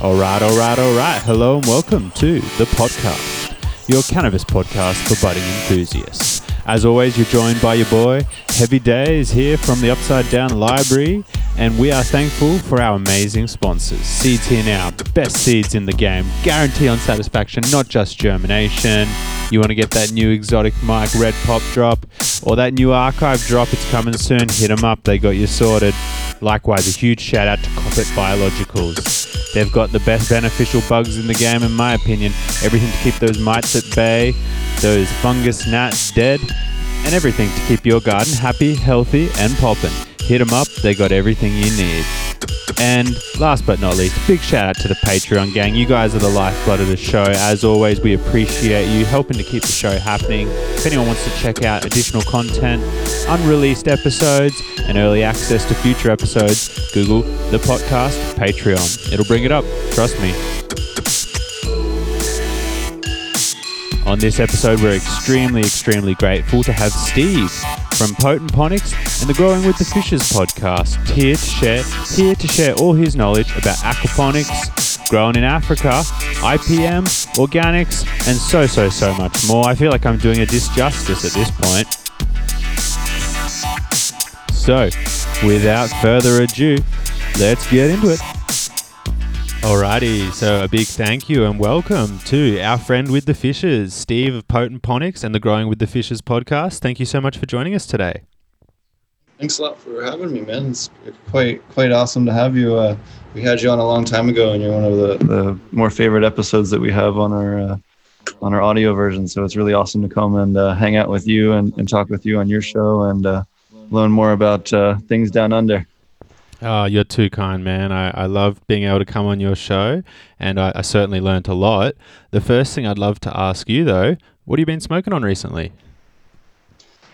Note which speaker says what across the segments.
Speaker 1: All right, all right, all right. Hello and welcome to the podcast, your cannabis podcast for budding enthusiasts. As always, you're joined by your boy, Heavy Days, here from the Upside Down Library, and we are thankful for our amazing sponsors. Seeds here now, the best seeds in the game, guarantee on satisfaction, not just germination. You want to get that new exotic mic red pop drop or that new archive drop, it's coming soon. Hit them up, they got you sorted. Likewise, a huge shout out to Biologicals. They've got the best beneficial bugs in the game, in my opinion. Everything to keep those mites at bay, those fungus gnats dead, and everything to keep your garden happy, healthy, and poppin'. Hit them up, they got everything you need. And last but not least, big shout out to the Patreon gang. You guys are the lifeblood of the show. As always, we appreciate you helping to keep the show happening. If anyone wants to check out additional content, unreleased episodes, and early access to future episodes, Google the podcast Patreon. It'll bring it up. Trust me. On this episode, we're extremely, extremely grateful to have Steve from Potent Ponics and the Growing with the Fishes podcast here to share here to share all his knowledge about aquaponics, growing in Africa, IPM, organics, and so so so much more. I feel like I'm doing a disjustice at this point. So, without further ado, let's get into it. Alrighty, so a big thank you and welcome to our friend with the fishes, Steve of Potent Ponics and the Growing with the Fishes podcast. Thank you so much for joining us today.
Speaker 2: Thanks a lot for having me, man. It's quite quite awesome to have you. Uh, we had you on a long time ago, and you're one of the, the more favorite episodes that we have on our uh, on our audio version. So it's really awesome to come and uh, hang out with you and, and talk with you on your show and uh, learn more about uh, things down under.
Speaker 1: Oh, you're too kind, man. I, I love being able to come on your show, and I, I certainly learnt a lot. The first thing I'd love to ask you, though, what have you been smoking on recently?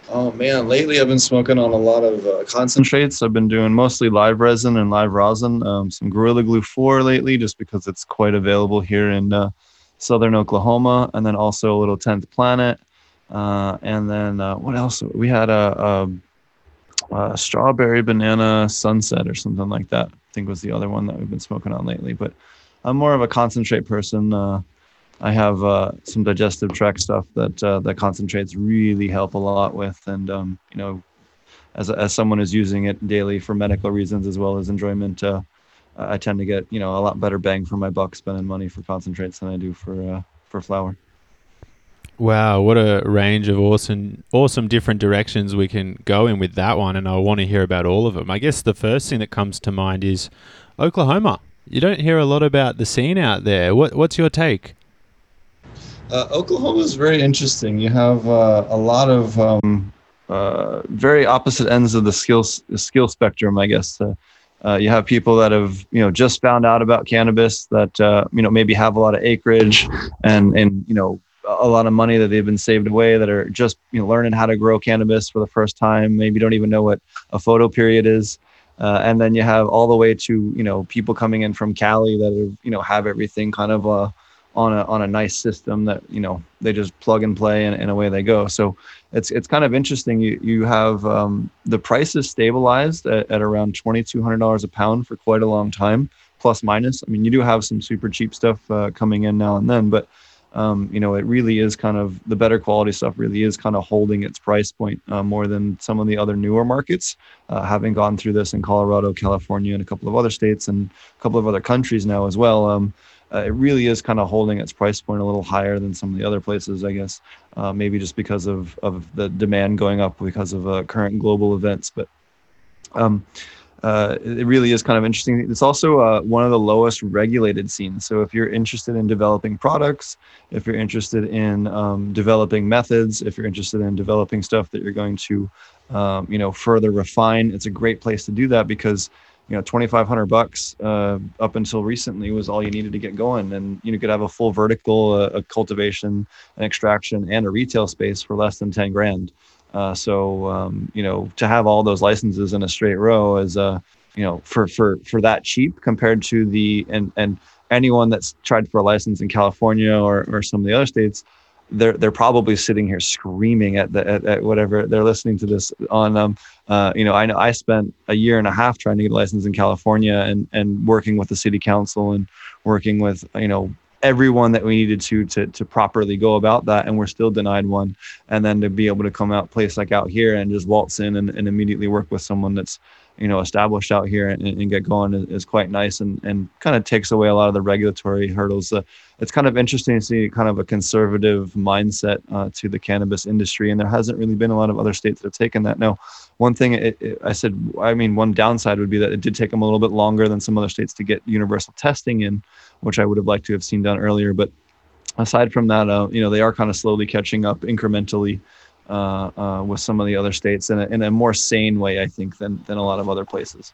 Speaker 2: Oh man, lately I've been smoking on a lot of uh, concentrates. I've been doing mostly live resin and live rosin. Um, some Gorilla Glue 4 lately, just because it's quite available here in uh, southern Oklahoma, and then also a little 10th Planet. Uh, and then uh, what else? We had a, a uh, strawberry banana sunset or something like that. I think was the other one that we've been smoking on lately. But I'm more of a concentrate person. Uh, I have uh, some digestive tract stuff that uh, that concentrates really help a lot with, and um, you know, as as someone who's using it daily for medical reasons as well as enjoyment, uh, I tend to get you know a lot better bang for my buck spending money for concentrates than I do for uh, for flower.
Speaker 1: Wow, what a range of awesome, awesome different directions we can go in with that one, and I want to hear about all of them. I guess the first thing that comes to mind is Oklahoma. You don't hear a lot about the scene out there. What, what's your take?
Speaker 2: Uh, Oklahoma is very interesting. You have uh, a lot of um, uh, very opposite ends of the skill skill spectrum, I guess. Uh, uh, you have people that have you know just found out about cannabis that uh, you know maybe have a lot of acreage and and you know a lot of money that they've been saved away that are just you know learning how to grow cannabis for the first time. Maybe don't even know what a photo period is. Uh, and then you have all the way to you know people coming in from cali that are you know have everything kind of uh, on a on a nice system that you know they just plug and play and, and away they go. So it's it's kind of interesting. You you have um, the prices stabilized at, at around $2200 a pound for quite a long time plus minus. I mean you do have some super cheap stuff uh, coming in now and then but um, you know, it really is kind of the better quality stuff really is kind of holding its price point uh, more than some of the other newer markets. Uh, having gone through this in Colorado, California, and a couple of other states and a couple of other countries now as well, um, uh, it really is kind of holding its price point a little higher than some of the other places, I guess. Uh, maybe just because of, of the demand going up because of uh, current global events. But um, uh, it really is kind of interesting. It's also uh, one of the lowest regulated scenes. So if you're interested in developing products, if you're interested in um, developing methods, if you're interested in developing stuff that you're going to, um, you know, further refine, it's a great place to do that because you know 2500 bucks uh, up until recently was all you needed to get going and you know, could have a full vertical uh, cultivation an extraction and a retail space for less than 10 grand uh, so um, you know, to have all those licenses in a straight row is uh, you know, for for for that cheap compared to the and and anyone that's tried for a license in California or or some of the other states,
Speaker 3: they're they're probably sitting here screaming at the at, at whatever they're listening to this on um uh you know I know I spent a year and a half trying to get a license in California and and working with the city council and working with you know everyone that we needed to to to properly go about that and we're still denied one. And then to be able to come out place like out here and just waltz in and, and immediately work with someone that's you know established out here and, and get going is, is, quite nice and and kind of takes away a lot of the regulatory hurdles. Uh, it's kind of interesting to see kind of a conservative mindset uh, to the cannabis industry and there hasn't really been a lot of other states that have taken that. Now one thing it, it, i said i mean one downside would be that it did take them a little bit longer than some other states to get universal testing in which i would have liked to have seen done earlier but aside from that uh, you know they are kind of slowly catching up incrementally uh, uh, with some of the other states in a, in a more sane way, I think, than, than a lot of other places.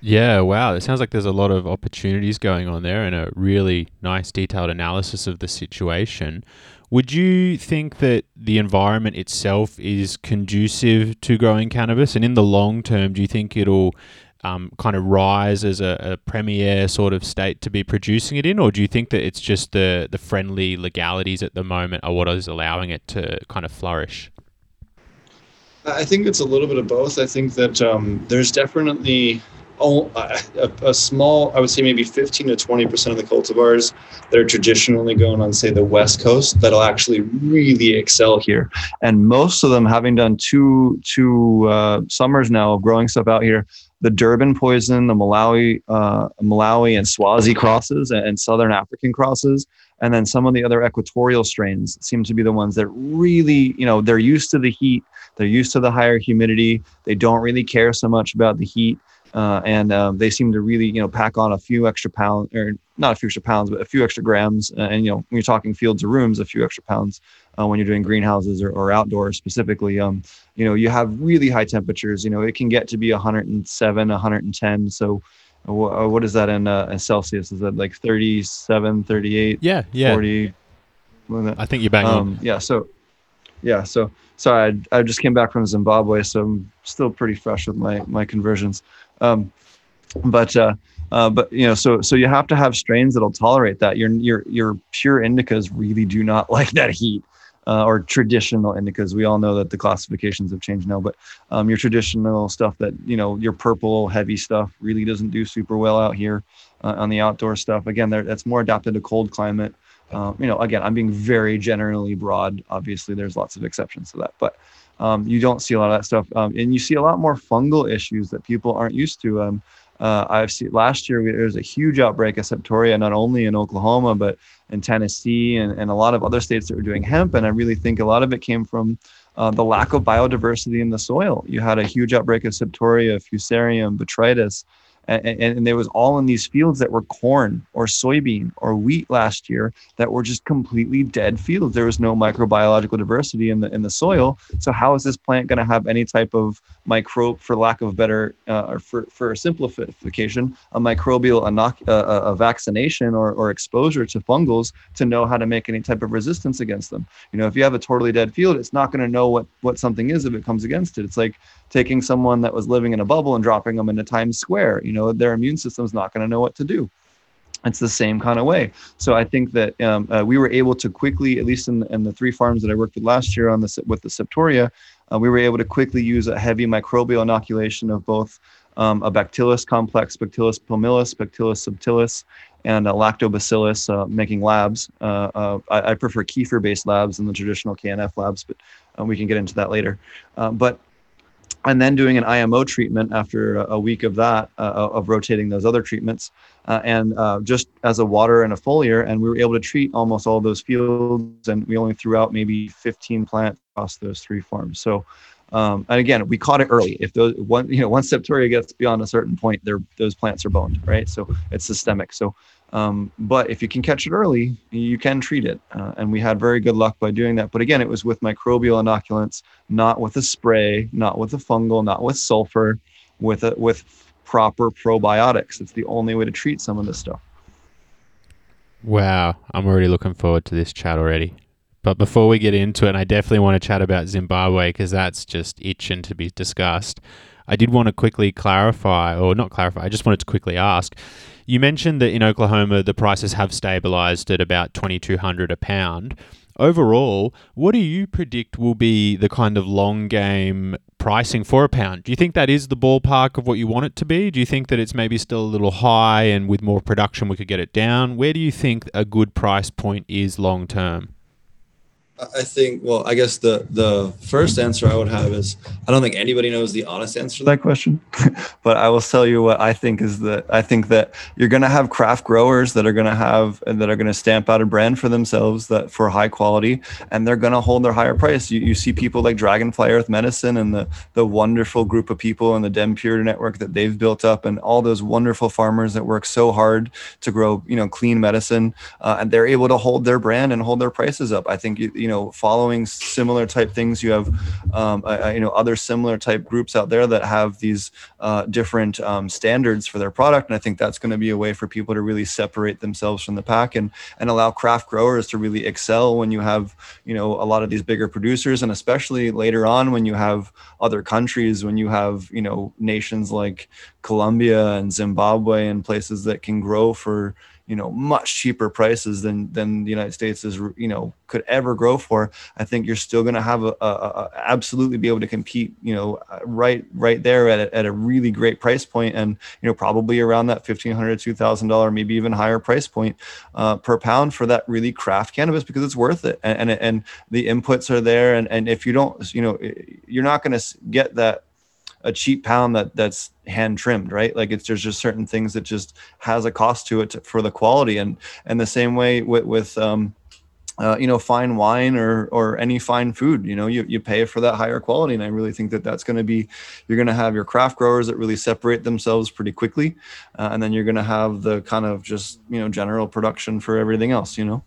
Speaker 1: Yeah, wow. It sounds like there's a lot of opportunities going on there and a really nice detailed analysis of the situation. Would you think that the environment itself is conducive to growing cannabis? And in the long term, do you think it'll um, kind of rise as a, a, premier sort of state to be producing it in, or do you think that it's just the the friendly legalities at the moment are what is allowing it to kind of flourish?
Speaker 2: I think it's a little bit of both. I think that um, there's definitely a, a, small, I would say maybe 15 to 20 percent of the cultivars that are traditionally grown on, say, the West Coast that'll actually really excel here. And most of them, having done two two uh, summers now of growing stuff out here, the Durban poison, the Malawi, uh, Malawi and Swazi crosses, and Southern African crosses, and then some of the other equatorial strains seem to be the ones that really, you know, they're used to the heat, they're used to the higher humidity, they don't really care so much about the heat. Uh, and um, they seem to really, you know, pack on a few extra pounds, or not a few extra pounds, but a few extra grams. Uh, and you know, when you're talking fields or rooms, a few extra pounds uh, when you're doing greenhouses or, or outdoors specifically. Um, you know, you have really high temperatures. You know, it can get to be 107, 110. So, uh, uh, what is that in, uh, in Celsius? Is that like 37, 38?
Speaker 1: Yeah, yeah.
Speaker 2: 40.
Speaker 1: I think you're bang um,
Speaker 2: on. Yeah. So, yeah. So, sorry, I, I just came back from Zimbabwe, so I'm still pretty fresh with my my conversions. Um, but uh, uh, but you know, so so you have to have strains that'll tolerate that. Your your your pure indicas really do not like that heat. Uh, or traditional indicas. We all know that the classifications have changed now, but um, your traditional stuff that you know, your purple heavy stuff really doesn't do super well out here uh, on the outdoor stuff. Again, that's more adapted to cold climate. Um, you know, again, I'm being very generally broad. Obviously, there's lots of exceptions to that, but um, you don't see a lot of that stuff, um, and you see a lot more fungal issues that people aren't used to. Um, uh, I've seen last year there was a huge outbreak of septoria, not only in Oklahoma but in Tennessee and, and a lot of other states that were doing hemp. And I really think a lot of it came from uh, the lack of biodiversity in the soil. You had a huge outbreak of septoria, fusarium, botrytis, and, and, there was all in these fields that were corn or soybean or wheat last year that were just completely dead fields. There was no microbiological diversity in the in the soil. So how is this plant going to have any type of microbe, for lack of better, uh, or for for simplification, a microbial inoc- uh, a vaccination or or exposure to fungals to know how to make any type of resistance against them? You know, if you have a totally dead field, it's not going to know what what something is if it comes against it. It's like taking someone that was living in a bubble and dropping them into Times Square. You know, their immune system's not going to know what to do. It's the same kind of way. So I think that um, uh, we were able to quickly, at least in, in the three farms that I worked with last year on the with the Septoria, uh, we were able to quickly use a heavy microbial inoculation of both um, a Bacillus complex, Bacillus pumilus, Bacillus subtilis, and a lactobacillus, uh, making labs. Uh, uh, I, I, prefer kefir-based labs than the traditional KNF labs, but uh, we can get into that later. Uh, but and then doing an IMO treatment after a week of that, of rotating those other treatments, uh, and uh, just as a water and a foliar, and we were able to treat almost all those fields, and we only threw out maybe 15 plants across those three farms. So, um, and again, we caught it early. If those one, you know, once Septoria gets beyond a certain point, those plants are boned, right? So it's systemic. So um, but if you can catch it early, you can treat it. Uh, and we had very good luck by doing that. But again, it was with microbial inoculants, not with a spray, not with a fungal, not with sulfur, with a, with proper probiotics. It's the only way to treat some of this stuff.
Speaker 1: Wow, I'm already looking forward to this chat already. But before we get into it, and I definitely want to chat about Zimbabwe because that's just itching to be discussed. I did want to quickly clarify, or not clarify, I just wanted to quickly ask you mentioned that in Oklahoma the prices have stabilized at about 2200 a pound. overall, what do you predict will be the kind of long game pricing for a pound? Do you think that is the ballpark of what you want it to be? Do you think that it's maybe still a little high and with more production we could get it down? Where do you think a good price point is long term?
Speaker 2: I think, well, I guess the the first answer I would have is I don't think anybody knows the honest answer to that question, but I will tell you what I think is that I think that you're going to have craft growers that are going to have and that are going to stamp out a brand for themselves that for high quality, and they're going to hold their higher price. You, you see people like Dragonfly Earth Medicine and the the wonderful group of people in the Dem Pure network that they've built up, and all those wonderful farmers that work so hard to grow you know clean medicine, uh, and they're able to hold their brand and hold their prices up. I think you, you you know following similar type things. You have um, uh, you know other similar type groups out there that have these uh, different um, standards for their product. And i think that's going to be a way for people to really separate themselves from the pack and and allow craft growers to really excel when you have you know a lot of these bigger producers. And especially later on when you have other countries when you have you know nations like colombia and zimbabwe and places that can grow for you know much cheaper prices than than the United States is you know could ever grow for. I think you're still going to have a, a, a, absolutely be able to compete you know right right there at a, at a really great price point and you know probably around that fifteen hundred two thousand dollar maybe even higher price point uh, per pound for that really craft cannabis because it's worth it and and, and the inputs are there and and if you don't you know you're not going to get that a cheap pound that that's hand trimmed right? Like it's there's just certain things that just has a cost to it to, for the quality. And and the same way with with um uh, you know fine wine or or any fine food you know you, you pay for that higher quality. And i really think that that's going to be you're going to have your craft growers that really separate themselves pretty quickly uh, and then you're going to have the kind of just you know general production for everything else you know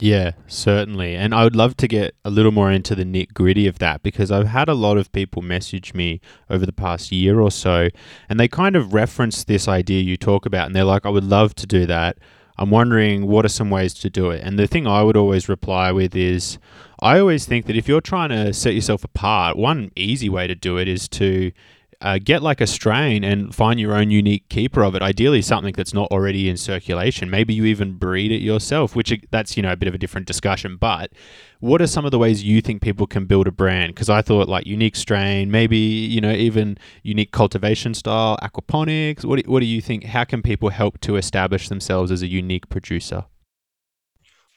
Speaker 1: yeah, certainly. And I would love to get a little more into the nit gritty of that because I've had a lot of people message me over the past year or so and they kind of reference this idea you talk about and they're like, I would love to do that. I'm wondering what are some ways to do it. And the thing I would always reply with is I always think that if you're trying to set yourself apart, one easy way to do it is to uh, get like a strain and find your own unique keeper of it. Ideally, something that's not already in circulation. Maybe you even breed it yourself, which that's you know a bit of a different discussion. But what are some of the ways you think people can build a brand? Because I thought like unique strain, maybe you know even unique cultivation style, aquaponics. What do, what do you think? How can people help to establish themselves as a unique producer?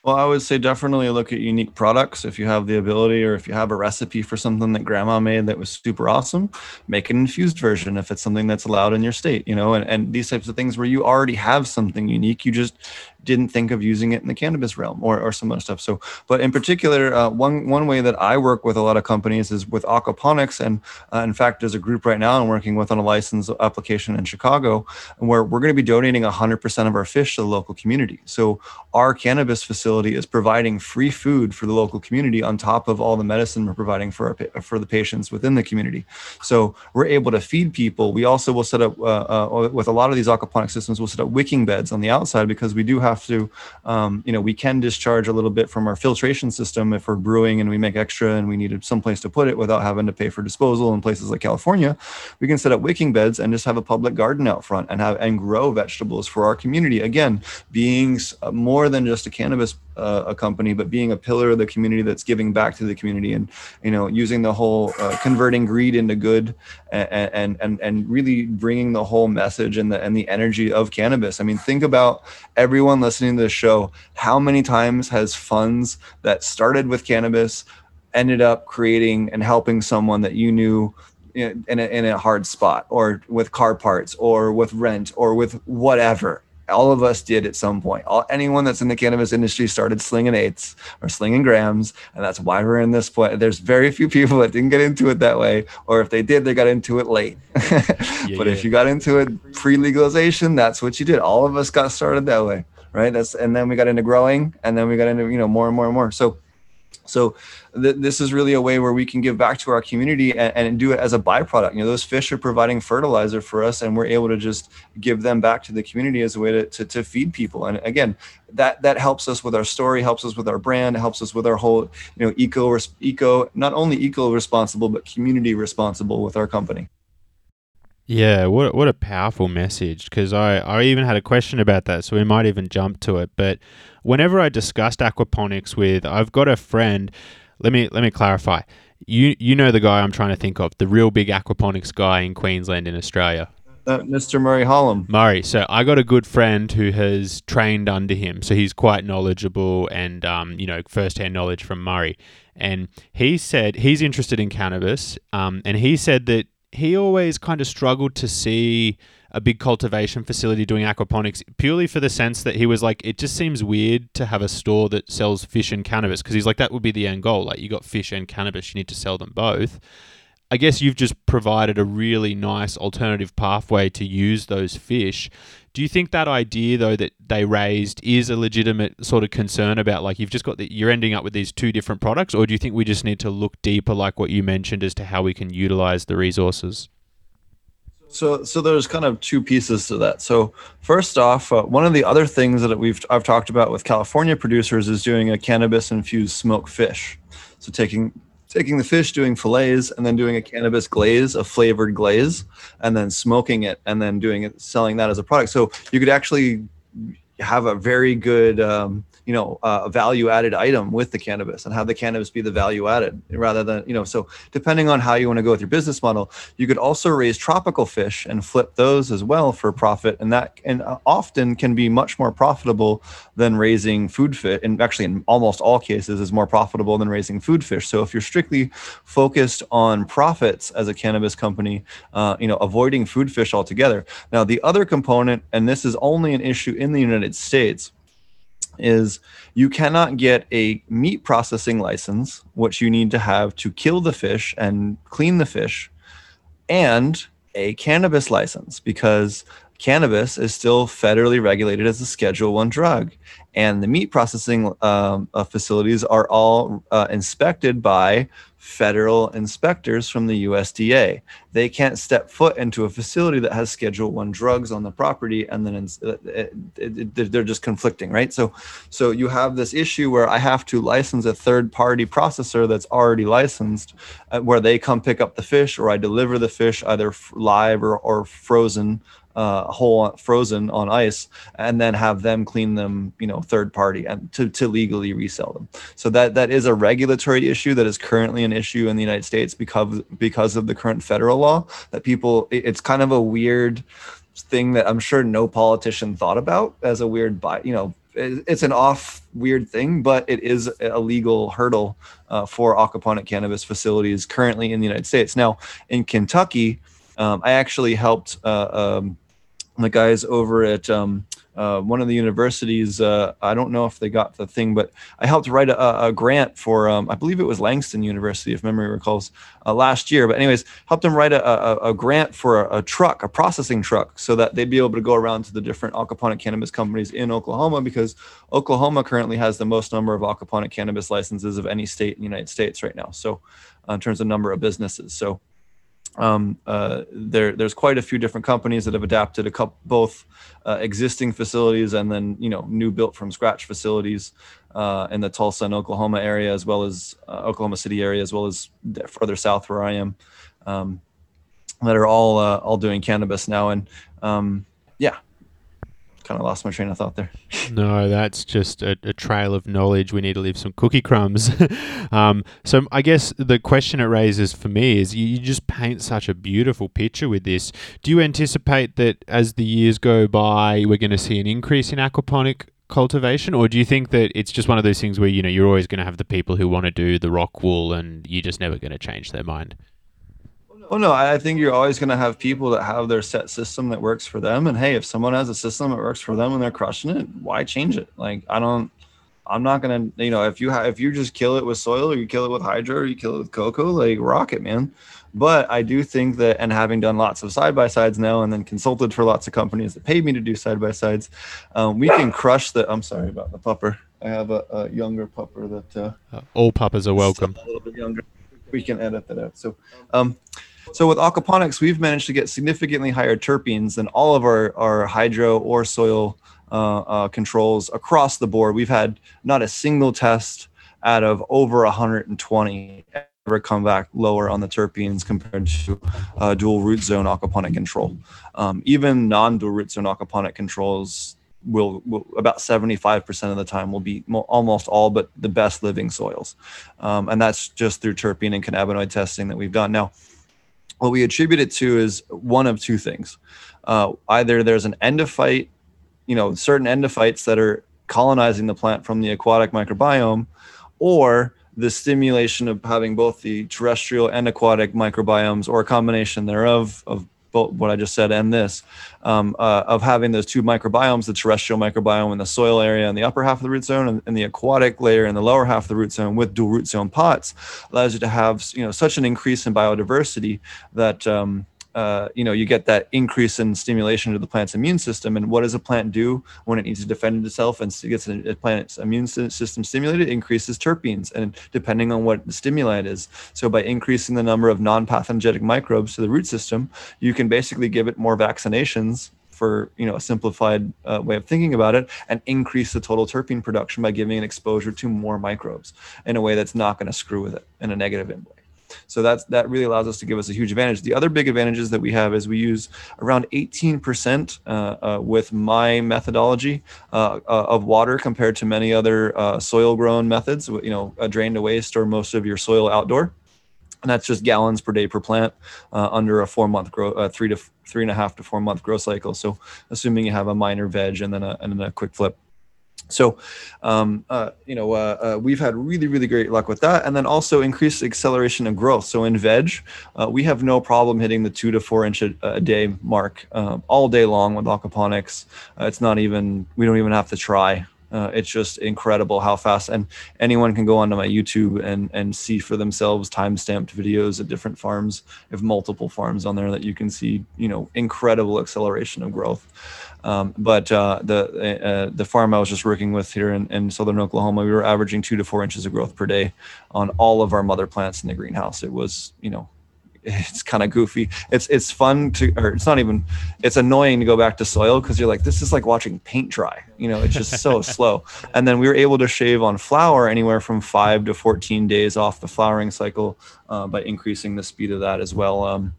Speaker 2: Well, I would say definitely look at unique products. If you have the ability or if you have a recipe for something that grandma made that was super awesome, make an infused version if it's something that's allowed in your state, you know, and, and these types of things where you already have something unique. You just didn't think of using it in the cannabis realm or, or some other stuff. So, but in particular, uh, one one way that I work with a lot of companies is with aquaponics, and uh, in fact, there's a group right now I'm working with on a license application in Chicago, where we're going to be donating 100% of our fish to the local community. So, our cannabis facility is providing free food for the local community on top of all the medicine we're providing for our for the patients within the community. So, we're able to feed people. We also will set up uh, uh with a lot of these aquaponic systems. We'll set up wicking beds on the outside because we do have have to, um, you know, we can discharge a little bit from our filtration system if we're brewing and we make extra and we needed some place to put it without having to pay for disposal in places like California. We can set up wicking beds and just have a public garden out front and have and grow vegetables for our community. Again, being uh, more than just a cannabis uh, a company, but being a pillar of the community that's giving back to the community and you know using the whole uh, converting greed into good and, and and really bringing the whole message and the and the energy of cannabis. I mean, think about everyone listening to this show. How many times has funds that started with cannabis ended up creating and helping someone that you knew in a, in a hard spot or with car parts or with rent or with whatever all of us did at some point. All, anyone that's in the cannabis industry started slinging eights or slinging grams, and that's why we're in this point. There's very few people that didn't get into it that way, or if they did, they got into it late. yeah, but yeah. if you got into it pre-legalization, that's what you did. All of us got started that way, right? That's and then we got into growing, and then we got into you know more and more and more. So so th- this is really a way where we can give back to our community and, and, do it as a byproduct. You know, those fish are providing fertilizer for us, and we're able to just give them back to the community as a way to, to, to feed people. And again, that that helps us with our story, helps us with our brand, helps us with our whole you know eco eco not only eco responsible but community responsible with our company.
Speaker 1: Yeah, what what a powerful message because I, I even had a question about that, so we might even jump to it. But whenever I discussed aquaponics with, I've got a friend. Let me let me clarify. You you know the guy I'm trying to think of, the real big aquaponics guy in Queensland in Australia.
Speaker 2: Uh, Mr. Murray Hallam.
Speaker 1: Murray. So I got a good friend who has trained under him, so he's quite knowledgeable and um, you know firsthand knowledge from Murray. And he said he's interested in cannabis, um, and he said that he always kind of struggled to see a big cultivation facility doing aquaponics purely for the sense that he was like it just seems weird to have a store that sells fish and cannabis because he's like that would be the end goal. Like you got fish and cannabis you need to sell them both. I guess you've just provided a really nice alternative pathway to use those fish do you think that idea though that they raised is a legitimate sort of concern about like you've just got that you're ending up with these two different products or do you think we just need to look deeper like what you mentioned as to how we can utilize the resources
Speaker 2: so, so there's kind of two pieces to that. So, first off, uh, one of the other things that we've I've talked about with California producers is doing a cannabis infused smoked fish. So, taking taking the fish, doing fillets, and then doing a cannabis glaze, a flavored glaze, and then smoking it, and then doing it, selling that as a product. So, you could actually have a very good um, you know uh, a value added item with the cannabis and have the cannabis be the value added rather than you know so depending on how you want to go with your business model you could also raise tropical fish and flip those as well for profit and that and uh, often can be much more profitable than raising food fish and actually in almost all cases is more profitable than raising food fish. So if you're strictly focused on profits as a cannabis company uh, you know avoiding food fish altogether. Now the other component and this is only an issue in the united states is you cannot get a meat processing license, which you need to have to kill the fish and clean the fish, and a cannabis license because cannabis is still federally regulated as a schedule one drug and the meat processing um, uh, facilities are all uh, inspected by federal inspectors from the USDA. They can't step foot into a facility that has Schedule One drugs on the property, and then it's, uh, it, it, it, they're just conflicting, right? So, so you have this issue where I have to license a third-party processor that's already licensed, uh, where they come pick up the fish, or I deliver the fish either live or, or frozen uh, whole frozen on ice and then have them clean them you know third party and to, to legally resell them so that that is a regulatory issue that is currently an issue in the united states because because of the current federal law that people it's kind of a weird thing that i'm sure no politician thought about as a weird you know it's an off weird thing, but it is a legal hurdle uh, for aquaponic cannabis facilities currently in the United States. Now, in Kentucky, um, I actually helped uh, um, the guys over at um, uh, one of the universities. Uh, I don't know if they got the thing, but I helped write a, a grant for, um, I believe it was Langston University, if memory recalls, uh, last year. But, anyways, helped them write a, a, a grant for a, truck, a processing truck, so that they'd be able to go around to the different aquaponic cannabis companies in Oklahoma because Oklahoma currently has the most number of aquaponic cannabis licenses of any state in the United States right now. So, uh, in terms of number of businesses. So, um, uh, there, there's quite a few different companies that have adapted a couple, both uh, existing facilities and then you know new built from scratch facilities uh, in the Tulsa and Oklahoma area, as well as uh, Oklahoma City area, as well as further south where I am, um, that are all uh, all doing cannabis now. And um, yeah, kind of lost my train of thought there.
Speaker 1: no, that's just a, a, trail of knowledge. We need to leave some cookie crumbs. um, so I guess the question it raises for me is you, you just paint such a beautiful picture with this. Do you anticipate that as the years go by, we're going to see an increase in aquaponic cultivation or do you think that it's just one of those things where you know you're always going to have the people who want to do the rock wool and you're just never going to change their mind
Speaker 2: Oh no, I think you're always going to have people that have their set system that works for them. And hey, if someone has a system that works for them and they're crushing it, why change it? Like I don't, I'm not gonna, you know, if you have, if you just kill it with soil or you kill it with hydro or you kill it with cocoa, like rock it, man. But I do think that, and having done lots of side by sides now, and then consulted for lots of companies that paid me to do side by sides, um, we can crush the. I'm sorry about the pupper. I have a, a younger pupper that. Uh,
Speaker 1: uh, all puppers are welcome.
Speaker 2: A little bit younger. We can edit that out. So, um, so with aquaponics, we've managed to get significantly higher terpenes than all of our, our hydro or soil uh, uh, controls across the board. We've had not a single test out of over 120 ever come back lower on the terpenes compared to uh, dual root zone aquaponic control. Um, even non-dual root zone aquaponic controls will, will, about 75% of the time will be mo- almost all but the best living soils. Um, and that's just through terpene and cannabinoid testing that we've done. Now, what we attribute it to is one of two things. Uh, either there's an endophyte, you know, certain endophytes that are colonizing the plant from the aquatic microbiome, or the stimulation of having both the terrestrial and aquatic microbiomes, or a combination thereof of what I just said and this, um, uh, of having those two microbiomes, the terrestrial microbiome in the soil area in the upper half of the root zone and, and, the aquatic layer in the lower half of the root zone with dual root zone pots allows you to have, you know, such an increase in biodiversity that, um, uh, you know, you get that increase in stimulation to the plant's immune system. And what does a plant do when it needs to defend itself and gets a, plant's immune system stimulated? It increases terpenes, and depending on what the stimulant is. So by increasing the number of non-pathogenic microbes to the root system, you can basically give it more vaccinations for you know a simplified uh, way of thinking about it and increase the total terpene production by giving an exposure to more microbes in a way that's not going to screw with it in a negative way so that's that really allows us to give us a huge advantage. The other big advantages that we have is we use around 18% uh, uh, with my methodology uh, uh, of water compared to many other uh, soil grown methods. You know, a drain to waste or most of your soil outdoor and that's just gallons per day per plant uh, under a four month grow three to three and a half to four month growth cycle so assuming you have a minor veg and then a, and then a quick flip so, um, uh, you know, uh, uh, we've had really, really great luck with that. And then also increased acceleration of growth. So in veg, uh, we have no problem hitting the two to four inch a, a day mark um, all day long with aquaponics. Uh, it's not even, we don't even have to try. Uh, it's just incredible how fast and anyone can go onto my youtube and and see for themselves time stamped videos at different farms of multiple farms on there that you can see you know incredible acceleration of growth um, but uh, the uh, the farm I was just working with here in, in, southern Oklahoma, we were averaging two to four inches of growth per day on all of our mother plants in the greenhouse. It was, you know, it's kind of goofy. It's it's fun to, or it's not even. It's annoying to go back to soil because you're like, this is like watching paint dry. You know, it's just so slow. And then we were able to shave on flower anywhere from five to 14 days off the flowering cycle uh, by increasing the speed of that as well. Um,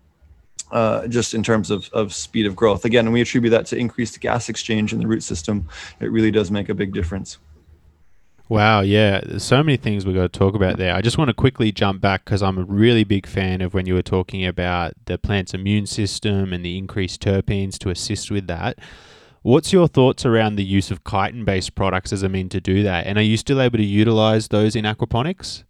Speaker 2: uh, just in terms of, of speed of growth. Again, we attribute that to increased gas exchange in the root system. It really does make a big difference.
Speaker 1: Wow, yeah, there's so many things we've got to talk about there. I just want to quickly jump back because I'm a really big fan of when you were talking about the plant's immune system and the increased terpenes to assist with that. What's your thoughts around the use of chitin based products as a mean to do that? And are you still able to utilize those in aquaponics?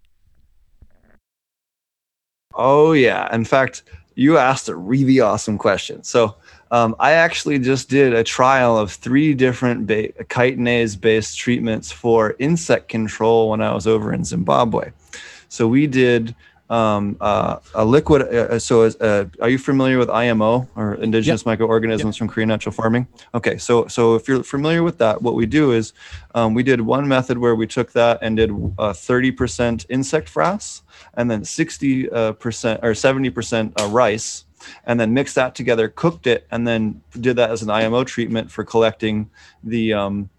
Speaker 2: Oh, yeah. In fact, you asked a really awesome question. So um, I actually just did a trial of three different ba- chitinase based treatments for insect control when I was over in Zimbabwe. So we did um, uh, a liquid. Uh, uh so, uh, are you familiar with IMO or indigenous yep. microorganisms yep. from Korean natural farming? Okay, so so if you're familiar with that, what we do is um, we did one method where we took that and did a 30% uh, insect frass and then 60% uh, or 70% rice and then mixed that together, cooked it, and then did that as an IMO treatment for collecting the um,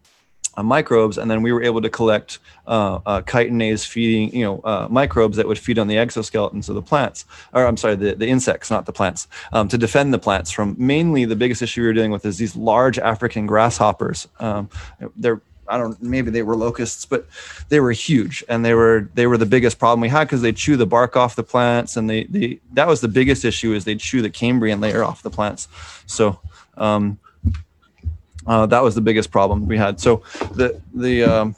Speaker 2: uh, microbes, and then we were able to collect uh, uh, chitinase feeding, you know, uh, microbes that would feed on the exoskeletons of the plants, or I'm sorry, the, the insects, not the plants, um, to defend the plants from mainly the biggest issue we were dealing with is these large African grasshoppers. Um, they're I don't maybe they were locusts, but they were huge and they were they were the biggest problem we had because they chew the bark off the plants and they they that was the biggest issue is they chew the cambium layer off the plants. So um, uh, that was the biggest problem we had. So the the um,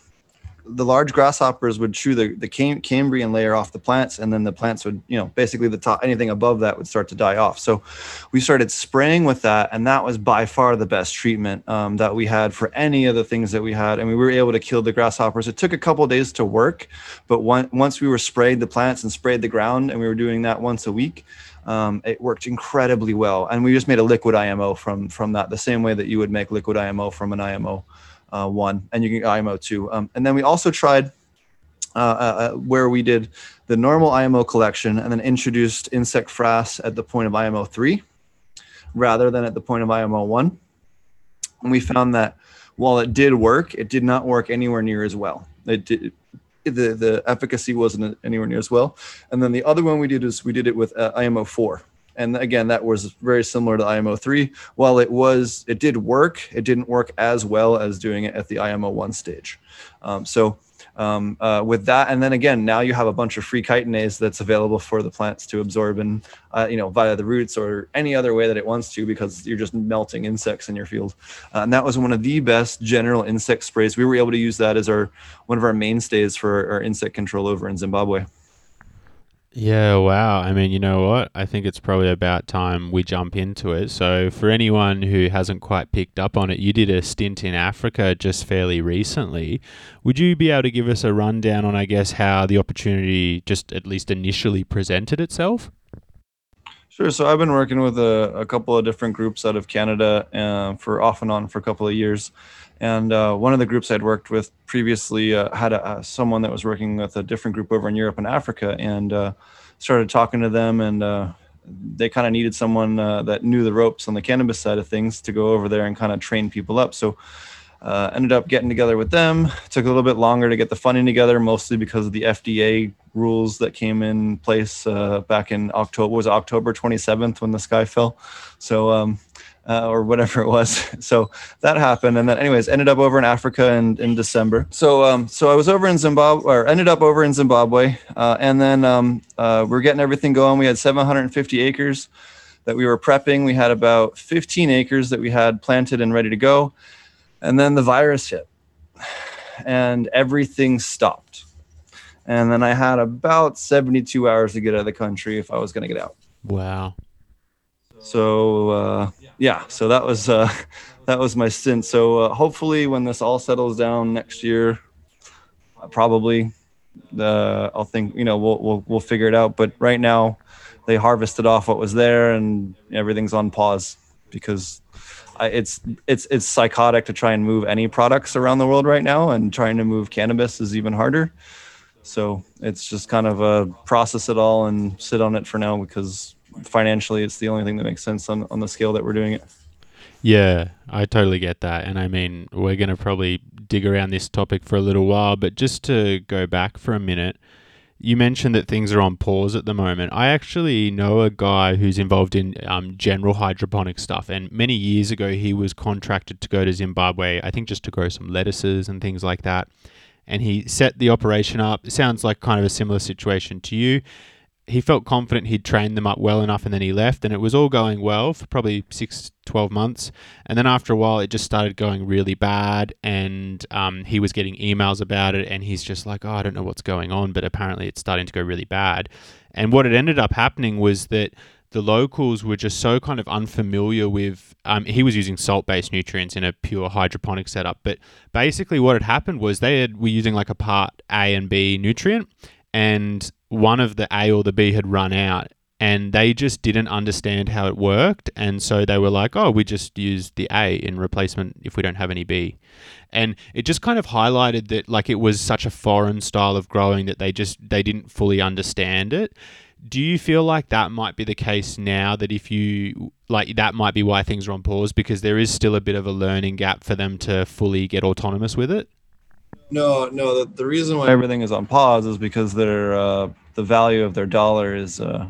Speaker 2: the large grasshoppers would chew the, the Cam- cambium layer off the plants, and then the plants would, you know, basically the top anything above that would start to die off. So we started spraying with that, and that was by far the best treatment um, that we had for any of the things that we had. And we were able to kill the grasshoppers. It took a couple days to work, but one, once we were sprayed the plants and sprayed the ground, and we were doing that once a week, um, it worked incredibly well. And we just made a liquid IMO from from that, the same way that you would make liquid IMO from an IMO uh, one, and you can IMO two. Um, and then we also tried uh, uh, uh where we did the normal IMO collection and then introduced insect frass at the point of IMO three, rather than at the point of IMO one. And we found that while it did work, it did not work anywhere near as well. It did, the the efficacy wasn't anywhere near as well. And then the other one we did is we did it with uh, IMO four, and again that was very similar to IMO three. While it was it did work, it didn't work as well as doing it at the IMO one stage. Um, so um, uh, with that. And then again, now you have a bunch of free chitinase that's available for the plants to absorb and, uh, you know, via the roots or any other way that it wants to, because you're just melting insects in your field. Uh, and that was one of the best general insect sprays. We were able to use that as our, one of our mainstays for our insect control over in Zimbabwe.
Speaker 1: Yeah, wow. I mean, you know what? I think it's probably about time we jump into it. So, for anyone who hasn't quite picked up on it, you did a stint in Africa just fairly recently. Would you be able to give us a rundown on, I guess, how the opportunity just at least initially presented itself?
Speaker 2: Sure. So, I've been working with a, a couple of different groups out of Canada uh, for off and on for a couple of years. And uh, one of the groups I'd worked with previously uh, had a, uh, someone that was working with a different group over in Europe and Africa, and uh, started talking to them. And uh, they kind of needed someone uh, that knew the ropes on the cannabis side of things to go over there and kind of train people up. So ended up getting together with them. Took a little bit longer to get the funding together, mostly because of the FDA rules that came in place back in October. Was October 27th when the sky fell? So um, uh, or whatever it was. So that happened, and then anyways, ended up over in Africa in, in December. So um, so I was over in Zimbabwe, or ended up over in Zimbabwe, uh, and then um, uh, we're getting everything going. We had 750 acres that we were prepping. We had about 15 acres that we had planted and ready to go, and then the virus hit, and everything stopped. And then I had about 72 hours to get out of the country if I was going to get out.
Speaker 1: Wow.
Speaker 2: So uh, yeah, so that was uh, that was my stint. So uh, hopefully, when this all settles down next year, uh, probably the I'll think you know we'll we'll we'll figure it out. But right now, they harvested off what was there, and everything's on pause because I, it's it's it's psychotic to try and move any products around the world right now, and trying to move cannabis is even harder. So it's just kind of a process it all and sit on it for now because financially it's the only thing that makes sense on, on the scale that we're doing it.
Speaker 1: Yeah, I totally get that. And I mean, we're going to probably dig around this topic for a little while, but just to go back for a minute, you mentioned that things are on pause at the moment. I actually know a guy who's involved in um, general hydroponic stuff, and many years ago he was contracted to go to Zimbabwe, I think just to grow some lettuces and things like that. And he set the operation up. It sounds like kind of a similar situation to you he felt confident he'd trained them up well enough and then he left and it was all going well for probably six 12 months. And then after a while it just started going really bad and um, he was getting emails about it and he's just like oh i don't know what's going on but apparently it's starting to go really bad. And what it ended up happening was that the locals were just so kind of unfamiliar with um, he was using salt-based nutrients in a pure hydroponic setup but basically what had happened was they had, were using like a part a and b nutrient and one of the A or the B had run out and they just didn't understand how it worked and so they were like oh we just use the a in replacement if we don't have any b and it just kind of highlighted that like it was such a foreign style of growing that they just they didn't fully understand it do you feel like that might be the case now that if you like that might be why things are on pause because there is still a bit of a learning gap for them to fully get autonomous with it
Speaker 2: no, no. The, the reason why everything is on pause is because their uh, the value of their dollar is uh,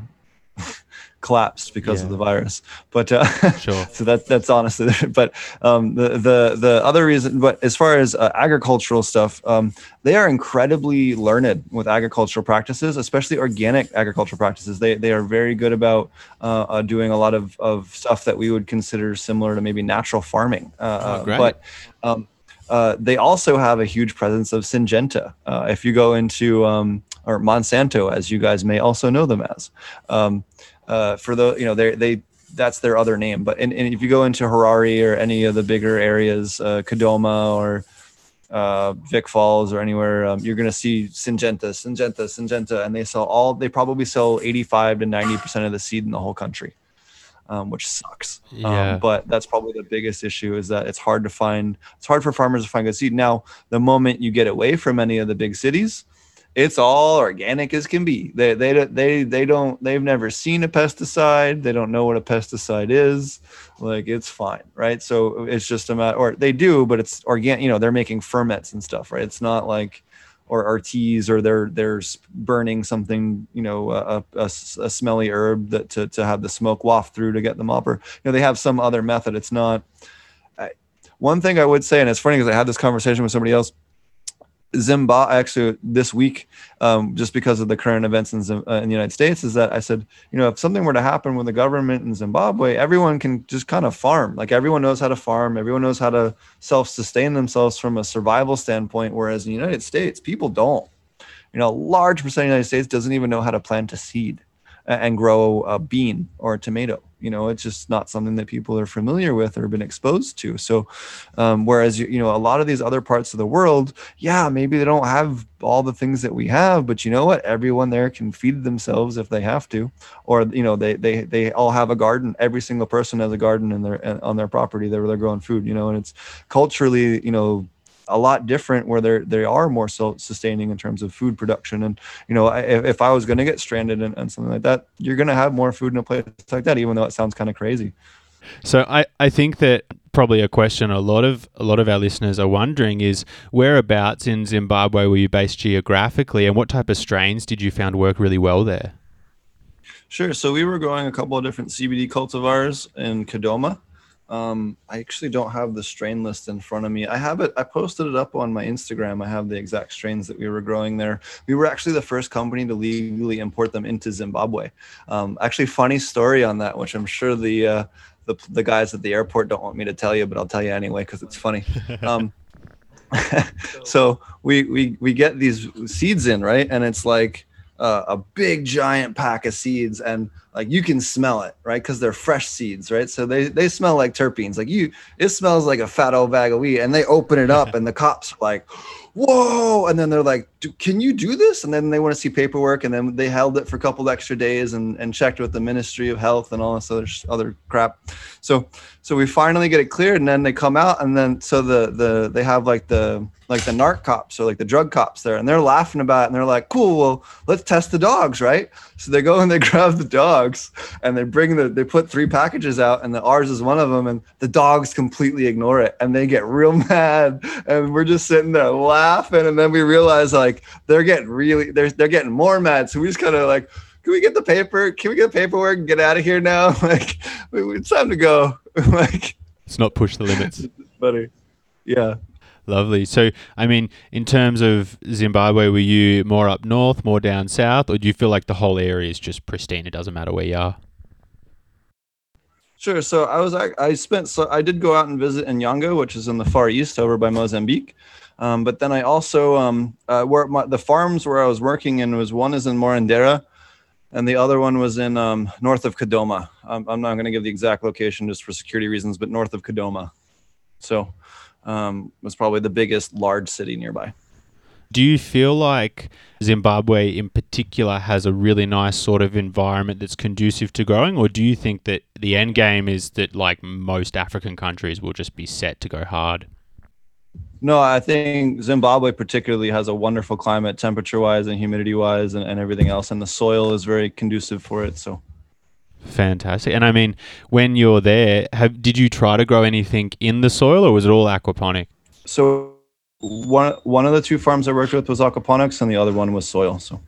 Speaker 2: collapsed because yeah. of the virus. But uh, sure. so that that's honestly. But um, the the the other reason, but as far as uh, agricultural stuff, um, they are incredibly learned with agricultural practices, especially organic agricultural practices. They they are very good about uh, uh, doing a lot of of stuff that we would consider similar to maybe natural farming. Uh, oh, but um, uh, they also have a huge presence of Syngenta. Uh, if you go into um, or Monsanto, as you guys may also know them as, um, uh, for the you know they they that's their other name. But and, and if you go into Harare or any of the bigger areas, uh, Kadoma or uh, Vic Falls or anywhere, um, you're going to see Syngenta, Syngenta, Syngenta, and they sell all. They probably sell 85 to 90 percent of the seed in the whole country um, which sucks. Um, yeah. Um, but that's probably the biggest issue is that it's hard to find. It's hard for farmers to find good seed. Now, the moment you get away from any of the big cities, it's all organic as can be. They they they they don't they've never seen a pesticide. They don't know what a pesticide is. Like it's fine, right? So it's just a matter, or they do, but it's organic. You know, they're making ferments and stuff, right? It's not like or ortiz or they're they're burning something you know a, a, a smelly herb that to, to have the smoke waft through to get them up or you know they have some other method it's not I, one thing i would say and it's funny because i had this conversation with somebody else Zimbabwe actually this week, um, just because of the current events in, uh, in, the United States, is that I said, you know, if something were to happen with the government in Zimbabwe, everyone can just kind of farm. Like everyone knows how to farm, everyone knows how to self-sustain themselves from a survival standpoint. Whereas in the United States, people don't. You know, a large percent of the United States doesn't even know how to plant a seed and grow a bean or a tomato. You know it's just not something that people are familiar with or been exposed to. So um, whereas you know a lot of these other parts of the world yeah maybe they don't have all the things that we have but you know what? Everyone there can feed themselves if they have to. Or you know they they they all have a garden. Every single person has a garden in their on their property where they're growing food you know and it's culturally you know a lot different where they're they are more self-sustaining in terms of food production and you know if, if i was going to get stranded and, and something like that you're going to have more food in a place like that even though it sounds kind of crazy
Speaker 1: so I, I think that probably a question a lot of a lot of our listeners are wondering is whereabouts in Zimbabwe were you based geographically and what type of strains did you found work really well there?
Speaker 2: Sure. So we were growing a couple of different CBD cultivars in Kadoma. Um, I actually don't have the strain list in front of me. I have it. I posted it up on my Instagram. I have the exact strains that we were growing there. We were actually the first company to legally import them into Zimbabwe. Um, actually, funny story on that, which I'm sure the, uh, the the guys at the airport don't want me to tell you, but I'll tell you anyway because it's funny. Um, so we we we get these seeds in right, and it's like uh, a big giant pack of seeds and like you can smell it right? Because they're fresh seeds right? So they they smell like terpenes. Like you it smells like a fat old bag of weed and they open it up and the cops are like whoa! And then they're like can you do this? And then they want to see paperwork and then they held it for a couple extra days and, and checked with the ministry of health and all this other other crap. So so we finally get it cleared and then they come out and then so the the they have like the like the narc cops or like the drug cops there and they're laughing about it and they're like cool well let's test the dogs right so they go and they grab the dogs and they bring the they put three packages out and the ours is one of them and the dogs completely ignore it and they get real mad and we're just sitting there laughing and then we realize like they're getting really they're they're getting more mad so we just kind of like can we get the paper? Can we get the paperwork and get out of here now? Like, it's time to go. like,
Speaker 1: it's not push the limits.
Speaker 2: Buddy. Yeah.
Speaker 1: Lovely. So, I mean, in terms of Zimbabwe, were you more up north, more down south, or do you feel like the whole area is just pristine? It doesn't matter where you are.
Speaker 2: Sure. So I was I spent so I did go out and visit in Nyanga, which is in the far east, over by Mozambique. Um, but then I also um, uh, where my, the farms where I was working in was one is in Marondera, and the other one was in um, north of Kadoma. I'm, I'm not going to give the exact location just for security reasons, but north of Kadoma. So um, was probably the biggest large city nearby.
Speaker 1: Do you feel like Zimbabwe in particular has a really nice sort of environment that's conducive to growing, or do you think that the end game is that like most African countries will just be set to go hard?
Speaker 2: No, I think Zimbabwe particularly has a wonderful climate, temperature wise and humidity wise, and, and everything else. And the soil is very conducive for it. So
Speaker 1: fantastic. And I mean, when you're there, have did you try to grow anything in the soil, or was it all aquaponic?
Speaker 2: So one one of the two farms I worked with was aquaponics, and the other one was soil. So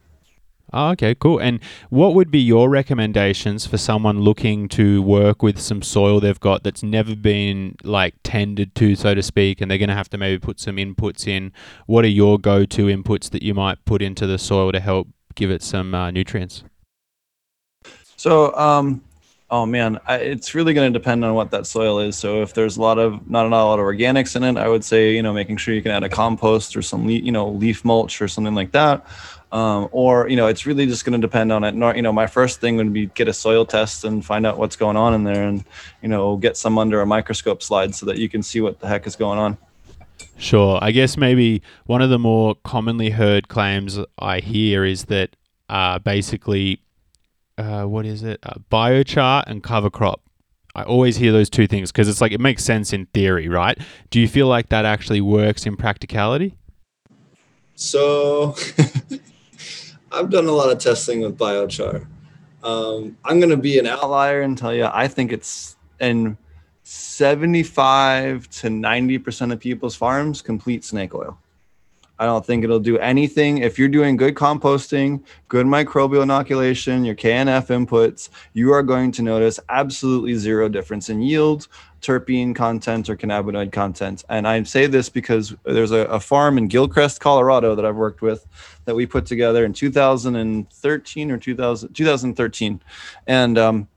Speaker 1: Oh, okay, cool. And what would be your recommendations for someone looking to work with some soil they've got that's never been like tended to, so to speak, and they're going to have to maybe put some inputs in? What are your go to inputs that you might put into the soil to help give it some uh, nutrients?
Speaker 2: So, um, oh man, I, it's really going to depend on what that soil is. So, if there's a lot of not a lot of organics in it, I would say you know making sure you can add a compost or some you know leaf mulch or something like that um, or you know it's really just going to depend on it. You know my first thing would be get a soil test and find out what's going on in there and you know get some under a microscope slide so that you can see what the heck is going on.
Speaker 1: Sure. I guess maybe one of the more commonly heard claims i hear is that uh, basically uh, what is it? Uh, biochar and cover crop. I always hear those two things because it's like it makes sense in theory, right? Do you feel like that actually works in practicality?
Speaker 2: So I've done a lot of testing with biochar. Um, I'm going to be an outlier and tell you I think it's in 75 to 90% of people's farms complete snake oil. I don't think it'll do anything. If you're doing good composting, good microbial inoculation, your KNF inputs, you are going to notice absolutely zero difference in yield, terpene content, or cannabinoid content. And I say this because there's a, a farm in Gilcrest, Colorado that I've worked with that we put together in 2013 or 2000, 2013. And um,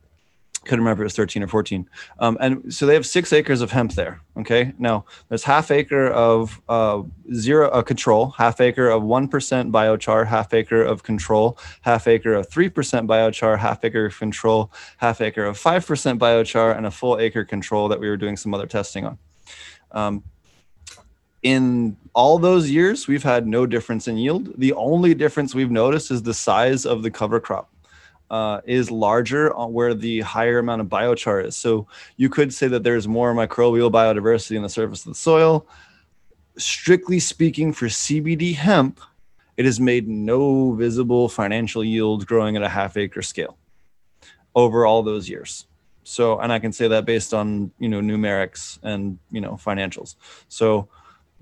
Speaker 2: couldn't remember it was 13 or 14 um, and so they have six acres of hemp there okay? Now there's half acre of uh, zero uh, control half acre of 1% biochar half acre of control half acre of 3% biochar half acre of control half acre of 5% biochar and a full acre control that we were doing some other testing on. Um, in all those years we've had no difference in yield the only difference we've noticed is the size of the cover crop uh, is larger on where the higher amount of biochar is. So you could say that there's more microbial biodiversity in the surface of the soil. Strictly speaking, for CBD hemp, it has made no visible financial yield growing at a half acre scale over all those years. So, and I can say that based on you know numerics and you know financials. So,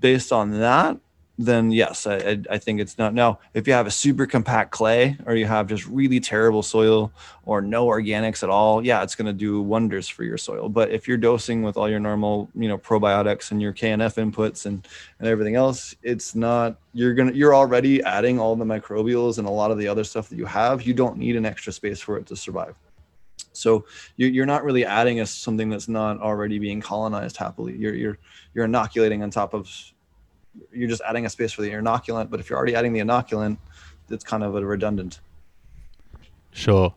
Speaker 2: based on that, then yes, I, I think it's not. Now, if you have a super compact clay or you have just really terrible soil or no organics at all, yeah, it's going to do wonders for your soil. But if you're dosing with all your normal, you know, probiotics and your KNF inputs and, and everything else, it's not, you're to, you're already adding all the microbials and a lot of the other stuff that you have. You don't need an extra space for it to survive. So you're not really adding a something that's not already being colonized happily. You're, you're, you're inoculating on top of you're just adding a space for the inoculant. But if you're already adding the inoculant, it's kind of a redundant.
Speaker 1: Sure.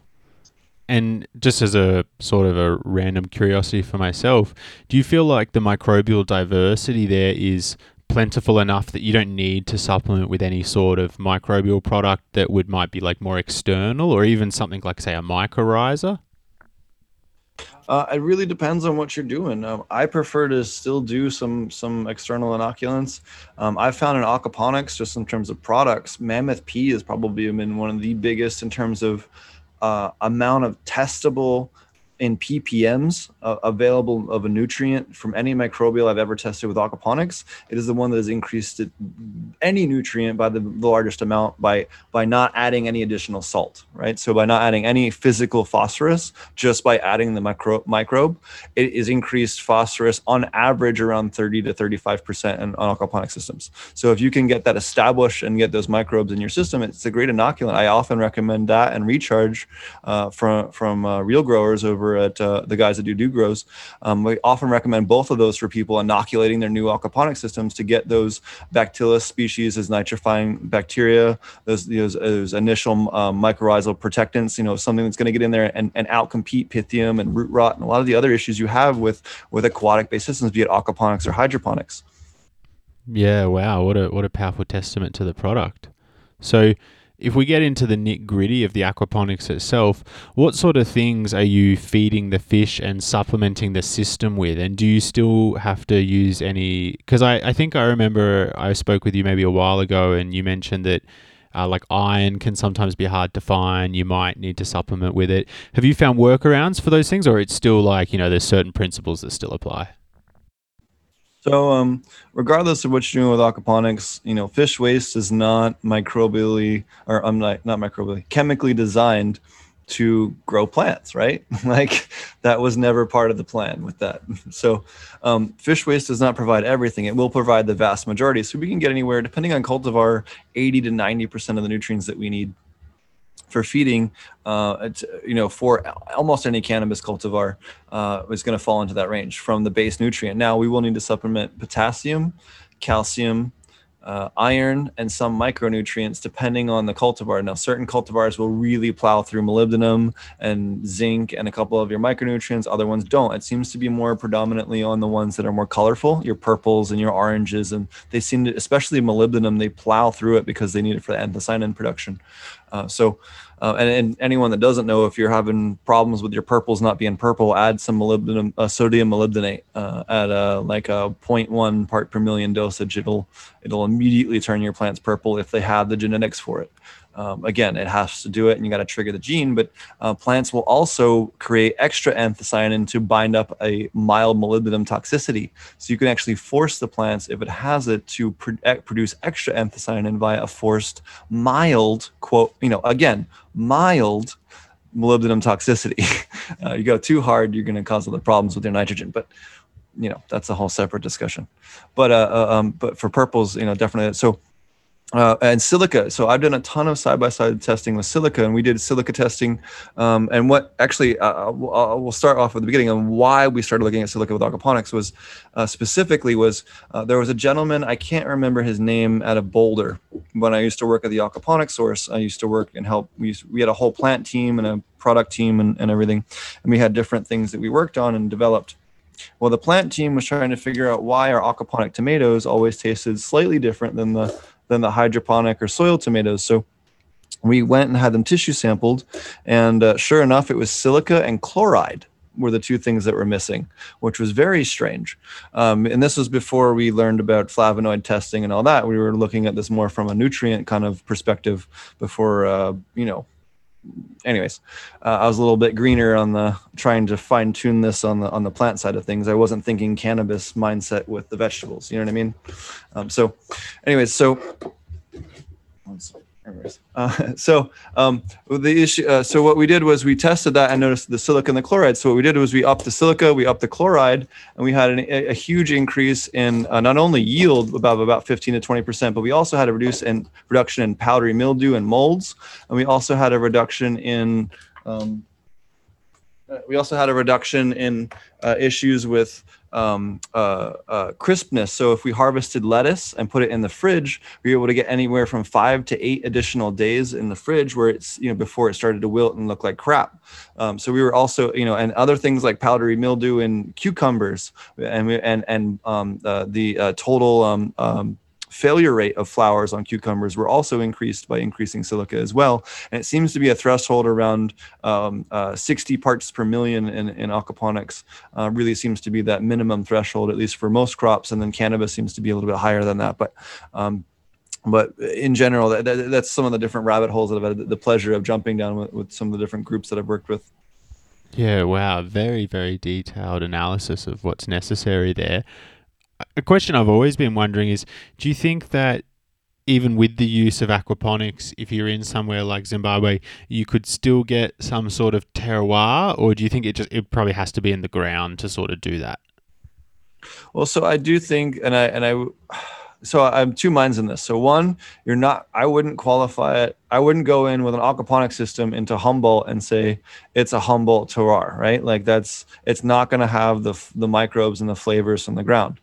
Speaker 1: And just as a sort of a random curiosity for myself, do you feel like the microbial diversity there is plentiful enough that you don't need to supplement with any sort of microbial product that would might be like more external or even something like say a mycorrhiza?
Speaker 2: Uh, it really depends on what you're doing. Um, I prefer to still do some some external inoculants. Um, I've found in aquaponics, just in terms of products, Mammoth P has probably been one of the biggest in terms of uh, amount of testable in ppms uh, available of a nutrient from any microbial I've ever tested with aquaponics. It is the one that has increased it, any nutrient by the, the, largest amount by by not adding any additional salt, right? So by not adding any physical phosphorus, just by adding the micro, microbe, it is increased phosphorus on average around 30 to 35 percent on aquaponic systems. So if you can get that established and get those microbes in your system, it's a great inoculant. I often recommend that and recharge uh, from from uh, real growers over over at uh, the guys that do do grows. Um, we often recommend both of those for people inoculating their new aquaponic systems to get those bacillus species as nitrifying bacteria, those, those, those initial um, mycorrhizal protectants, you know, something that's going to get in there and, and outcompete pythium and root rot and a lot of the other issues you have with, with aquatic based systems, be it aquaponics or hydroponics.
Speaker 1: Yeah, wow, what a what a powerful testament to the product. So if we get into the nit gritty of the aquaponics itself, what sort of things are you feeding the fish and supplementing the system with? And do you still have to use any? Because I, I think I remember I spoke with you maybe a while ago and you mentioned that. Uh, like iron can sometimes be hard to find. You might need to supplement with it. Have you found workarounds for those things, or it's still like you know there's certain principles that still apply?
Speaker 2: So, um, regardless of what you're doing with aquaponics, you know, fish waste is not microbially, or I'm not not microbially, chemically designed to grow plants, right? like that was never part of the plan with that. So, um, fish waste does not provide everything. It will provide the vast majority. So we can get anywhere, depending on cultivar, 80 to 90 percent of the nutrients that we need for feeding, uh, you know, for almost any cannabis cultivar uh, is going to fall into that range from the base nutrient. Now we will need to supplement potassium, calcium, uh, iron, and some micronutrients depending on the cultivar. Now, certain cultivars will really plow through molybdenum and zinc and a couple of your micronutrients. Other ones don't. It seems to be more predominantly on the ones that are more colorful, your purples and your oranges, and they seem to, especially molybdenum, they plow through it because they need it for the anthocyanin production. Uh, so, uh, and, and, anyone that doesn't know, if you're having problems with your purples not being purple, add some molybdenum, uh, sodium molybdenate uh, at a, like a 0.1 part per million dosage. It'll it'll immediately turn your plants purple if they have the genetics for it. Um, again, it has to do it, and you got to trigger the gene. But uh, plants will also create extra anthocyanin to bind up a mild molybdenum toxicity. So you can actually force the plants, if it has it, to produce extra anthocyanin via a forced mild quote. You know, again, mild molybdenum toxicity. uh, you go too hard, you're going to cause other problems with your nitrogen. But you know, that's a whole separate discussion. But uh, uh um, but for purples, you know, definitely. So uh, and silica. So I've done a ton of side-by-side testing with silica, and we did silica testing. Um, and what actually, uh, we'll, we'll start off at the beginning on why we started looking at silica with aquaponics was uh, specifically was uh, there was a gentleman I can't remember his name out of Boulder. When I used to work at the aquaponics source, I used to work and help. We used, we had a whole plant team and a product team and, and everything, and we had different things that we worked on and developed. Well, the plant team was trying to figure out why our aquaponic tomatoes always tasted slightly different than the than the hydroponic or soil tomatoes. So we went and had them tissue sampled, and uh, sure enough, it was silica and chloride were the two things that were missing, which was very strange. Um, and this was before we learned about flavonoid testing and all that. We were looking at this more from a nutrient kind of perspective before, uh, you know, anyways, uh, I was a little bit greener on the trying to fine tune this on the on the plant side of things. I wasn't thinking cannabis mindset with the vegetables. You know what I mean? Um, so, anyways, so uh, so um, the issue. Uh, so what we did was we tested that and noticed the silica and the chloride. So what we did was we upped the silica, we upped the chloride, and we had an, a, huge increase in uh, not only yield about about 15 to 20 percent, but we also had a reduce in reduction in powdery mildew and molds, and we also had a reduction in um, uh, we also had a reduction in uh, issues with um, uh, uh, crispness. So if we harvested lettuce and put it in the fridge, we were able to get anywhere from five to eight additional days in the fridge where it's, you know, before it started to wilt and look like crap. Um, so we were also, you know, and other things like powdery mildew in cucumbers and, we, and, and um, uh, the uh, total um, um, failure rate of flowers on cucumbers were also increased by increasing silica as well. And it seems to be a threshold around um, uh, 60 parts per million in, in aquaponics, uh, really seems to be that minimum threshold, at least for most crops. And then cannabis seems to be a little bit higher than that. But um, but in general, that, that, that's some of the different rabbit holes that I've had the pleasure of jumping down with, with some of the different groups that I've worked with.
Speaker 1: Yeah, wow. Very, very detailed analysis of what's necessary there a question I've always been wondering is do you think that even with the use of aquaponics, if you're in somewhere like Zimbabwe, you could still get some sort of terroir, or do you think it just it probably has to be in the ground to sort of do that?
Speaker 2: Well, so I do think, and I and I, so I'm two minds in this. So one, you're not. I wouldn't qualify it. I wouldn't go in with an aquaponic system into Humboldt and say it's a Humboldt terroir, right? Like that's it's not going to have the the microbes and the flavors from the ground.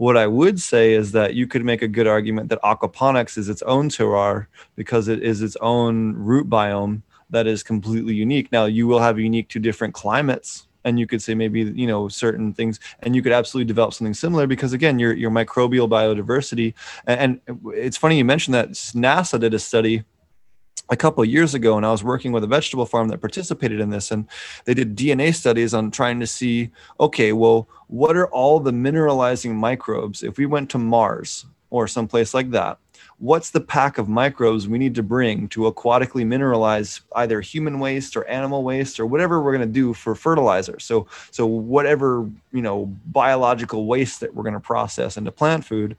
Speaker 2: What I would say is that you could make a good argument that aquaponics is its own terroir because it is its own root biome that is completely unique. Now you will have unique to different climates and you could say maybe you know certain things and you could absolutely develop something similar because again your your microbial biodiversity and, and it's funny you mentioned that NASA did a study a couple years ago and I was working with a vegetable farm that participated in this and they did DNA studies on trying to see okay well what are all the mineralizing microbes? If we went to Mars or someplace like that what's the pack of microbes we need to bring to aquatically mineralize either human waste or animal waste or whatever we're going to do for fertilizer? So so whatever you know biological waste that we're going to process into plant food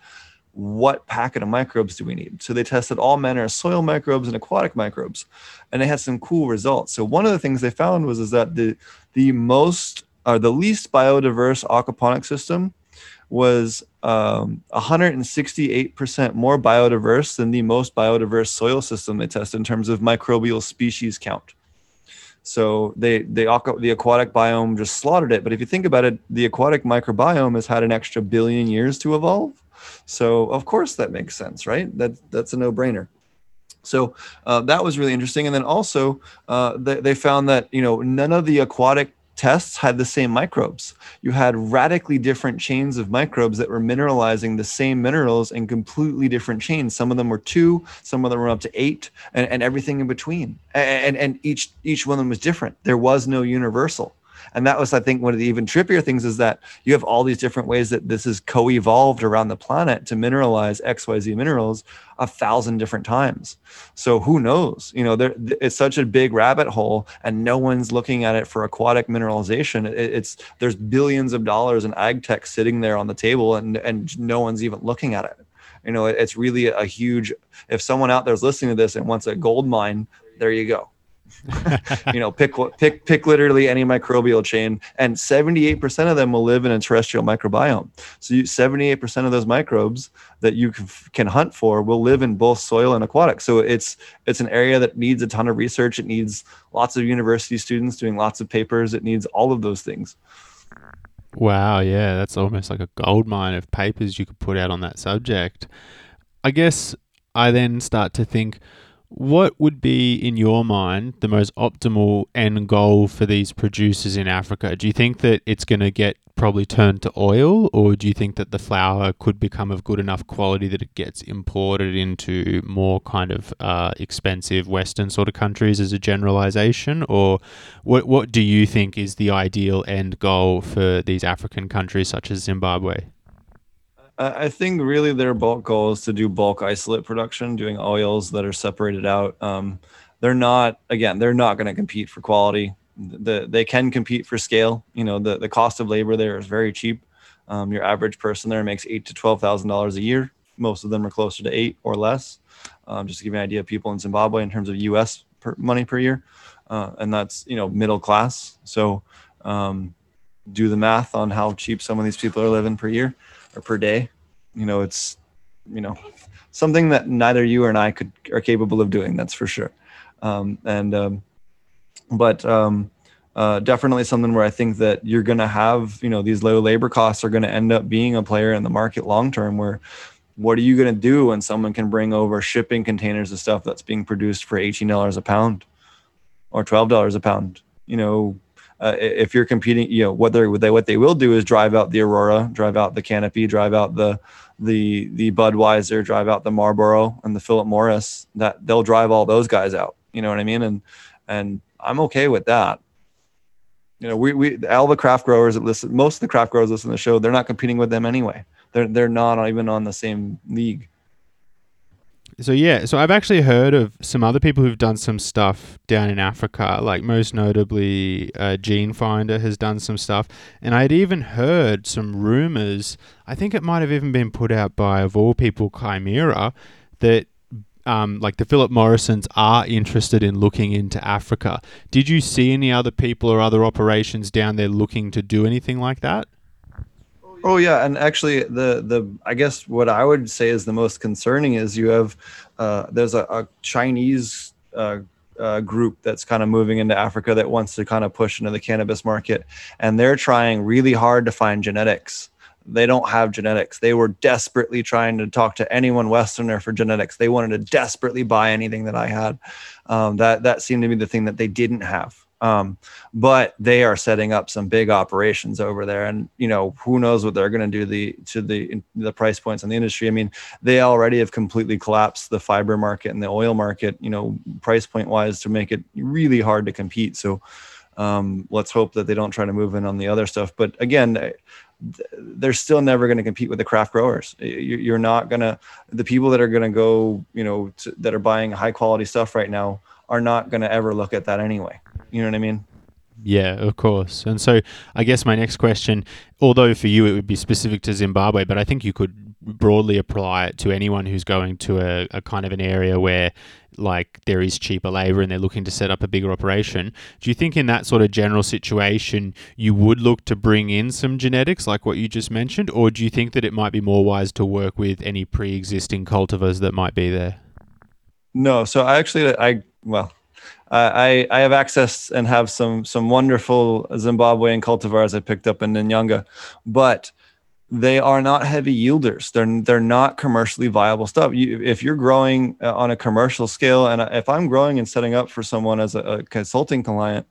Speaker 2: what packet of microbes do we need? So they tested all manner of soil microbes and aquatic microbes, and they had some cool results. So one of the things they found was is that the the most or the least biodiverse aquaponic system was um, 168% more biodiverse than the most biodiverse soil system they tested in terms of microbial species count. So they they the aquatic biome just slaughtered it. But if you think about it, the aquatic microbiome has had an extra billion years to evolve. So of course that makes sense, right? That that's a no-brainer. So uh, that was really interesting. And then also uh, they, they found that you know none of the aquatic tests had the same microbes. You had radically different chains of microbes that were mineralizing the same minerals in completely different chains. Some of them were two, some of them were up to eight, and, and everything in between. And, and, and each each one of them was different. There was no universal. And that was i think one of the even trippier things is that you have all these different ways that this is co-evolved around the planet to mineralize xyz minerals a thousand different times. So who knows? You know there it's such a big rabbit hole and no one's looking at it for aquatic mineralization. It, it's there's billions of dollars in ag tech sitting there on the table and and no one's even looking at it. You know it's really a huge if someone out there is listening to this and wants a gold mine there you go you know, pick pick pick literally any microbial chain, and 78% of them will live in a terrestrial microbiome. So you, 78% of those microbes that you can hunt for will live in both soil and aquatic. So it's it's an area that needs a ton of research. It needs lots of university students doing lots of papers. It needs all of those things.
Speaker 1: Wow, yeah, that's almost like a gold mine of papers you could put out on that subject. I guess I then start to think what would be, in your mind, the most optimal end goal for these producers in Africa? Do you think that it's going to get probably turned to oil, or do you think that the flour could become of good enough quality that it gets imported into more kind of uh, expensive Western sort of countries as a generalization? Or what, what do you think is the ideal end goal for these African countries such as Zimbabwe?
Speaker 2: I think really their bulk goal is to do bulk isolate production, doing oils that are separated out. Um, they're not, again, they're not going to compete for quality. The, they can compete for scale. You know, the, the cost of labor there is very cheap. Um, your average person there makes eight to twelve thousand dollars a year. Most of them are closer to eight or less. Um, just to give you an idea of people in Zimbabwe in terms of U.S. Per, money per year, uh, and that's you know middle class. So um, do the math on how cheap some of these people are living per year or per day. You know, it's you know something that neither you or I could are capable of doing. That's for sure. Um, and um, but um, uh, definitely something where I think that you're going to have you know these low labor costs are going to end up being a player in the market long term. Where what are you going to do when someone can bring over shipping containers of stuff that's being produced for eighteen dollars a pound or twelve dollars a pound? You know, uh, if you're competing, you know what they what they will do is drive out the Aurora, drive out the Canopy, drive out the the the Budweiser, drive out the Marlboro and the Philip Morris. That they'll drive all those guys out. You know what I mean? And and I'm okay with that. You know, we we all the craft growers that listen, most of the craft growers listen to the show, they're not competing with them anyway. They're they're not even on the same league.
Speaker 1: So yeah, so I've actually heard of some other people who've done some stuff down in Africa, like most notably uh, Gene Finder has done some stuff, and I'd even heard some rumors. I think it might have even been put out by of all people Chimera that um, like the Philip Morrisons are interested in looking into Africa. Did you see any other people or other operations down there looking to do anything like that?
Speaker 2: Oh yeah, and actually, the the I guess what I would say is the most concerning is you have uh, there's a, a Chinese uh, uh, group that's kind of moving into Africa that wants to kind of push into the cannabis market, and they're trying really hard to find genetics. They don't have genetics. They were desperately trying to talk to anyone Westerner for genetics. They wanted to desperately buy anything that I had. Um, that that seemed to be the thing that they didn't have. Um, but they are setting up some big operations over there, and you know who knows what they're going to do the to the the price points in the industry. I mean, they already have completely collapsed the fiber market and the oil market, you know, price point wise, to make it really hard to compete. So um, let's hope that they don't try to move in on the other stuff. But again, they're still never going to compete with the craft growers. You're not going to the people that are going to go, you know, to, that are buying high quality stuff right now are not going to ever look at that anyway. You know what I mean?
Speaker 1: Yeah, of course. And so I guess my next question, although for you it would be specific to Zimbabwe, but I think you could broadly apply it to anyone who's going to a, a kind of an area where like there is cheaper labor and they're looking to set up a bigger operation. Do you think in that sort of general situation you would look to bring in some genetics like what you just mentioned or do you think that it might be more wise to work with any pre-existing cultivars that might be there?
Speaker 2: No, so I actually I well I, I have access and have some some wonderful Zimbabwean cultivars I picked up in Nyanga, but they are not heavy yielders. They're they're not commercially viable stuff. You, if you're growing uh, on a commercial scale, and if I'm growing and setting up for someone as a, a consulting client,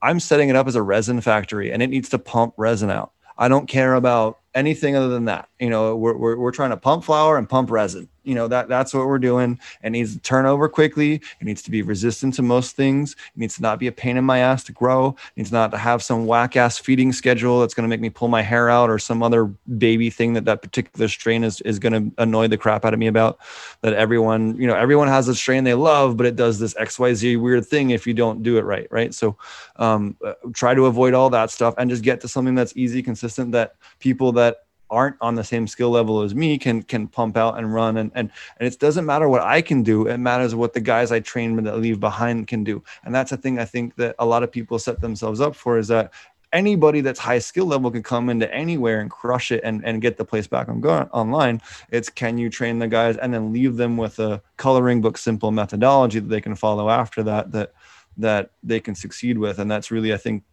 Speaker 2: I'm setting it up as a resin factory, and it needs to pump resin out. I don't care about anything other than that. You know, we're, we're, we're trying to pump flower and pump resin. You know, that that's what we're doing. It needs to turn over quickly. It needs to be resistant to most things. It needs to not be a pain in my ass to grow. It needs not to have some whack ass feeding schedule that's going to make me pull my hair out or some other baby thing that that particular strain is, is going to annoy the crap out of me about. That everyone, you know, everyone has a strain they love, but it does this XYZ weird thing if you don't do it right. Right. So um, uh, try to avoid all that stuff and just get to something that's easy, consistent that people that aren't on the same skill level as me can can pump out and run. And and and it doesn't matter what I can do. It matters what the guys I train that leave behind can do. And that's a thing I think that a lot of people set themselves up for is that anybody that's high skill level can come into anywhere and crush it and, and get the place back on go online. It's can you train the guys and then leave them with a coloring book simple methodology that they can follow after that that that they can succeed with. And that's really i think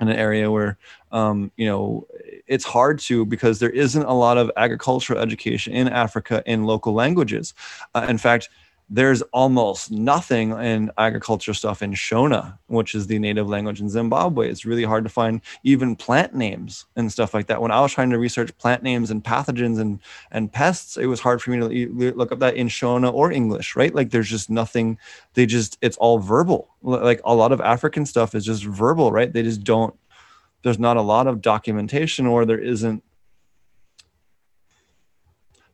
Speaker 2: in an area where um, you know it's hard to because there isn't a lot of agricultural education in africa in local languages uh, in fact there's almost nothing in agriculture stuff in Shona, which is the native language in Zimbabwe. It's really hard to find even plant names and stuff like that. When I was trying to research plant names and pathogens and and pests, it was hard for me to look up that in Shona or English, right? Like there's just nothing. They just it's all verbal. Like a lot of African stuff is just verbal, right? They just don't. There's not a lot of documentation, or there isn't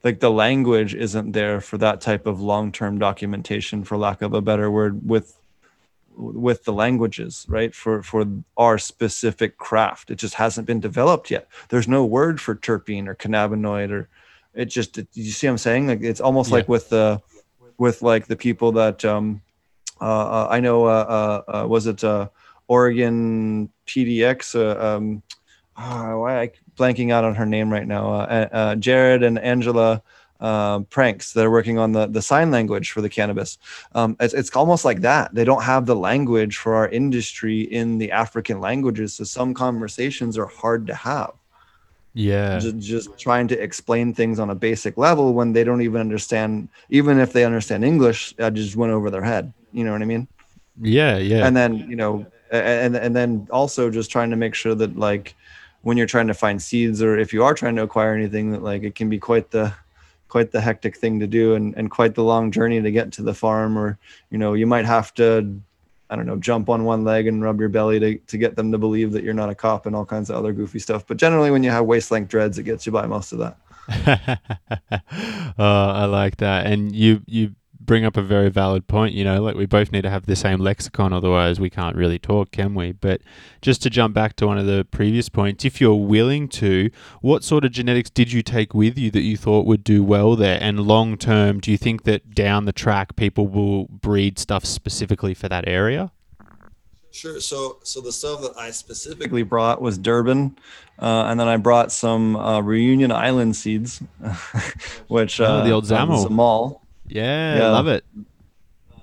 Speaker 2: like the language isn't there for that type of long-term documentation for lack of a better word with with the languages right? For for our specific craft. It just hasn't been developed yet. There's no word for terpene or cannabinoid or it just it, you see what i'm saying? Like it's almost yeah. like with the with like the people that um uh, uh i know uh, uh, uh was it uh oregon pdx uh, um uh, why I blanking out on her name right now. Uh, uh, Jared and Angela uh, Pranks that are working on the, the sign language for the cannabis. Um, it's, it's almost like that. They don't have the language for our industry in the African languages. So some conversations are hard to have.
Speaker 1: Yeah.
Speaker 2: Just, just trying to explain things on a basic level when they don't even understand, even if they understand English, I just went over their head. You know what I mean?
Speaker 1: Yeah. Yeah.
Speaker 2: And then, you know, and, and then also just trying to make sure that like, when you're trying to find seeds or if you are trying to acquire anything that like it can be quite the quite the hectic thing to do and, and quite the long journey to get to the farm or you know you might have to i don't know jump on one leg and rub your belly to, to get them to believe that you're not a cop and all kinds of other goofy stuff but generally when you have waist length dreads it gets you by most of that
Speaker 1: oh, I like that. And you you bring up a very valid point. You know, like we both need to have the same lexicon, otherwise we can't really talk, can we? But just to jump back to one of the previous points, if you're willing to, what sort of genetics did you take with you that you thought would do well there? And long term, do you think that down the track people will breed stuff specifically for that area?
Speaker 2: Sure. So, so the stuff that I specifically brought was Durban, uh, and then I brought some uh, Reunion Island seeds, which
Speaker 1: oh, the old uh, Zamo.
Speaker 2: Zamal.
Speaker 1: Yeah, yeah. love it.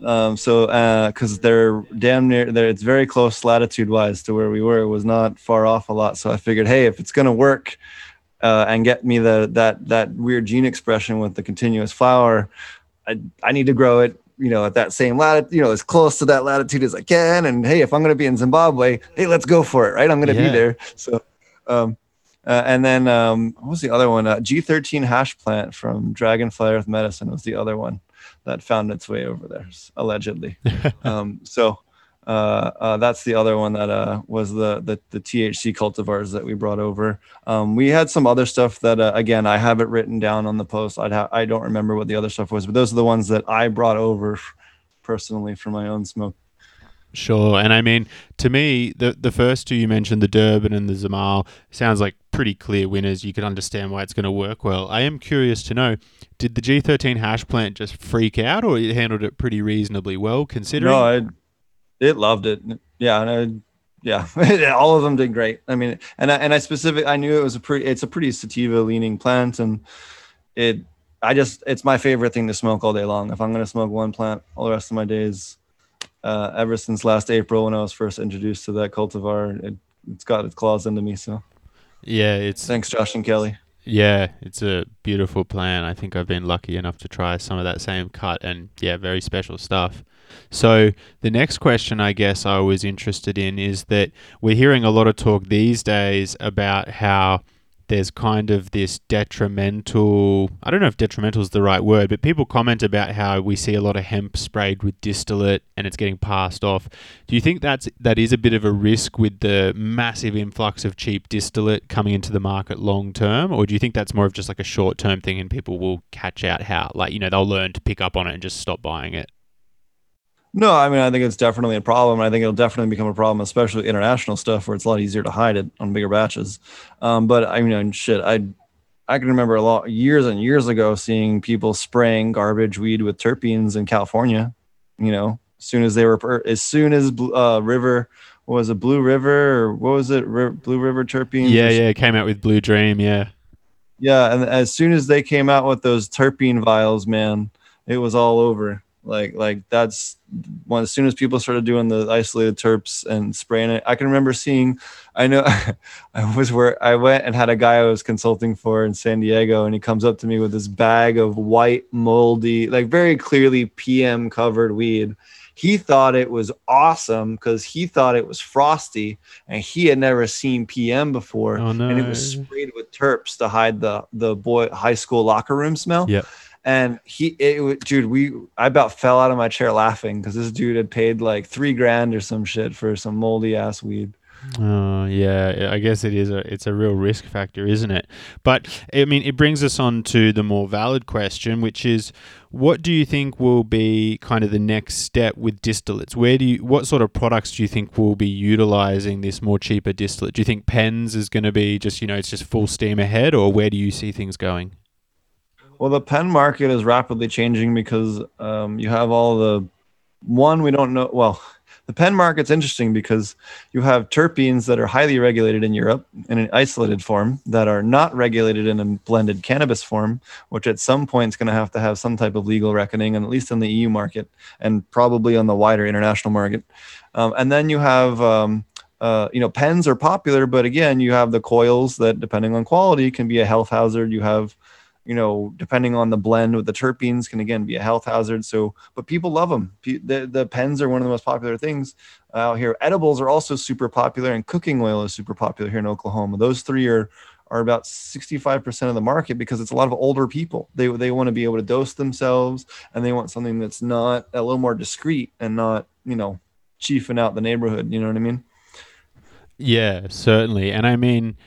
Speaker 2: Um, so because uh, they're damn near there, it's very close latitude wise to where we were. It was not far off a lot. So I figured, hey, if it's gonna work uh, and get me the that that weird gene expression with the continuous flower, I I need to grow it you know, at that same latitude, you know, as close to that latitude as I can. And hey, if I'm going to be in Zimbabwe, hey, let's go for it, right? I'm going to yeah. be there. So, um, uh, and then um, what was the other one? Uh, G13 hash plant from Dragonfly Earth Medicine was the other one that found its way over there, allegedly. um, so uh, uh, that's the other one that uh, was the, the, the THC cultivars that we brought over. Um, we had some other stuff that uh, again I have it written down on the post. I'd ha- I don't remember what the other stuff was, but those are the ones that I brought over personally for my own smoke.
Speaker 1: Sure, and I mean to me, the the first two you mentioned, the Durban and the Zamal, sounds like pretty clear winners. You can understand why it's going to work well. I am curious to know, did the G13 hash plant just freak out, or it handled it pretty reasonably well considering?
Speaker 2: No, I, it loved it. Yeah, I, yeah, all of them did great. I mean, and I, and I specific, I knew it was a pretty, it's a pretty sativa leaning plant, and it, I just, it's my favorite thing to smoke all day long. If I'm going to smoke one plant all the rest of my days uh, ever since last April when I was first introduced to that cultivar. It, it's got its claws into me. So,
Speaker 1: yeah, it's
Speaker 2: thanks, Josh and Kelly.
Speaker 1: Yeah, it's a beautiful plant. I think I've been lucky enough to try some of that same cut, and yeah, very special stuff. So, the next question I guess I was interested in is that we're hearing a lot of talk these days about how there's kind of this detrimental, I don't know if detrimental is the right word, but people comment about how we see a lot of hemp sprayed with distillate and it's getting passed off. Do you think that's that is a bit of a risk with the massive influx of cheap distillate coming into the market long term or do you think that's more of just like a short term thing and people will catch out how like you know they'll learn to pick up on it and just stop buying it?
Speaker 2: No, I mean I think it's definitely a problem. I think it'll definitely become a problem, especially international stuff where it's a lot easier to hide it on bigger batches. Um, but I mean, shit, I I can remember a lot years and years ago seeing people spraying garbage weed with terpenes in California. You know, as soon as they were, as soon as uh, River was a Blue River or what was it, Blue River terpenes?
Speaker 1: Yeah, yeah, it came out with Blue Dream. Yeah,
Speaker 2: yeah, and as soon as they came out with those terpene vials, man, it was all over like like that's when as soon as people started doing the isolated terps and spraying it, I can remember seeing. I know I was where I went and had a guy I was consulting for in San Diego, and he comes up to me with this bag of white moldy, like very clearly PM covered weed. He thought it was awesome because he thought it was frosty, and he had never seen PM before,
Speaker 1: oh, no.
Speaker 2: and it was sprayed with terps to hide the the boy high school locker room smell.
Speaker 1: Yeah
Speaker 2: and he it dude we i about fell out of my chair laughing because this dude had paid like three grand or some shit for some moldy ass weed
Speaker 1: Oh yeah, I guess it is a it's a real risk factor, isn't it? But I mean, it brings us on to the more valid question, which is, what do you think will be kind of the next step with distillates? Where do you what sort of products do you think will be utilizing this more cheaper distillate? Do you think pens is going to be just you know it's just full steam ahead, or where do you see things going?
Speaker 2: Well, the pen market is rapidly changing because um, you have all the one we don't know. Well, the pen market's interesting because you have terpenes that are highly regulated in Europe in an isolated form that are not regulated in a blended cannabis form, which at some point is going to have to have some type of legal reckoning, and at least in the EU market and probably on the wider international market. Um, and then you have um, uh, you know, pens are popular, but again, you have the coils that, depending on quality, can be a health hazard. You have you know, depending on the blend with the terpenes, can again be a health hazard. So, but people love them. The, the pens are one of the most popular things out here. Edibles are also super popular, and cooking oil is super popular here in Oklahoma. Those three are are about 65% of the market because it's a lot of older people. They they want to be able to dose themselves, and they want something that's not a little more discreet and not you know chiefing out the neighborhood. You know what I mean?
Speaker 1: Yeah, certainly. And I mean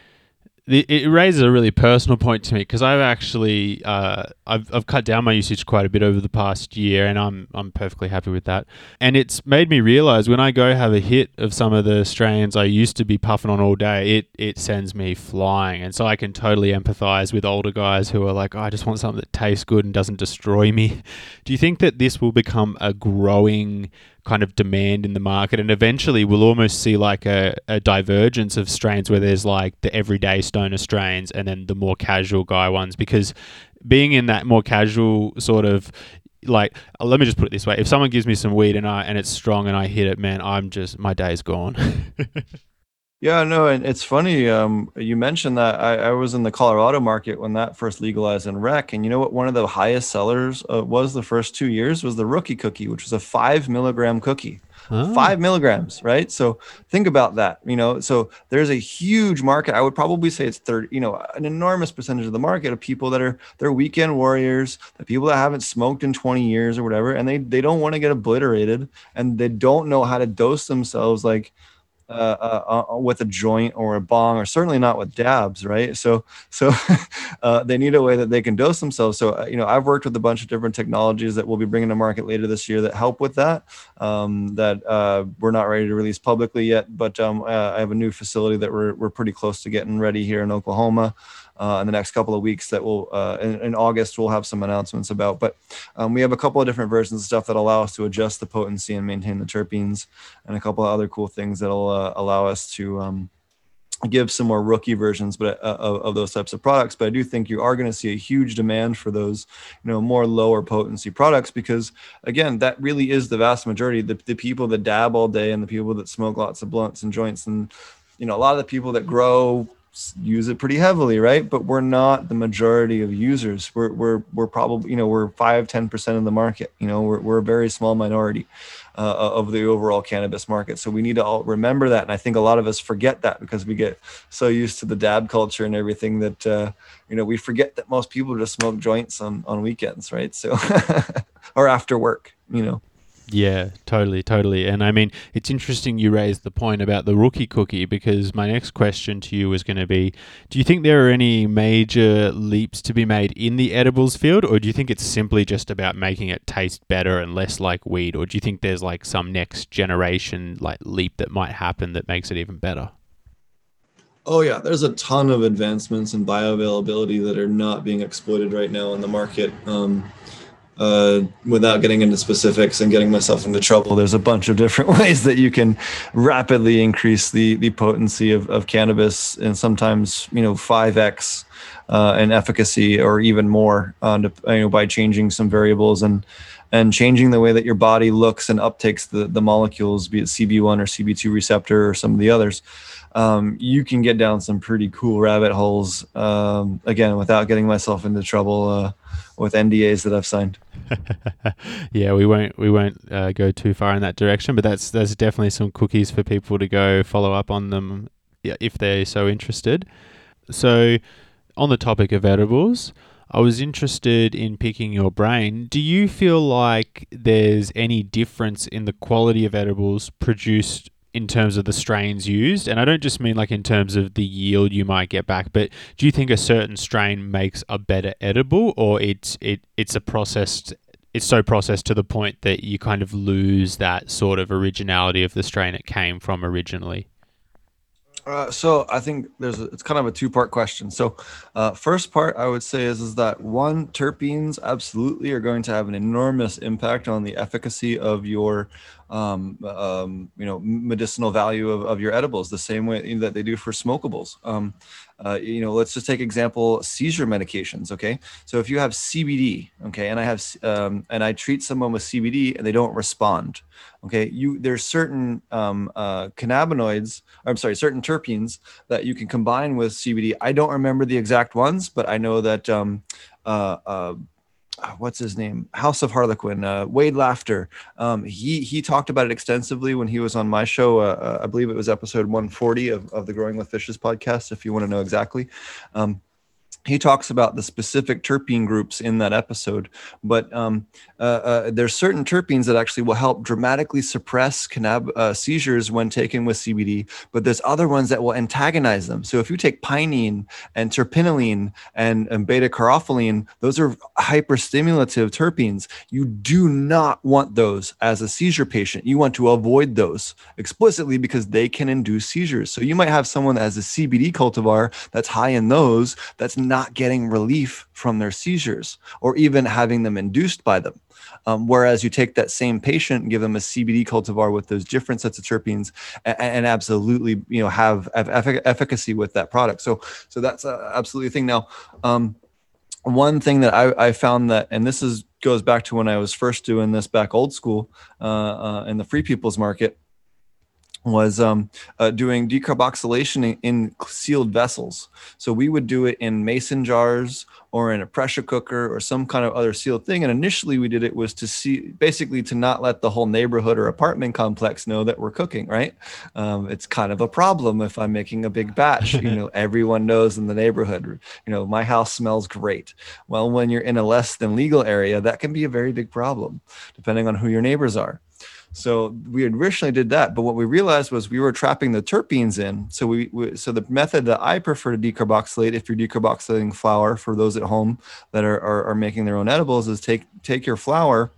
Speaker 1: it raises a really personal point to me because I've actually uh, I've, I've cut down my usage quite a bit over the past year, and I'm I'm perfectly happy with that. And it's made me realize when I go have a hit of some of the strains I used to be puffing on all day, it it sends me flying. And so I can totally empathize with older guys who are like, oh, I just want something that tastes good and doesn't destroy me. Do you think that this will become a growing kind of demand in the market and eventually we'll almost see like a, a divergence of strains where there's like the everyday stoner strains and then the more casual guy ones because being in that more casual sort of like uh, let me just put it this way. If someone gives me some weed and i and it's strong and i hit it man i'm just my day's gone
Speaker 2: Yeah, no, and it's funny. Um, you mentioned that I, I, was in the Colorado market when that first legalized in rec, and you know what? One of the highest sellers uh, was the first two years was the rookie cookie, which was a five milligram cookie. Oh. Five milligrams, right? So think about that. You know, so there's a huge market. I would probably say it's third. You know, an enormous percentage of the market of people that are they're weekend warriors, the people that haven't smoked in 20 years or whatever, and they they don't want to get obliterated, and they don't know how to dose themselves like uh, uh, uh, with a joint or a bong, or certainly not with dabs, right? So, so uh, they need a way that they can dose themselves. So, uh, you know, I've worked with a bunch of different technologies that we'll be bringing to market later this year that help with that. Um, that uh, we're not ready to release publicly yet, but um, I have a new facility that we're we're pretty close to getting ready here in Oklahoma uh, in the next couple of weeks that will uh, in, in, August we'll have some announcements about. But um, we have a couple of different versions of stuff that allow us to adjust the potency and maintain the terpenes, and a couple of other cool things that'll uh, allow us to. Um, give some more rookie versions but uh, of, of, those types of products but i do think you are going to see a huge demand for those you know more lower potency products because again that really is the vast majority the, the people that dab all day and the people that smoke lots of blunts and joints and you know a lot of the people that grow use it pretty heavily, right? But we're not the majority of users. We're we're we're probably you know we're five ten percent of the market. You know we're we're a very small minority uh, of the overall cannabis market. So we need to all remember that, and I think a lot of us forget that because we get so used to the dab culture and everything that uh, you know we forget that most people just smoke joints on on weekends, right? So or after work, you know.
Speaker 1: Yeah, totally, totally. And I mean, it's interesting you raised the point about the rookie cookie because my next question to you was going to be Do you think there are any major leaps to be made in the edibles field, or do you think it's simply just about making it taste better and less like weed, or do you think there's like some next generation like leap that might happen that makes it even better?
Speaker 2: Oh yeah, there's a ton of advancements in bioavailability that are not being exploited right now in the market. Um, uh, without getting into specifics and getting myself into trouble, there's a bunch of different ways that you can rapidly increase the the potency of, of cannabis, and sometimes you know five x uh, in efficacy or even more, uh, you know, by changing some variables and and changing the way that your body looks and uptakes the the molecules, be it CB1 or CB2 receptor or some of the others. Um, you can get down some pretty cool rabbit holes. Um, again, without getting myself into trouble uh, with NDAs that I've signed.
Speaker 1: yeah, we won't we won't uh, go too far in that direction, but that's there's definitely some cookies for people to go follow up on them if they're so interested. So, on the topic of edibles, I was interested in picking your brain. Do you feel like there's any difference in the quality of edibles produced in terms of the strains used? And I don't just mean like in terms of the yield you might get back, but do you think a certain strain makes a better edible or it's it it's a processed it's so processed to the point that you kind of lose that sort of originality of the strain it came from originally?
Speaker 2: Uh, so I think there's a, it's kind of a two part question. So, uh, first part I would say is is that one terpenes absolutely are going to have an enormous impact on the efficacy of your um, um, you know medicinal value of, of your edibles the same way that they do for smokables. Um, uh, you know, let's just take example seizure medications. Okay, so if you have CBD, okay, and I have um, and I treat someone with CBD and they don't respond, okay, you there's certain um, uh, cannabinoids, I'm sorry, certain terpenes that you can combine with CBD. I don't remember the exact ones, but I know that um, uh, uh uh, what's his name? House of harlequin uh, wade laughter. Um, he he talked about it extensively when he was on my show uh, uh i believe it was episode 140 of, of the growing with fishes podcast if you want to know exactly. Um, he talks about the specific terpene groups in that episode, but um, uh, uh, there's certain terpenes that actually will help dramatically suppress cannab- uh, seizures when taken with CBD, but there's other ones that will antagonize them. So if you take pinene and terpinolene and, and beta caryophyllene, those are hyperstimulative terpenes. You do not want those as a seizure patient. You want to avoid those explicitly because they can induce seizures. So you might have someone that has a CBD cultivar that's high in those that's not getting relief from their seizures or even having them induced by them. Um, whereas you take that same patient give them a CBD cultivar with those different sets of terpenes and, and absolutely, you know, have, have efficacy with that product. So, so that's a, absolutely a thing. Now, um, one thing that I, I, found that, and this is goes back to when I was first doing this back old school uh, uh, in the free people's market, was um, uh, doing decarboxylation in, in, sealed vessels. So we would do it in mason jars or in a pressure cooker or some kind of other sealed thing. And initially we did it was to see basically to not let the whole neighborhood or apartment complex know that we're cooking, right? Um, it's kind of a problem if I'm making a big batch. you know, everyone knows in the neighborhood, you know, my house smells great. Well, when you're in a less than legal area, that can be a very big problem, depending on who your neighbors are. So we originally did that, but what we realized was we were trapping the terpenes in. So we, we, so the method that I prefer to decarboxylate, if you're decarboxylating flour, for those at home that are, are, are making their own edibles, is take take your flour,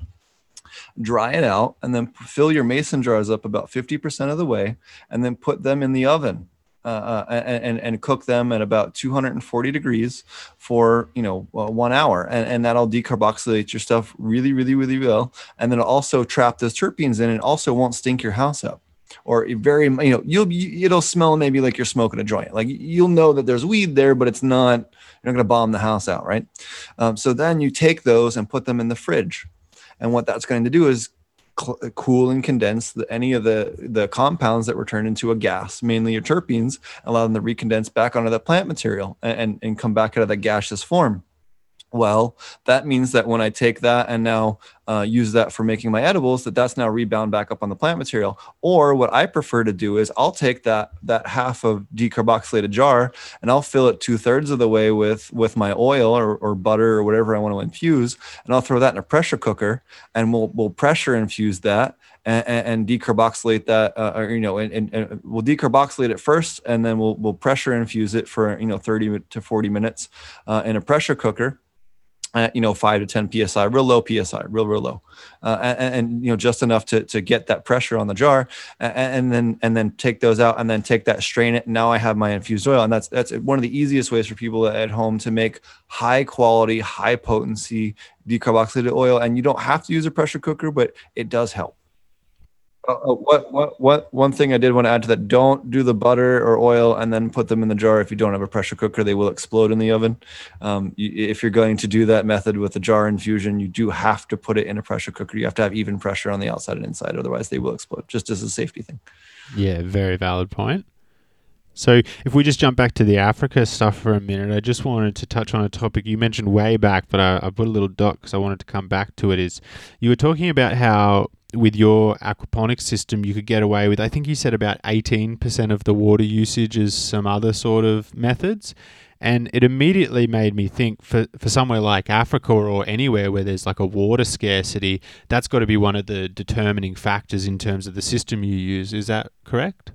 Speaker 2: dry it out, and then fill your mason jars up about 50% of the way, and then put them in the oven uh, uh and, and cook them at about 240 degrees for you know uh, one hour. And, and that'll decarboxylate your stuff really really really well. And then also trap those terpenes in and also won't stink your house up. Or very you know you'll it'll smell maybe like you're smoking a joint. Like you'll know that there's weed there but it's not you're not going to bomb the house out right? Um, so then you take those and put them in the fridge. And what that's going to do is cl- cool and condense the, any of the the compounds that were turned into a gas, mainly your terpenes, allow them to recondense back onto the plant material and, and, and come back out of the gaseous form. Well, that means that when I take that and now uh, use that for making my edibles, that that's now rebound back up on the plant material. Or what I prefer to do is I'll take that that half of decarboxylated jar and I'll fill it two thirds of the way with with my oil or, or butter or whatever I want to infuse, and I'll throw that in a pressure cooker and we'll we'll pressure infuse that and, and, decarboxylate that, uh, or, you know, and, and, and, we'll decarboxylate it first, and then we'll we'll pressure infuse it for you know 30 to 40 minutes uh, in a pressure cooker at, you know, five to 10 psi, real low psi, real, real low, uh, and, and, you know, just enough to, to get that pressure on the jar, and, and, then and then take those out, and then take that, strain it. Now I have my infused oil, and that's that's one of the easiest ways for people at home to make high quality, high potency decarboxylated oil. And you don't have to use a pressure cooker, but it does help. Uh, uh, what what what one thing I did want to add to that: don't do the butter or oil and then put them in the jar. If you don't have a pressure cooker, they will explode in the oven. Um, you, if you're going to do that method with the jar infusion, you do have to put it in a pressure cooker. You have to have even pressure on the outside and inside, otherwise they will explode. Just as a safety thing.
Speaker 1: Yeah, very valid point. So, if we just jump back to the Africa stuff for a minute, I just wanted to touch on a topic you mentioned way back, but I, I put a little dot because I wanted to come back to it. Is you were talking about how with your aquaponics system, you could get away with, I think you said about 18% of the water usage as some other sort of methods. And it immediately made me think for, for somewhere like Africa or anywhere where there's like a water scarcity, that's got to be one of the determining factors in terms of the system you use. Is that correct?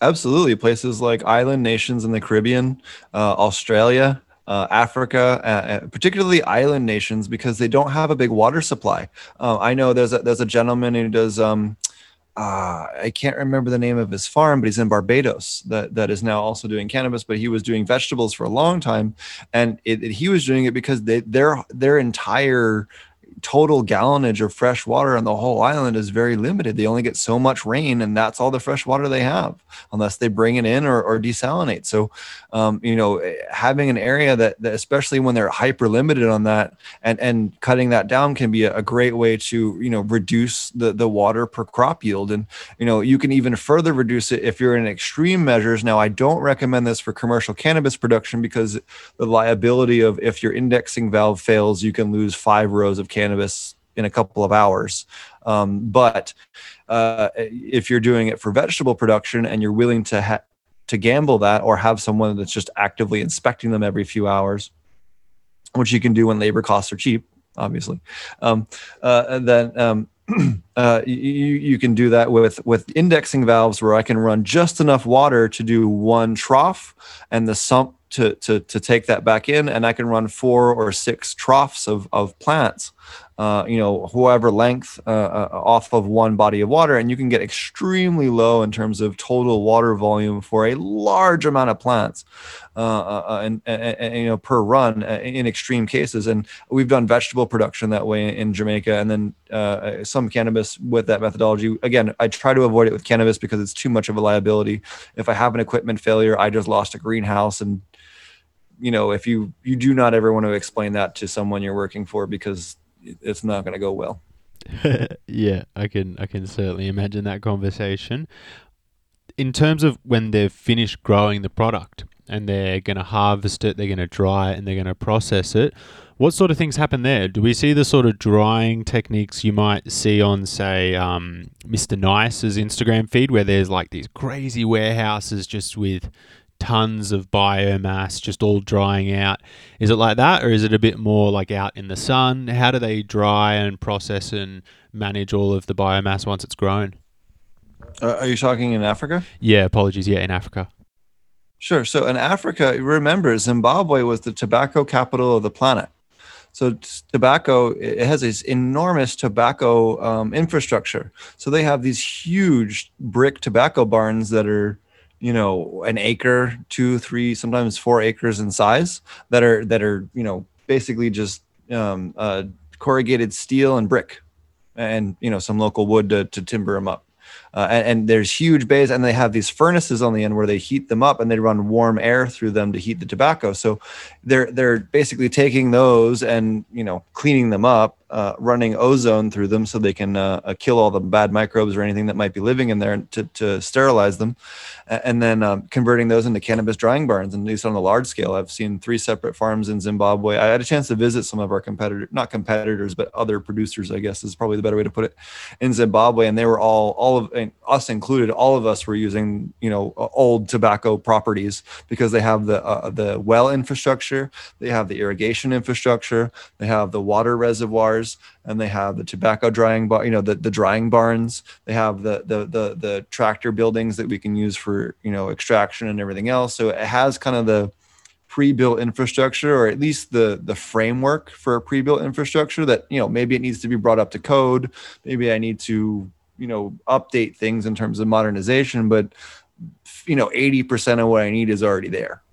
Speaker 2: Absolutely. Places like island nations in the Caribbean, uh, Australia, uh, Africa, uh, uh, particularly island nations, because they don't have a big water supply. Uh, I know there's a, there's a gentleman who does. Um, uh, I can't remember the name of his farm, but he's in Barbados that, that is now also doing cannabis, but he was doing vegetables for a long time. And it, it, he was doing it because they, their, their entire total gallonage of fresh water on the whole island is very limited. They only get so much rain, and that's all the fresh water they have, unless they bring it in or, or desalinate. So, um, you know, eh, having an area that, that, especially when they're hyper limited on that, and and cutting that down can be a, a great way to you know reduce the the water per crop yield, and you know you can even further reduce it if you're in extreme measures. Now, I don't recommend this for commercial cannabis production because the liability of if your indexing valve fails, you can lose five rows of cannabis cannabis in a couple of hours. Um, but uh, if you're doing it for vegetable production and you're willing to ha- to gamble that or have someone that's just actively inspecting them every few hours, which you can do when labor costs are cheap, obviously, um, uh, then um, uh, you, you can do that with with indexing valves where I can run just enough water to do one trough and the sump to to to take that back in, and I can run four or six troughs of of plants uh, you know, whoever length uh, uh, off of one body of water, and you can get extremely low in terms of total water volume for a large amount of plants, uh, uh, uh and, and, and, you know per run in extreme cases. And we've done vegetable production that way in Jamaica, and then some cannabis with that methodology. Again, I try to avoid it with cannabis because it's too much of a liability. If I have an equipment failure, I just lost a greenhouse and you know if you you do not ever want to explain that to someone you're working for because it's not going to go well.
Speaker 1: yeah, I can I can certainly imagine that conversation. In terms of when they've finished growing the product and they're going to harvest it, they're going to dry it, and they're going to process it. What sort of things happen there? Do we see the sort of drying techniques you might see on, say, um, Mr. Nice's Instagram feed, where there's like these crazy warehouses just with tons of biomass just all drying out. Is it like that, or is it a bit more like out in the sun? How do they dry and process and manage all of the biomass once it's grown?
Speaker 2: Uh, are you talking in Africa?
Speaker 1: Yeah, apologies. Yeah, in Africa.
Speaker 2: Sure. So in Africa, remember, Zimbabwe was the tobacco capital of the planet. So tobacco, it has this enormous tobacco um, infrastructure. So they have these huge brick tobacco barns that are you know an acre two three sometimes four acres in size that are that are you know basically just um, uh, corrugated steel and brick and you know some local wood to, to timber them up. Uh, and, and, there's huge bays and they have these furnaces on the end where they heat them up and they run warm air through them to heat the tobacco. So they're they're basically taking those and you know cleaning them up uh, running ozone through them so they can uh, uh, kill all the bad microbes or anything that might be living in there to, to sterilize them. And then um, converting those into cannabis drying barns, and at least on a large scale. I've seen three separate farms in Zimbabwe. I had a chance to visit some of our competitors, not competitors, but other producers, I guess is probably the better way to put it, in Zimbabwe. And they were all, all of us included, all of us were using, you know, old tobacco properties because they have the, uh, the well infrastructure, they have the irrigation infrastructure, they have the water reservoirs and they have the tobacco drying bar, you know, the, the drying barns. They have the, the the the tractor buildings that we can use for you know extraction and everything else. So it has kind of the pre-built infrastructure or at least the the framework for a pre-built infrastructure that you know maybe it needs to be brought up to code maybe i need to you know update things in terms of modernization but you know 80% of what i need is already there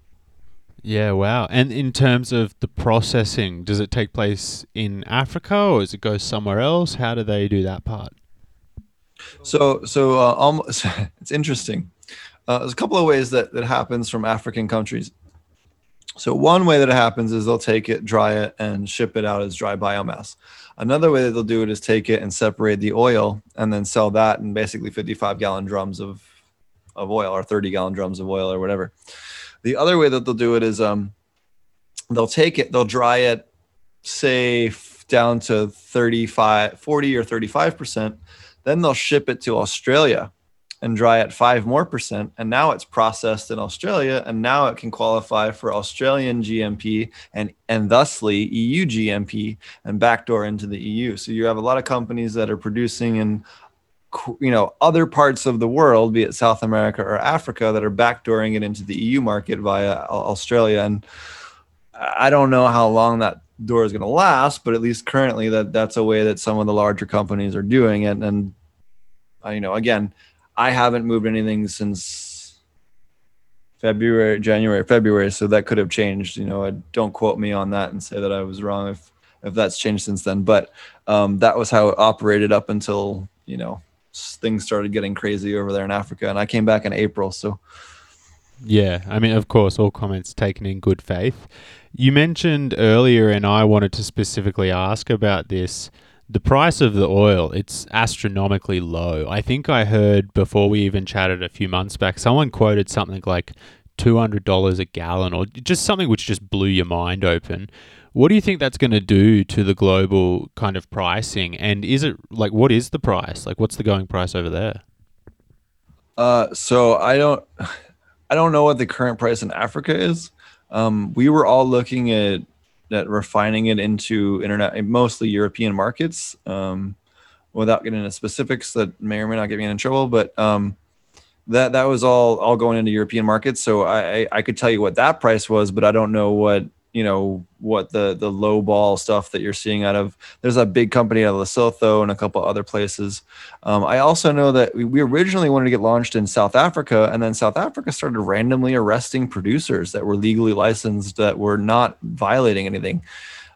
Speaker 1: yeah, wow. And in terms of the processing, does it take place in Africa or does it go somewhere else? How do they do that part?
Speaker 2: So, so uh, almost, it's interesting. Uh, there's a couple of ways that that happens from African countries. So one way that it happens is they'll take it, dry it, and ship it out as dry biomass. Another way that they'll do it is take it and separate the oil and then sell that in basically 55 gallon drums of of oil or 30 gallon drums of oil or whatever. The other way that they'll do it is um, they'll take it, they'll dry it, say down to 35, 40 or 35%. Then they'll ship it to Australia and dry it five more percent. And now it's processed in Australia. And now it can qualify for Australian GMP and, and thusly EU GMP and backdoor into the EU. So you have a lot of companies that are producing in you know other parts of the world be it south america or africa that are backdooring it into the eu market via australia. And i don't know how long that door is going to last but at least currently that that's a way that some of the larger companies are doing it. And uh, you know again i haven't moved anything since february january february so that could have changed. You know don't quote me on that and say that i was wrong if if that's changed since then. But um, that was how it operated up until you know things started getting crazy over there in Africa, and I came back in April. So,
Speaker 1: yeah, I mean, of course, all comments taken in good faith. You mentioned earlier, and I wanted to specifically ask about this. The price of the oil, it's astronomically low. I think I heard before we even chatted a few months back, someone quoted something like $200 a gallon or just something which just blew your mind open. What do you think that's going to do to the global kind of pricing? And is it like what is the price? Like what's the going price over there?
Speaker 2: Uh, so I don't, I don't know what the current price in Africa is. Um, we were all looking at at refining it into internet, mostly European markets. Um, without getting into specifics that may or may not get me in trouble, but um, that that was all all going into European markets. So I I could tell you what that price was, but I don't know what you know what the the low ball stuff that you're seeing out of there's a big company out of lesotho and a couple other places. Um, i also know that we, we originally wanted to get launched in south africa and then south africa started randomly arresting producers that were legally licensed that were not violating anything.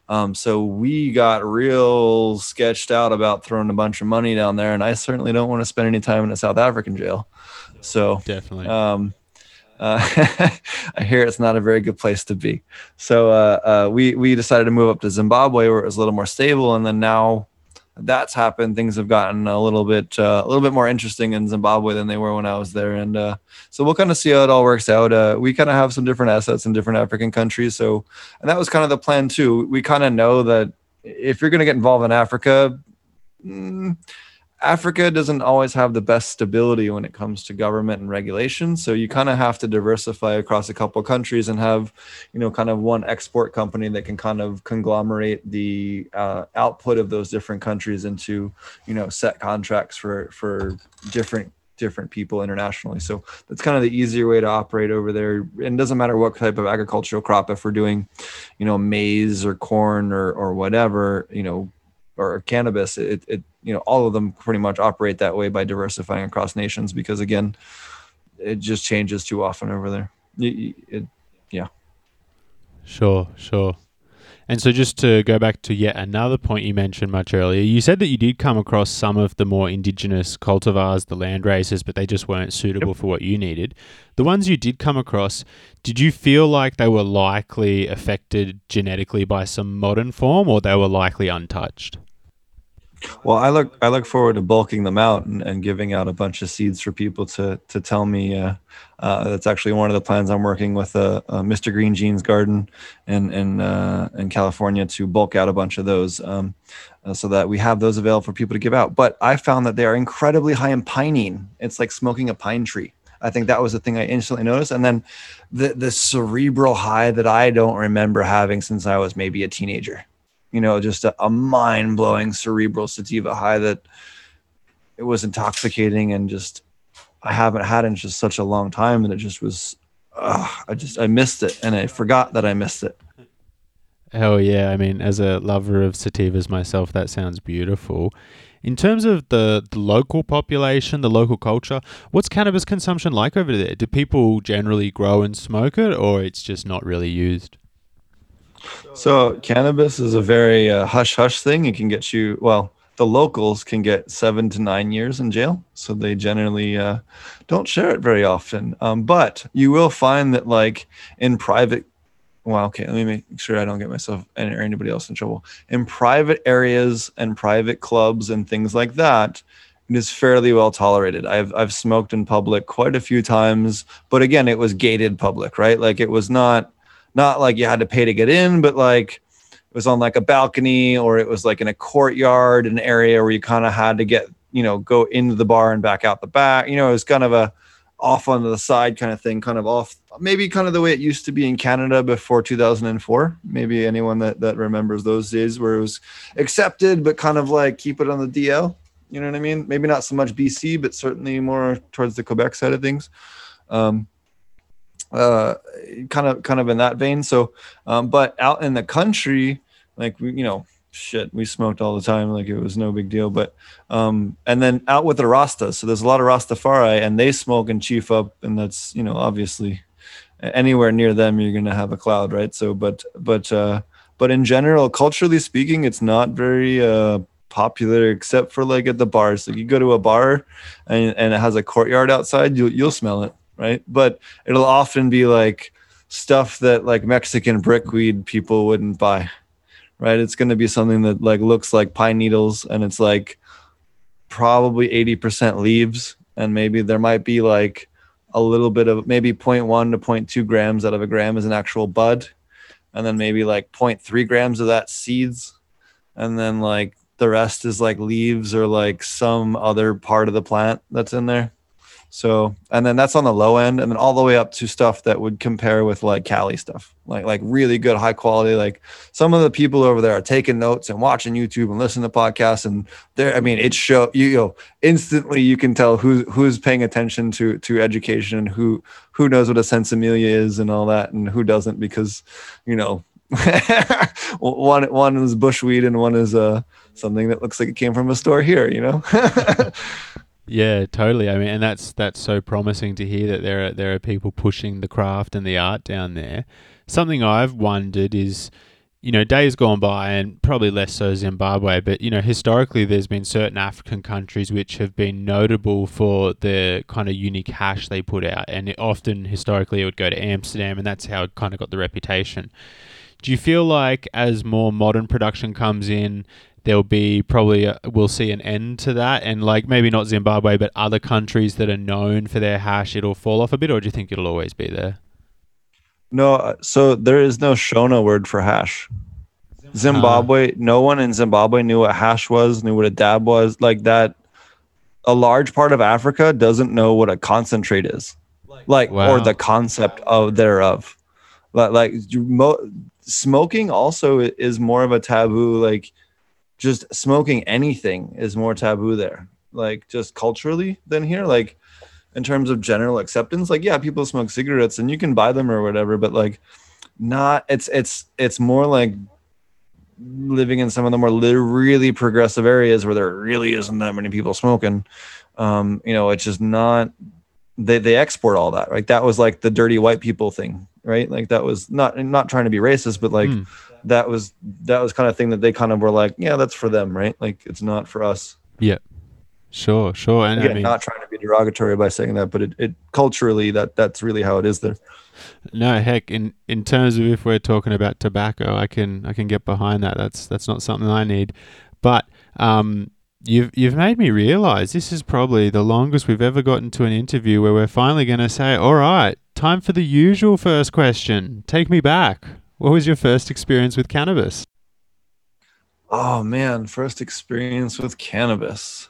Speaker 2: Um, so we got real sketched out about throwing a bunch of money down there and i certainly don't want to spend any time in a south african jail. So
Speaker 1: definitely.
Speaker 2: um, uh, I hear it's not a very good place to be. So uh, uh, we we decided to move up to Zimbabwe where it was a little more stable, and then now that's happened. Things have gotten a little bit uh, a little bit more interesting in Zimbabwe than they were when I was there, and uh, so we'll kind of see how it all works out. Uh, we kind of have some different assets in different African countries, so and that was kind of the plan too. We kind of know that if you're going to get involved in Africa. Mm, Africa doesn't always have the best stability when it comes to government and regulation. So you kind of have to diversify across a couple countries and have, you know, kind of one export company that can kind of conglomerate the uh, output of those different countries into, you know, set contracts for for different different people internationally. So that's kind of the easier way to operate over there. And doesn't matter what type of agricultural crop, if we're doing, you know, maize or corn or or whatever, you know, or cannabis, it, it you know all of them pretty much operate that way by diversifying across nations because again, it just changes too often over there. It, it, yeah.
Speaker 1: Sure, sure. And so, just to go back to yet another point you mentioned much earlier, you said that you did come across some of the more indigenous cultivars, the land races, but they just weren't suitable yep. for what you needed. The ones you did come across, did you feel like they were likely affected genetically by some modern form or they were likely untouched?
Speaker 2: Well, I look I look forward to bulking them out and, and giving out a bunch of seeds for people to to tell me. Uh, uh, that's actually one of the plans I'm working with uh, uh Mr. Green Jeans Garden in in uh, in California to bulk out a bunch of those, um, uh, so that we have those available for people to give out. But I found that they are incredibly high in pinene. It's like smoking a pine tree. I think that was the thing I instantly noticed. And then the the cerebral high that I don't remember having since I was maybe a teenager you know, just a, a mind blowing cerebral sativa high that it was intoxicating and just I haven't had in just such a long time, and it just was. Uh, I just I missed it, and I forgot that I missed it.
Speaker 1: Hell yeah! I mean, as a lover of sativas myself, that sounds beautiful. In terms of the, the local population, the local culture, what's cannabis consumption like over there? Do people generally grow and smoke it, or it's just not really used?
Speaker 2: So cannabis is a very uh, hush hush thing. It can get you well. The locals can get seven to nine years in jail, so they generally uh, don't share it very often. Um, but you will find that, like in private, well, okay, let me make sure I don't get myself or anybody else in trouble. In private areas and private clubs and things like that, it is fairly well tolerated. I've I've smoked in public quite a few times, but again, it was gated public, right? Like it was not not like you had to pay to get in, but like it was on like a balcony or it was like in a courtyard, an area where you kind of had to get, you know, go into the bar and back out the back. You know, it was kind of a off onto the side kind of thing, kind of off, maybe kind of the way it used to be in Canada before 2004. Maybe anyone that, that remembers those days where it was accepted, but kind of like keep it on the DL. You know what I mean? Maybe not so much BC, but certainly more towards the Quebec side of things. Um, uh, kind of kind of in that vein. So, um, but out in the country, like we, you know, shit, we smoked all the time, like it was no big deal. But um, and then out with the Rastas, so there's a lot of Rastafari, and they smoke and chief up, and that's you know obviously anywhere near them you're gonna have a cloud, right? So, but but uh, but in general, culturally speaking, it's not very uh popular except for like at the bars. Like you go to a bar and, and it has a courtyard outside, you'll you'll smell it right? But it'll often be like stuff that like Mexican brickweed people wouldn't buy, right? It's going to be something that like looks like pine needles and it's like probably 80% leaves and maybe there might be like a little bit of maybe 0.1 to 0.2 grams out of a gram is an actual bud and then maybe like 0.3 grams of that seeds and then like the rest is like leaves or like some other part of the plant that's in there so, and then that's on the low end, and then all the way up to stuff that would compare with like Cali stuff, like like really good, high quality. Like some of the people over there are taking notes and watching YouTube and listening to podcasts, and there, I mean, it show you, you know instantly you can tell who who's paying attention to to education and who who knows what a sinsemilla is and all that, and who doesn't because you know one one is bushweed and one is uh something that looks like it came from a store here, you know.
Speaker 1: Yeah, totally. I mean, and that's that's so promising to hear that there are there are people pushing the craft and the art down there. Something I've wondered is, you know, days gone by, and probably less so Zimbabwe, but you know, historically, there's been certain African countries which have been notable for the kind of unique hash they put out, and it often historically it would go to Amsterdam, and that's how it kind of got the reputation. Do you feel like as more modern production comes in, there'll be probably a, we'll see an end to that. And like maybe not Zimbabwe but other countries that are known for their hash it'll fall off a bit or do you think it'll always be there?
Speaker 2: No uh, so there is no shona word for hash. Zimbabwe uh, no one in Zimbabwe knew what hash was knew what a dab was. Like that a large part of Africa doesn't know what a concentrate is. Like wow. or the concept of thereof. Like, like mo- smoking also is more of a taboo. Like just smoking anything is more taboo there like just culturally than here like in terms of general acceptance. Like yeah people smoke cigarettes and you can buy them or whatever but like not it's it's it's more like living in some of the more really progressive areas where there really isn't that many people smoking. Um you know it's just not they they export all that right? That was like the dirty white people thing right? Like that was not not trying to be racist but like mm that was that was kind of thing that they kind of were like, yeah, that's for them, right? Like it's not for us.
Speaker 1: Yeah. Sure, sure.
Speaker 2: And Again, I mean, not trying to be derogatory by saying that, but it, it culturally that that's really how it is there.
Speaker 1: No, heck, in in terms of if we're talking about tobacco, I can I can get behind that. That's that's not something I need. But Um, you've you've made me realize this is probably the longest we've ever gotten to an interview where we're finally going to say, "All right, time for the usual first question. Take me back. What was your first experience with cannabis?"
Speaker 2: Oh man, first experience with cannabis.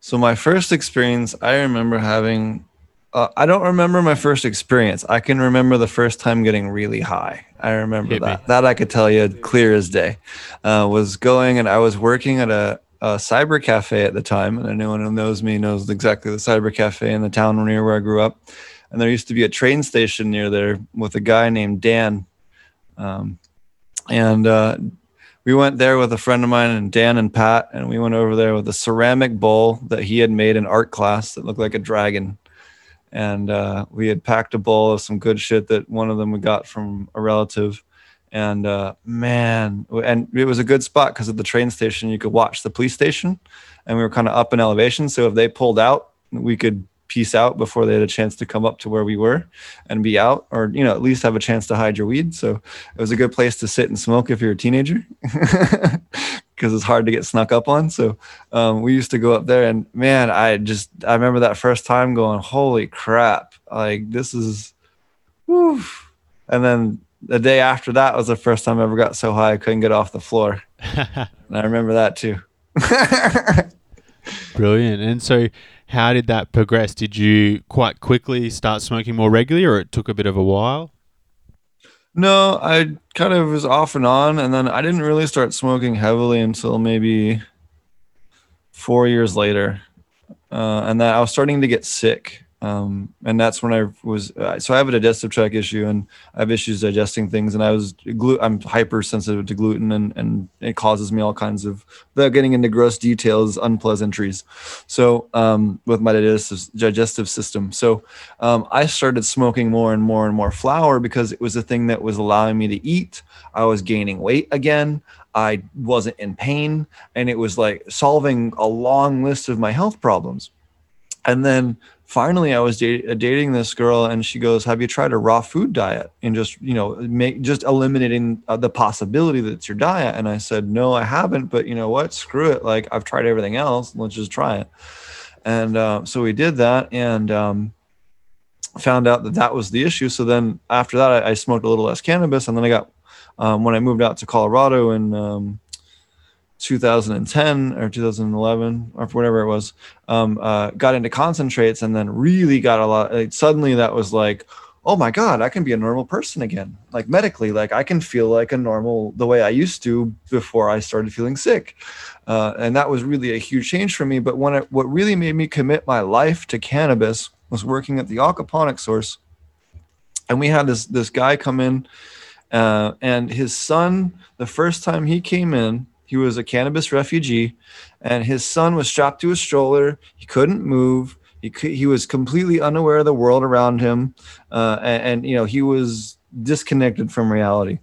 Speaker 2: So my first experience, I remember having. Uh, I don't remember my first experience. I can remember the first time getting really high. I remember
Speaker 1: Hit me.
Speaker 2: that. That I could tell you clear as day. Uh, was going and I was working at a, a cyber cafe at the time, and anyone who knows me knows exactly the cyber cafe in the town near where I grew up. And there used to be a train station near there with a guy named Dan. Um, and uh, we went there with a friend of mine and Dan and Pat, and we went over there with a ceramic bowl that he had made in art class that looked like a dragon. And uh, we had packed a bowl of some good shit that one of them we got from a relative. And uh, man, and it was a good spot because at the train station you could watch the police station, and we were kind of up in elevation. So if they pulled out, we could piece out before they had a chance to come up to where we were and be out or you know at least have a chance to hide your weed so it was a good place to sit and smoke if you're a teenager because it's hard to get snuck up on so um, we used to go up there and man i just i remember that first time going holy crap like this is whew. and then the day after that was the first time i ever got so high i couldn't get off the floor and i remember that too
Speaker 1: Brilliant. And so, how did that progress? Did you quite quickly start smoking more regularly, or it took a bit of a while?
Speaker 2: No, I kind of was off and on, and then I didn't really start smoking heavily until maybe four years later, uh, and that I was starting to get sick, um, and that's when I was. Uh, so I have a digestive tract issue, and I have issues digesting things, and I was glu- I'm hypersensitive to gluten, and and it causes me all kinds of without getting into gross details, unpleasantries. So um, with my digestive digestive system, so um, I started smoking more and more and more flour because it was a thing that was allowing me to eat. I was gaining weight again. I wasn't in pain, and it was like solving a long list of my health problems. And then finally, I was da- dating this girl, and she goes, "Have you tried a raw food diet and just you know make just eliminating uh, the possibility that it's your diet?" And I said, "No, I haven't, but you know what? Screw it. Like I've tried everything else. Let's just try it." And uh, so we did that, and um, found out that that was the issue. So then after that, I, I smoked a little less cannabis, and then I got um, when I moved out to Colorado in um, 2010 or 2011 or whatever it was, um, uh, got into concentrates, and then really got a lot. Like, suddenly, that was like, oh my god, I can be a normal person again. Like medically, like I can feel like a normal the way I used to before I started feeling sick. Uh, and that was really a huge change for me. But when it, what really made me commit my life to cannabis was working at the aquaponic source, and we had this this guy come in, uh, and his son. The first time he came in, he was a cannabis refugee, and his son was strapped to a stroller. He couldn't move. He he was completely unaware of the world around him, uh, and, and you know he was disconnected from reality,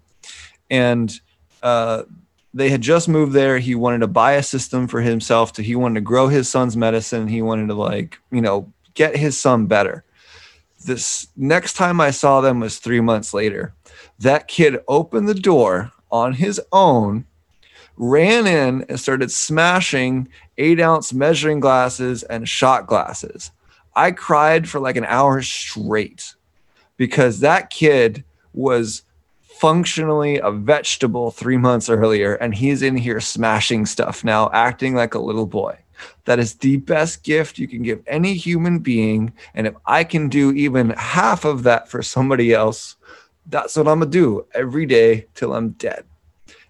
Speaker 2: and. Uh, they had just moved there. He wanted to buy a system for himself to he wanted to grow his son's medicine. He wanted to like, you know, get his son better. This next time I saw them was 3 months later. That kid opened the door on his own, ran in and started smashing 8 ounce measuring glasses and shot glasses. I cried for like an hour straight because that kid was functionally a vegetable three months earlier, and he's in here smashing stuff now, acting like a little boy. That is the best gift you can give any human being. And if I can do even half of that for somebody else, that's what I'm gonna do every day till I'm dead.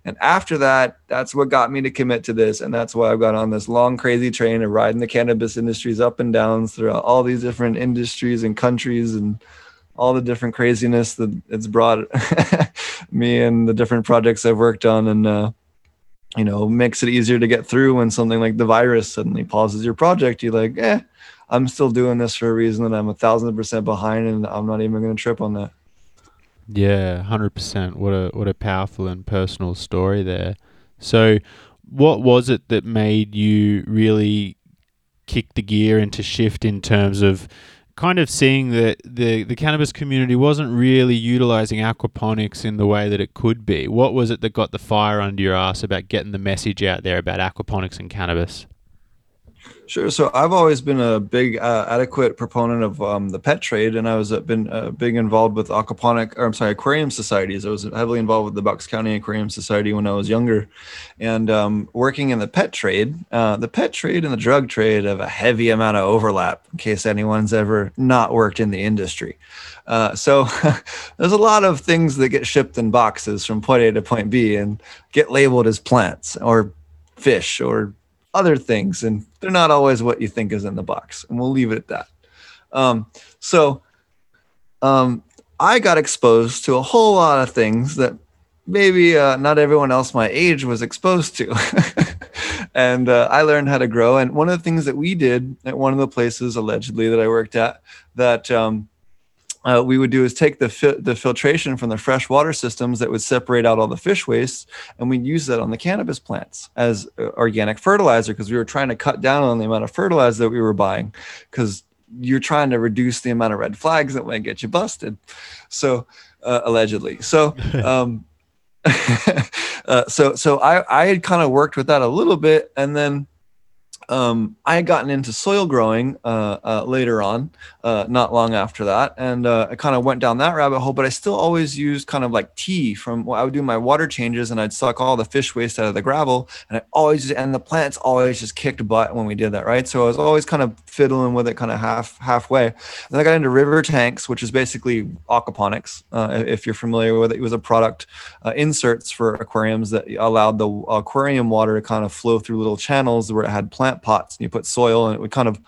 Speaker 2: And after that, that's what got me to commit to this. And that's why I've got on this long, crazy train of riding the cannabis industries up and downs throughout all these different industries and countries and all the different craziness that it's brought me and the different projects I've worked on, and uh, you know, makes it easier to get through when something like the virus suddenly pauses your project. You're like, eh, I'm still doing this for a reason, and I'm a thousand percent behind, and I'm not even going to trip on that.
Speaker 1: Yeah, hundred percent. What a what a powerful and personal story there. So, what was it that made you really kick the gear into shift in terms of kind of seeing that the the cannabis community wasn't really utilizing aquaponics in the way that it could be. What was it that got the fire under your ass about getting the message out there about aquaponics and cannabis?
Speaker 2: Sure. So I've always been a big, uh, adequate proponent of um, the pet trade, and I was uh, been uh, big involved with aquaponic, or I'm sorry, aquarium societies. I was heavily involved with the Bucks County Aquarium Society when I was younger, and um, working in the pet trade. Uh, the pet trade and the drug trade have a heavy amount of overlap. In case anyone's ever not worked in the industry, uh, so there's a lot of things that get shipped in boxes from point A to point B and get labeled as plants or fish or other things, and they're not always what you think is in the box. And we'll leave it at that. Um, so um, I got exposed to a whole lot of things that maybe uh, not everyone else my age was exposed to. and uh, I learned how to grow. And one of the things that we did at one of the places allegedly that I worked at that um, uh, we would do is take the fi- the filtration from the freshwater systems that would separate out all the fish waste, and we'd use that on the cannabis plants as uh, organic fertilizer because we were trying to cut down on the amount of fertilizer that we were buying because you're trying to reduce the amount of red flags that might get you busted. So uh, allegedly, so. Um, uh, so so I I had kind of worked with that a little bit, and then um, I had gotten into soil growing uh, uh, later on, uh, not long after that, and uh, I kind of went down that rabbit hole. But I still always used kind of like tea from. Well, I would do my water changes, and I'd suck all the fish waste out of the gravel, and I always and the plants always just kicked butt when we did that, right? So I was always kind of fiddling with it, kind of half halfway. And I got into river tanks, which is basically aquaponics. Uh, if you're familiar with it, it was a product uh, inserts for aquariums that allowed the aquarium water to kind of flow through little channels where it had plant pots and you put soil and it would kind of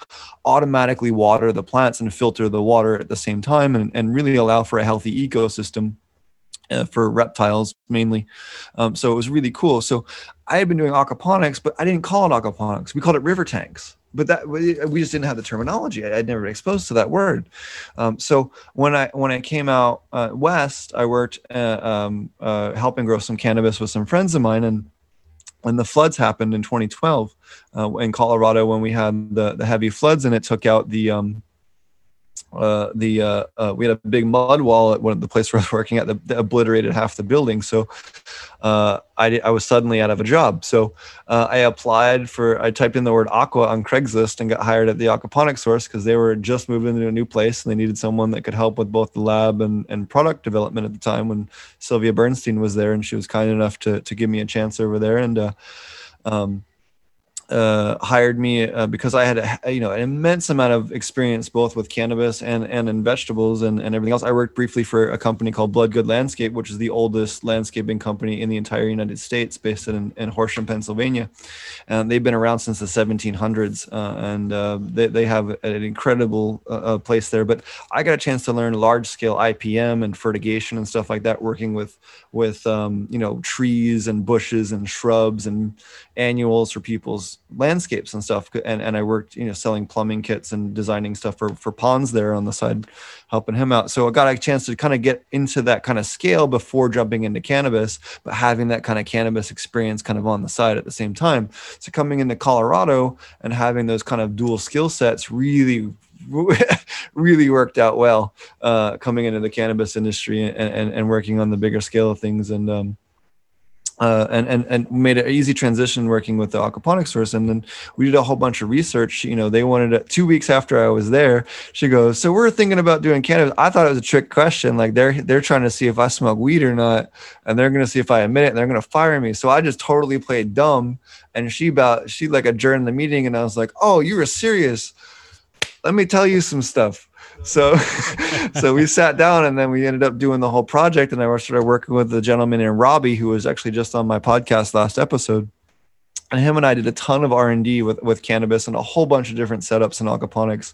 Speaker 2: automatically water the plants and filter the water at the same time and, and really allow for a healthy ecosystem uh, for reptiles mainly. Um, so it was really cool. So I had been doing aquaponics, but I didn't call it aquaponics. We called it river tanks. But that we just didn't have the terminology. I, would never been exposed to that word. Um, so when I when I came out uh, west, I worked uh, um, uh, helping grow some cannabis with some friends of mine, and when the floods happened in 2012 uh, in Colorado, when we had the, the heavy floods and it took out the um, uh, the uh, uh, we had a big mud wall at one of the place where I was working at that, that obliterated half the building. So uh, I, I was suddenly out of a job. So uh, I applied for I typed in the word aqua on Craigslist and got hired at the aquaponics source because they were just moving into a new place and they needed someone that could help with both the lab and, and product development at the time when Sylvia Bernstein was there and she was kind enough to to give me a chance over there and. Uh, um, uh, hired me uh, because I had a, you know an immense amount of experience both with cannabis and and in vegetables and, and everything else. I worked briefly for a company called Blood Good Landscape, which is the oldest landscaping company in the entire United States, based in, in Horsham, Pennsylvania. And they've been around since the 1700s, uh, and uh, they, they have an incredible uh, uh, place there. But I got a chance to learn large scale IPM and fertigation and stuff like that, working with with um, you know trees and bushes and shrubs and annuals for people's landscapes and stuff. And, and i worked you know selling plumbing kits and designing stuff for, for ponds there on the side helping him out. So i got a chance to kind of get into that kind of scale before jumping into cannabis but having that kind of cannabis experience kind of on the side at the same time. So coming into colorado and having those kind of dual skill sets really really worked out well uh, coming into the cannabis industry and, and, and working on the bigger scale of things. And um, uh, and, and and made an easy transition working with the aquaponics source. And then we did a whole bunch of research. You know they wanted it two weeks after i was there she goes so we're thinking about doing cannabis. I thought it was a trick question. Like they're they're trying to see if i smoke weed or not and they're to see if i admit it and they're to fire me. So i just totally played dumb and she about she like adjourned the meeting and i was like oh you were serious. Let me tell you some stuff. So, so we sat down and then we ended up doing the whole project. And I started working with the gentleman in Robbie, who was actually just on my podcast last episode and him and I did a ton of R and D with with cannabis and a whole bunch of different setups in aquaponics,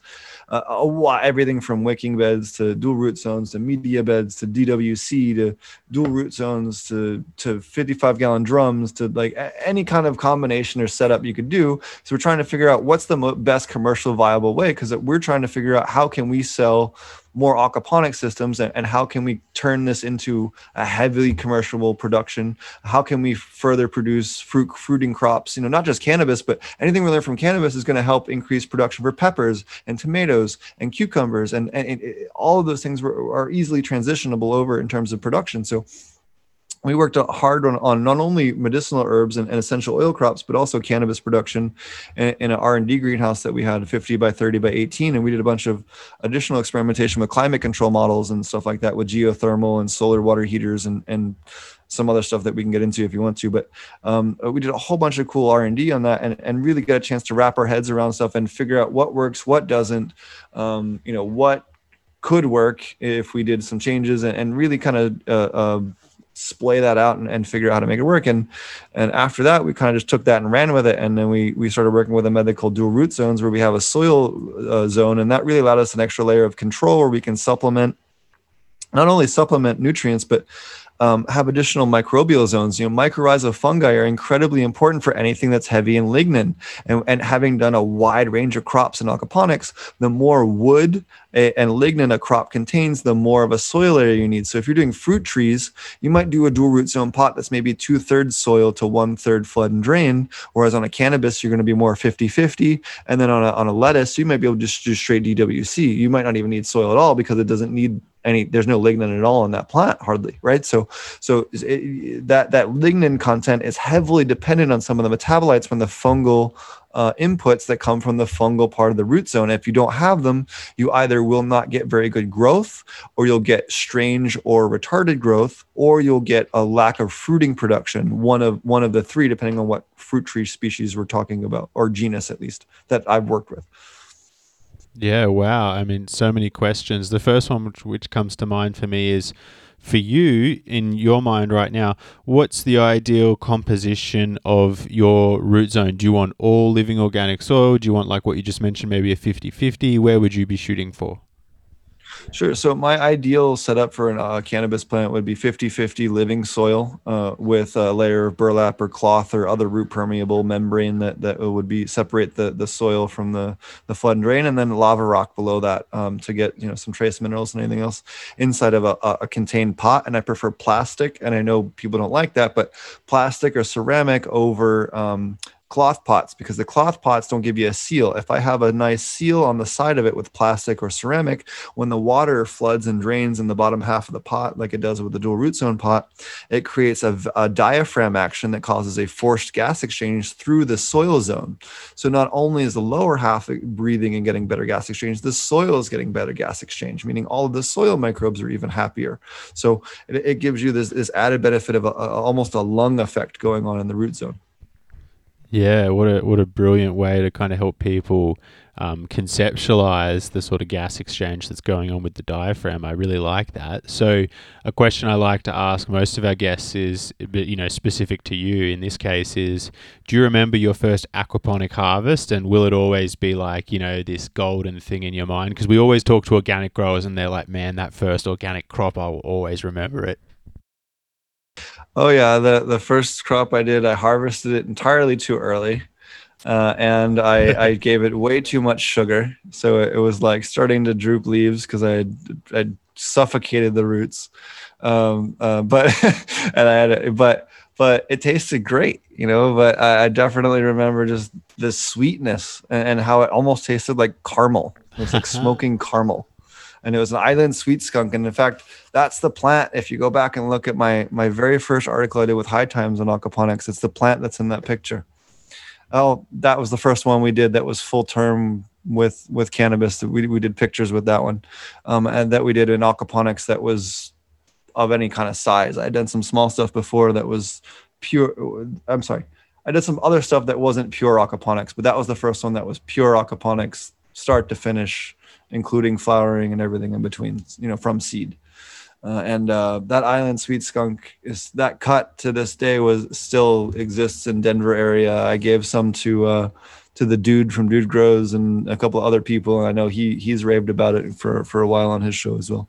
Speaker 2: a lot, everything from wicking beds to dual root zones to media beds to DWC to dual root zones to to 55 gallon drums to like any kind of combination or setup you could do. So we're trying to figure out what's the best commercial viable way because we're trying to figure out how can we sell more aquaponic systems and, and how can we turn this into a heavily commercial production? How can we further produce fruit fruiting crops you know not just cannabis but anything we learn from cannabis is going to help increase production for peppers and tomatoes and cucumbers and, and, and all of those things are easily transitionable over in terms of production. So we worked hard on, on not only medicinal herbs and, and essential oil crops, but also cannabis production in, in an R&D greenhouse that we had 50 by 30 by 18. And we did a bunch of additional experimentation with climate control models and stuff like that with geothermal and solar water heaters and, and some other stuff that we can get into if you want to. But um, we did a whole bunch of cool R&D on that and, and really get a chance to wrap our heads around stuff and figure out what works, what doesn't, um, you know, what could work if we did some changes and, and really kind of uh, uh, splay that out and, and figure out how to make it work. And and after that, we kind of just took that and ran with it. And then we we started working with a method called dual root zones, where we have a soil uh, zone, and that really allowed us an extra layer of control where we can supplement, not only supplement nutrients, but um, have additional microbial zones. You know, mycorrhizal fungi are incredibly important for anything that's heavy in lignin. And, and having done a wide range of crops in aquaponics, the more wood and lignin a crop contains, the more of a soil area you need. So if you're doing fruit trees, you might do a dual root zone pot that's maybe two thirds soil to one third flood and drain. Whereas on a cannabis, you're going to be more 50 50. And then on a, on a lettuce, you might be able to just do straight DWC. You might not even need soil at all because it doesn't need any there's no lignin at all in that plant hardly right? So so it, that that lignin content is heavily dependent on some of the metabolites from the fungal uh, inputs that come from the fungal part of the root zone. If you don't have them you either will not get very good growth or you'll get strange or retarded growth or you'll get a lack of fruiting production one of one of the three depending on what fruit tree species we're talking about or genus at least that i've worked with
Speaker 1: yeah, wow. I mean, so many questions. The first one which, which comes to mind for me is for you, in your mind right now, what's the ideal composition of your root zone? Do you want all living organic soil? Do you want, like what you just mentioned, maybe a 50 50? Where would you be shooting for?
Speaker 2: Sure. So my ideal setup for a uh, cannabis plant would be 50-50 living soil uh, with a layer of burlap or cloth or other root permeable membrane that, that would be separate the, the soil from the, the flood and drain and then lava rock below that um, to get you know some trace minerals and anything else inside of a, a contained pot. And I prefer plastic. And I know people don't like that, but plastic or ceramic over um, cloth pots because the cloth pots don't give you a seal. If I have a nice seal on the side of it with plastic or ceramic, when the water floods and drains in the bottom half of the pot, like it does with the dual root zone pot, it creates a, a diaphragm action that causes a forced gas exchange through the soil zone. So not only is the lower half breathing and getting better gas exchange, the soil is getting better gas exchange, meaning all of the soil microbes are even happier. So it, it gives you this, this added benefit of a, a, almost a lung effect going on in the root zone.
Speaker 1: Yeah, what a what a brilliant way to kind of help people um, conceptualize the sort of gas exchange that's going on with the diaphragm. I really like that. So, a question I like to ask most of our guests is, you know, specific to you in this case is, do you remember your first aquaponic harvest, and will it always be like, you know, this golden thing in your mind? Because we always talk to organic growers, and they're like, man, that first organic crop, I will always remember it.
Speaker 2: Oh yeah, the the first crop I did, I harvested it entirely too early, uh, and I I gave it way too much sugar, so it, it was like starting to droop leaves because I I suffocated the roots, um, uh, but and I had it, but but it tasted great, you know. But I, I definitely remember just the sweetness and, and, how it almost tasted like caramel. It was like smoking caramel and it was an island sweet skunk. And in fact, that's the plant. If you go back and look at my my very first article I did with High Times on aquaponics, it's the plant that's in that picture. Oh, that was the first one we did that was full term with with cannabis. We we did pictures with that one, um, and that we did in aquaponics that was of any kind of size. I had done some small stuff before that was pure. I'm sorry. I did some other stuff that wasn't pure aquaponics, but that was the first one that was pure aquaponics, start to finish, including flowering and everything in between, you know, from seed. Uh, and uh, that island sweet skunk is that cut to this day was still exists in Denver area. I gave some to uh, to the dude from Dude Grows and a couple of other people. And I know he he's raved about it for for a while on his show as well.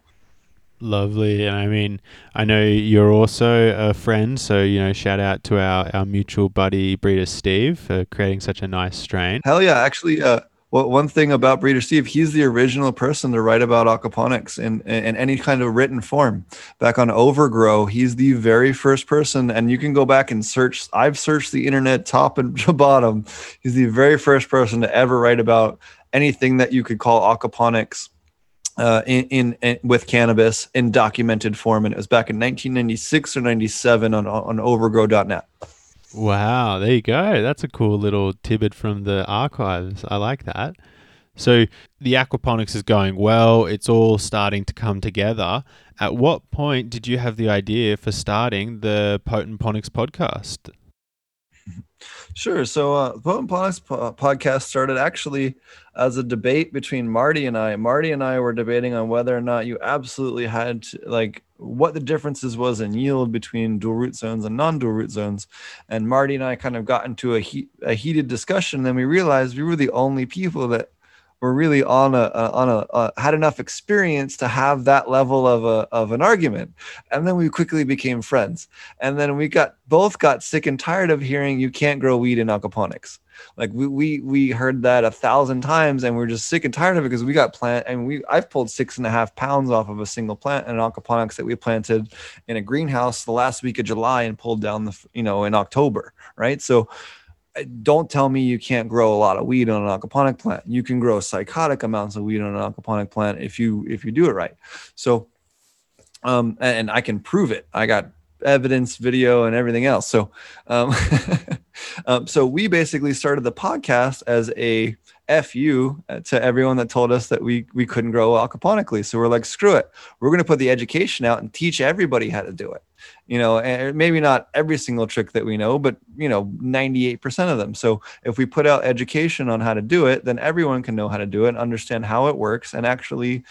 Speaker 1: Lovely, and I mean, I know you're also a friend, so you know, shout out to our our mutual buddy breeder Steve for creating such a nice strain.
Speaker 2: Hell yeah! Actually, uh, well, one thing about Breeder Steve, he's the original person to write about aquaponics in, in any kind of written form. Back on Overgrow, he's the very first person, and you can go back and search. I've searched the internet top and bottom. He's the very first person to ever write about anything that you could call aquaponics uh, in, in, in, with cannabis in documented form, and it was back in 1996 or 97 on on Overgrow.net.
Speaker 1: Wow, there you go. That's a cool little tidbit from the archives. I like that. So the aquaponics is going well. It's all starting to come together. At what point did you have the idea for starting the Potent Ponics podcast?
Speaker 2: Sure. So, uh, Potent Ponics po- podcast started actually as a debate between Marty and I. Marty and I were debating on whether or not you absolutely had to, like, what the differences was in yield between dual root zones and non-dual root zones. And Marty and I kind of got into a, heat, a heated discussion. Then we realized we were the only people that were really on a, on a had enough experience to have that level of a of an argument. And then we quickly became friends. And then we got both got sick and tired of hearing you can't grow weed in aquaponics. Like we we we heard that a thousand times and we're just sick and tired of it because we got plant and we I've pulled six and a half pounds off of a single plant in aquaponics that we planted in a greenhouse the last week of July and pulled down the you know in October right? So don't tell me you can't grow a lot of weed on an aquaponic plant. You can grow psychotic amounts of weed on an aquaponic plant if you if you do it right. So, um, and I can prove it. I got evidence, video, and everything else. So, um, um, so we basically started the podcast as a fu uh, to everyone that told us that we we couldn't grow aquaponically. So we're like, screw it. We're going to put the education out and teach everybody how to do it you know and maybe not every single trick that we know but you know 98% of them so if we put out education on how to do it then everyone can know how to do it understand how it works and actually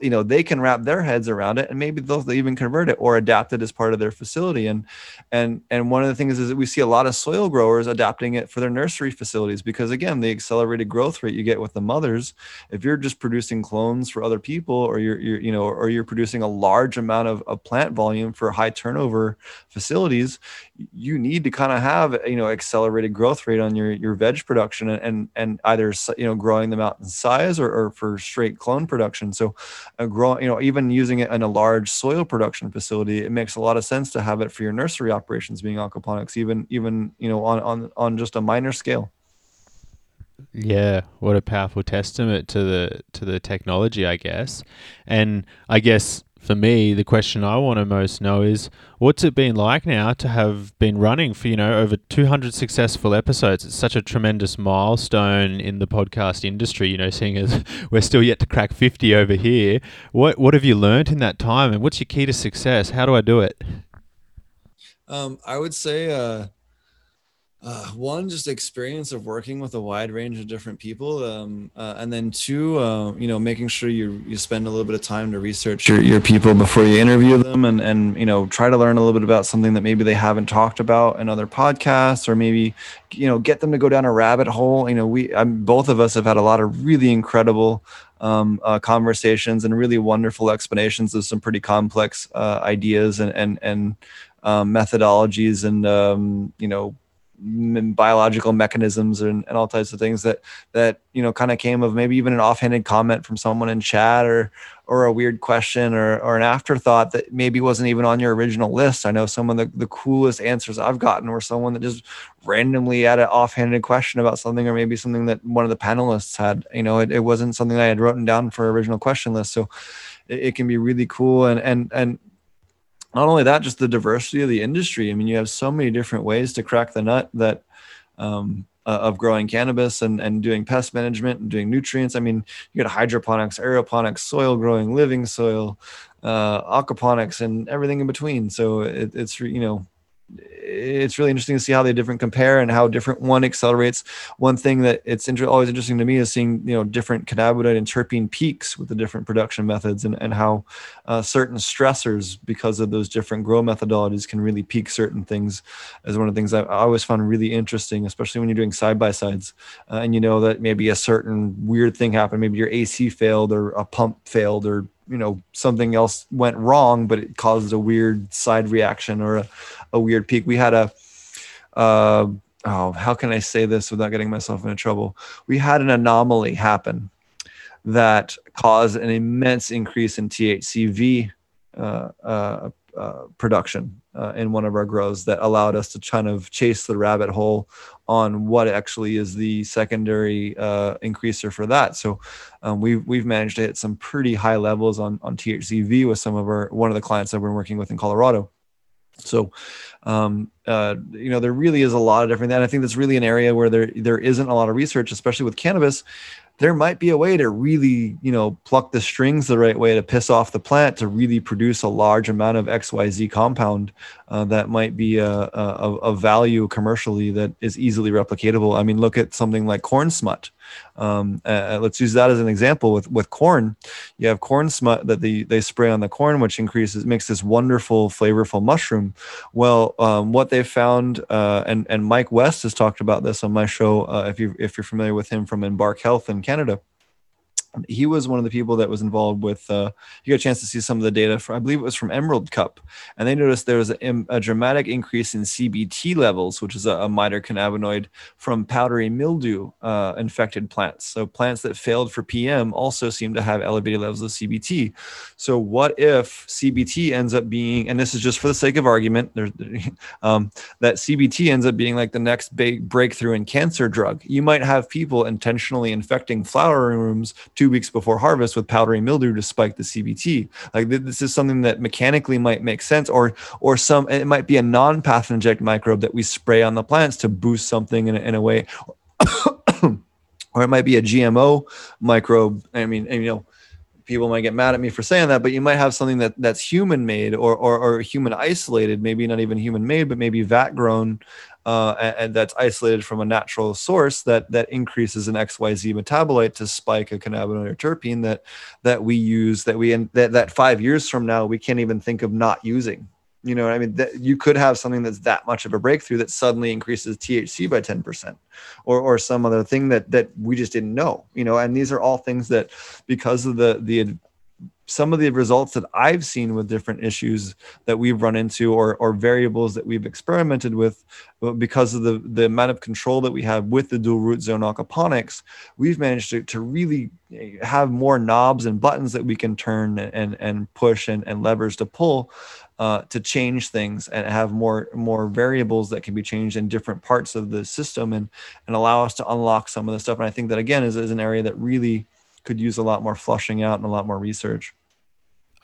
Speaker 2: you know they can wrap their heads around it and maybe they'll even convert it or adapt it as part of their facility. And and and one of the things is that we see a lot of soil growers adapting it for their nursery facilities because again the accelerated growth rate you get with the mothers if you're just producing clones for other people or you're, you're you know or you're producing a large amount of, of plant volume for high turnover facilities you need to kind of have you know accelerated growth rate on your your veg production and and, and either you know growing them out in size or, or for straight clone production. So a you know, even using it in a large soil production facility, it makes a lot of sense to have it for your nursery operations being aquaponics, even even you know on on on just a minor scale.
Speaker 1: Yeah, what a powerful testament to the to the technology, I guess. And I guess for me, the question I want to most know is what's it been like now to have been running for, you know, over 200 successful episodes? It's such a tremendous milestone in the podcast industry, you know, seeing as we're still yet to crack 50 over here. What, what have you learned in that time and what's your key to success? How do I do it?
Speaker 2: Um, I would say, uh, uh, one just experience of working with a wide range of different people um, uh, and then two uh, you know making sure you you spend a little bit of time to research your, your people before you interview them and and you know try to learn a little bit about something that maybe they haven't talked about in other podcasts or maybe you know get them to go down a rabbit hole. You know we I'm, both of us have had a lot of really incredible um, uh, conversations and really wonderful explanations of some pretty complex uh, ideas and and and um, methodologies and um, you know biological mechanisms and, and all types of things that that you know kind of came of maybe even an offhanded comment from someone in chat or or a weird question or or an afterthought that maybe wasn't even on your original list. I know some of the, the coolest answers I've gotten were someone that just randomly had an offhanded question about something or maybe something that one of the panelists had. You know, it, it wasn't something I had written down for original question list. So it, it can be really cool and and and not only that, just the diversity of the industry. I mean, you have so many different ways to crack the nut that um, uh, of growing cannabis and, and doing pest management and doing nutrients. I mean, you got hydroponics, aeroponics, soil growing, living soil, uh, aquaponics, and everything in between. So it, it's you know it's really interesting to see how they different compare and how different one accelerates. One thing that it's inter- always interesting to me is seeing you know different cannabinoid and terpene peaks with the different production methods and and how uh, certain stressors because of those different grow methodologies can really peak certain things. As one of the things I, I always found really interesting, especially when you're doing side by sides uh, and you know that maybe a certain weird thing happened, maybe your AC failed or a pump failed or you know something else went wrong but it caused a weird side reaction or a, a weird peak we had a uh, oh, how can I say this without getting myself into trouble? We had an anomaly happen that caused an immense increase in THCV uh, uh, uh, production uh, in one of our grows that allowed us to kind of chase the rabbit hole on what actually is the secondary uh, increaser for that. So um, we've we've managed to hit some pretty high levels on on THCV with some of our one of the clients that we're working with in Colorado. So, um, uh, you know, there really is a lot of different. And I think that's really an area where there there isn't a lot of research, especially with cannabis. There might be a way to really, you know, pluck the strings the right way to piss off the plant to really produce a large amount of X Y Z compound uh, that might be a, a, a value commercially that is easily replicatable. I mean, look at something like corn smut. Um, uh, uh, let's use that as an example with with corn. You have corn smut that they they spray on the corn, which increases makes this wonderful, flavorful mushroom. Well, um, what they found, uh, and and Mike West has talked about this on my show. Uh, if you if you're familiar with him from Embark Health in Canada he was one of the people that was involved with uh, you got a chance to see some of the data for i believe it was from emerald cup and they noticed there was a, a dramatic increase in cbt levels which is a, a miter cannabinoid from powdery mildew uh, infected plants. So plants that failed for pm also seem to have elevated levels of cbt so what if cbt ends up being and this is just for the sake of argument there, um, that cbt ends up being like the next big breakthrough in cancer drug. You might have people intentionally infecting flower rooms to two weeks before harvest with powdery mildew to spike the CBT. Like this is something that mechanically might make sense, or or some it might be a non-pathogenic microbe that we spray on the plants to boost something in a, in a way, or it might be a GMO microbe. I mean, and, you know people might get mad at me for saying that, but you might have something that that's human made or, or, or human isolated, maybe not even human made, but maybe vat grown uh, and, and, that's isolated from a natural source that that increases an XYZ metabolite to spike a cannabinoid or terpene that that we use that we and that, that five years from now we can't even think of not using. You know, I mean, that you could have something that's that much of a breakthrough that suddenly increases THC by 10% or, or some other thing that, that we just didn't know, you know, and these are all things that because of the, the some of the results that I've seen with different issues that we've run into or, or variables that we've experimented with uh, because of the, the amount of control that we have with the dual root zone aquaponics, we've managed to, to really eh, have more knobs and buttons that we can turn and, and push and, and levers to pull uh, to change things and have more more variables that can be changed in different parts of the system and and allow us to unlock some of the stuff. And I think that again is, is an area that really could use a lot more flushing out and a lot more research.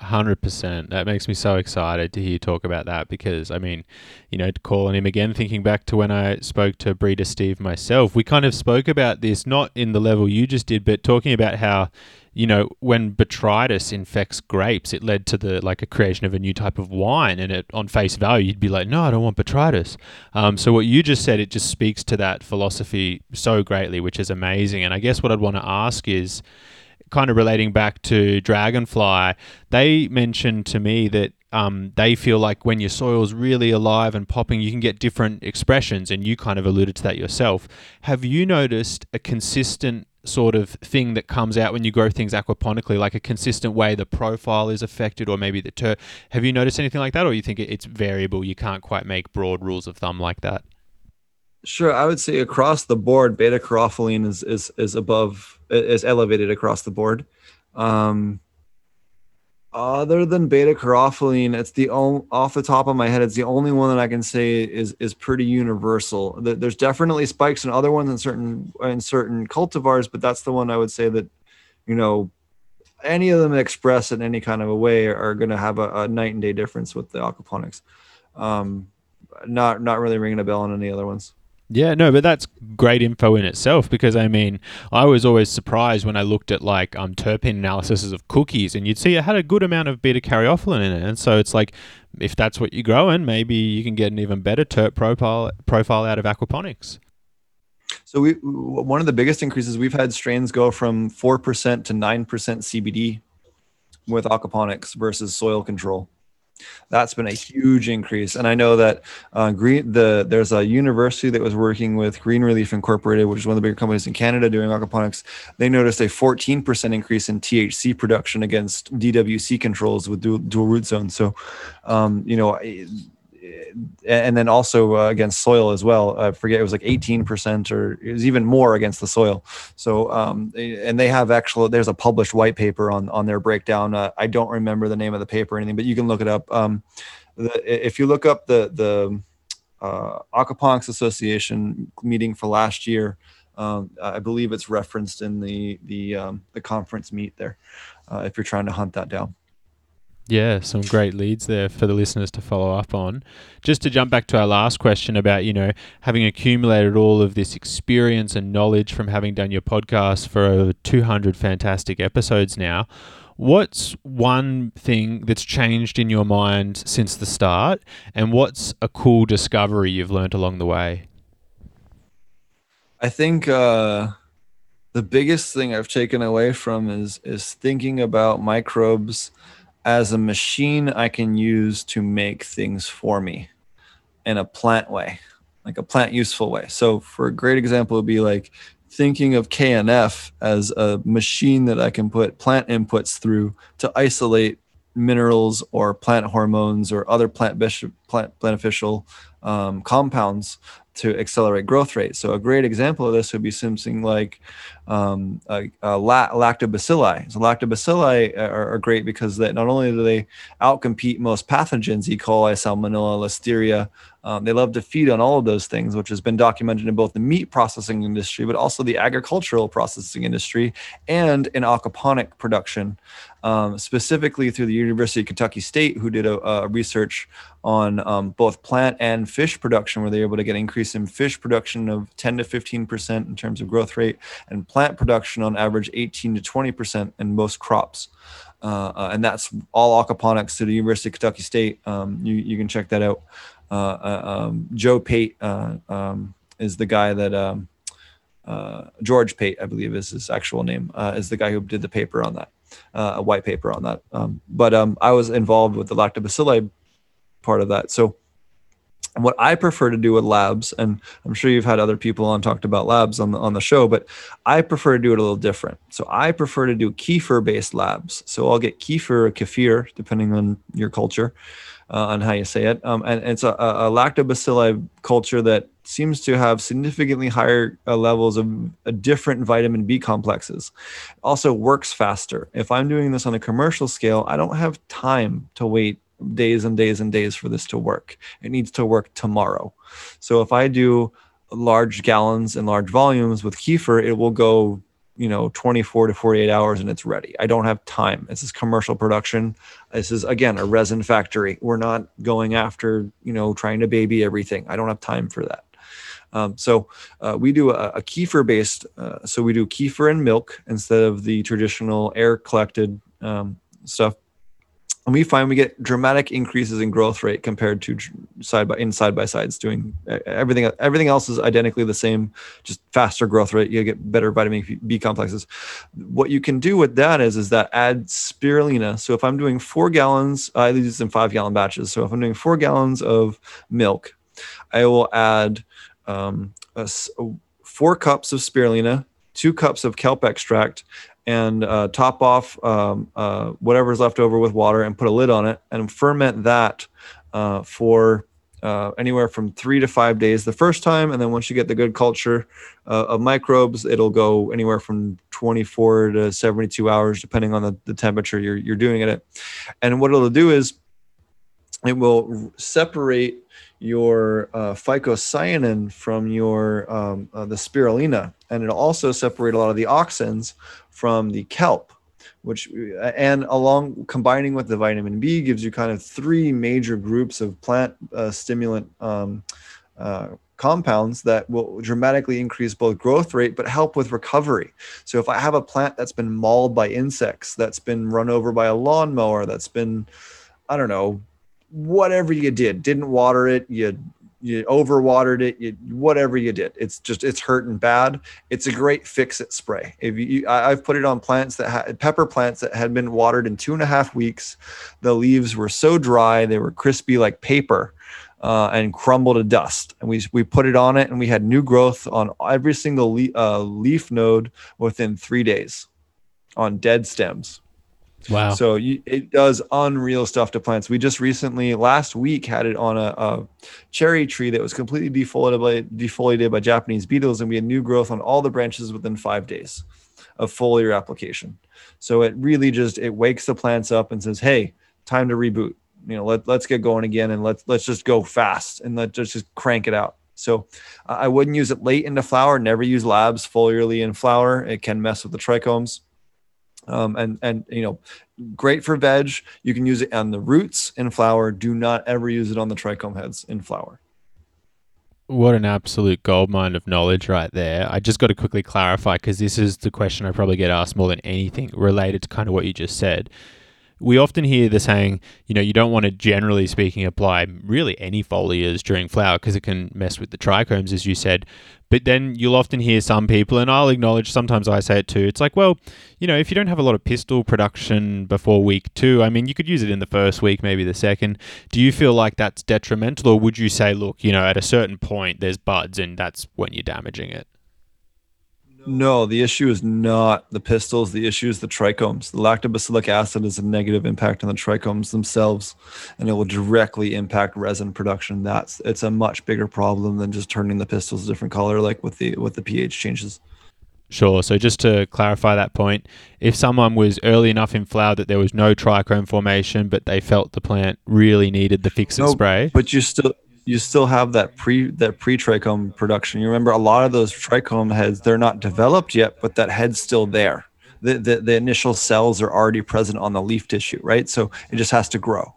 Speaker 1: 100%. That makes me so excited to hear you talk about that because, I mean, you know, calling him again, thinking back to when I spoke to Breeder Steve myself, we kind of spoke about this, not in the level you just did, but talking about how, you know, when botrytis infects grapes, it led to the like a creation of a new type of wine. And it, on face value, you'd be like, no, I don't want botrytis. Um, so what you just said, it just speaks to that philosophy so greatly, which is amazing. And I guess what I'd want to ask is, kind of relating back to Dragonfly, they mentioned to me that um, they feel like when your soil is really alive and popping, you can get different expressions, and you kind of alluded to that yourself. Have you noticed a consistent sort of thing that comes out when you grow things aquaponically, like a consistent way the profile is affected, or maybe the ter- Have you noticed anything like that, or you think it's variable? You can't quite make broad rules of thumb like that.
Speaker 2: Sure, I would say across the board, beta caryophyllene is is is above is elevated across the board. Um, other than beta caryophyllene, it's the only off the top of my head, it's the only one that I can say is is pretty universal. There's definitely spikes in other ones in certain in certain cultivars, but that's the one I would say that you know any of them express in any kind of a way are, going to have a, a, night and day difference with the aquaponics. Um, not not really ringing a bell on any other ones.
Speaker 1: Yeah, no, but that's great info in itself because I mean, I was always surprised when I looked at like um, terpene analysis of cookies, and you'd see it had a good amount of beta caryophyllene in it, and so it's like if that's what you're growing, maybe you can get an even better terp profile profile out of aquaponics.
Speaker 2: So we one of the biggest increases we've had strains go from four percent to nine percent CBD with aquaponics versus soil control. That's been a huge increase, and I know that uh, green the there's a university that was working with Green Relief Incorporated, which is one of the bigger companies in Canada doing aquaponics. They noticed a 14% increase in THC production against DWC controls with dual, dual root zones. So, um, you know. And then also uh, against soil as well. I forget it was like 18% or it was even more against the soil. So um, and they have actual there's a published white paper on on their breakdown. Uh, I don't remember the name of the paper or anything, but you can look it up. Um, the, if you look up the the uh, Aquaponics Association meeting for last year, um, I believe it's referenced in the the um, the conference meet there. Uh, if you're trying to hunt that down.
Speaker 1: Yeah, some great leads there for the listeners to follow up on. Just to jump back to our last question about, you know, having accumulated all of this experience and knowledge from having done your podcast for over 200 fantastic episodes now, what's one thing that's changed in your mind since the start and what's a cool discovery you've learned along the way?
Speaker 2: I think uh the biggest thing I've taken away from is is thinking about microbes as a machine I can use to make things for me in a plant way, like a plant useful way. So, for a great example, would be like thinking of KNF as a machine that I can put plant inputs through to isolate minerals or plant hormones or other plant, plant beneficial um, compounds to accelerate growth rate. So a great example of this would be something like um, uh, uh, lactobacilli. So lactobacilli are, are, great because that not only do they outcompete most pathogens, E. coli, Salmonella, Listeria, um, they love to feed on all of those things, which has been documented in both the meat processing industry, but also the agricultural processing industry and in aquaponic production, um, specifically through the University of Kentucky State, who did a, a research on um, both plant and fish production, where they were able to get increase in fish production of 10 to 15 percent in terms of growth rate, and plant production on average 18 to 20 percent in most crops. Uh, uh, and that's all aquaponics to the University of Kentucky State. Um, you, you can check that out. Uh, uh, um, Joe Pate um, is the guy that um, George Pate, I believe, is his actual name, is the guy who did the paper on that, a white paper on that. Um, but I was involved with the lactobacilli part of that. So what I prefer to do with labs, and I'm sure you've had other people on talked about labs on the on the show, but I prefer to do it a little different. So I prefer to do kefir based labs. So I'll get kefir or kefir, depending on your culture, uh, on how you say it. Um, and, and, it's a, a, lactobacilli culture that seems to have significantly higher uh, levels of uh, different vitamin B complexes. Also works faster. If I'm doing this on a commercial scale, I don't have time to wait days and days and days for this to work. It needs to work tomorrow. So if I do large gallons and large volumes with kefir, it will go you know 24 to 48 hours and it's ready. I don't have time. This is commercial production. This is again a resin factory. We're not going after you know trying to baby everything. I don't have time for that. Um, so uh, we do a, a kefir based uh, so we do kefir and milk instead of the traditional air collected um, stuff and we find we get dramatic increases in growth rate compared to side by in side by sides doing everything everything else is identically the same just faster growth rate you get better vitamin b complexes. What you can do with that is is that add spirulina. So if i'm doing four gallons i do this in five gallon batches. So if i'm doing four gallons of milk i will add um, a, four cups of spirulina two cups of kelp extract and uh, top off um, uh, whatever's left over with water and put a lid on it and ferment that uh, for uh, anywhere from three to five days the first time. And then once you get the good culture uh, of microbes, it'll go anywhere from 24 to 72 hours, depending on the, the temperature you're, you're doing it at. And what it'll do is it will separate your uh, phycocyanin from your um, uh, the spirulina, and it'll also separate a lot of the auxins from the kelp which and along combining with the vitamin b gives you kind of three major groups of plant uh, stimulant um, uh, compounds that will dramatically increase both growth rate but help with recovery. So if i have a plant that's been mauled by insects that's been run over by a lawnmower that's been i don't know whatever you did didn't water it you you overwatered it, you, whatever you did, it's just it's hurting bad. It's a great fix it spray. If you, I, have put it on plants that had pepper plants that had been watered in two and a half weeks. The leaves were so dry they were crispy like paper. Uh, and crumbled to dust. And we we put it on it, and we had new growth on every single le- uh, leaf node within three days, on dead stems.
Speaker 1: Wow.
Speaker 2: So you, it does unreal stuff to plants. We just recently, last week, had it on a, a cherry tree that was completely defoliated by, defoliated by Japanese beetles, and we had new growth on all the branches within five days of foliar application. So it really just it wakes the plants up and says, "Hey, time to reboot. You know, let let's get going again, and let's let's just go fast and let's just, crank it out." So uh, I wouldn't use it late into flower. Never use labs foliarly in flower. It can mess with the trichomes. Um, and and you know, great for veg. You can use it on the roots in flower. Do not ever use it on the trichome heads in flower.
Speaker 1: What an absolute goldmine of knowledge right there. I just got to quickly clarify because this is the question I probably get asked more than anything related to kind of what you just said we often hear the saying, you know, you don't want to generally speaking apply really any foliars during flower because it can mess with the trichomes, as you said. But then you'll often hear some people, and I'll acknowledge sometimes I say it too. It's like, well, you know, if you don't have a lot of pistil production before week two, I mean, you could use it in the first week, maybe the second. Do you feel like that's detrimental, or would you say, look, you know, at a certain point, there's buds, and that's when you're damaging it?
Speaker 2: No, the issue is not the pistils. The issue is the trichomes. The lactobacillic acid is a negative impact on the trichomes themselves, and it will directly impact resin production. That's it's a much bigger problem than just turning the pistils a different color, like with the with the pH changes.
Speaker 1: Sure. So just to clarify that point, if someone was early enough in flower that there was no trichome formation, but they felt the plant really needed the fix and no, spray,
Speaker 2: but you still you still have that pre that pre trichome production. You remember a lot of those trichome heads, they're not developed yet, but that head's still there. The, the, the initial cells are already present on the leaf tissue, right? So it just has to grow.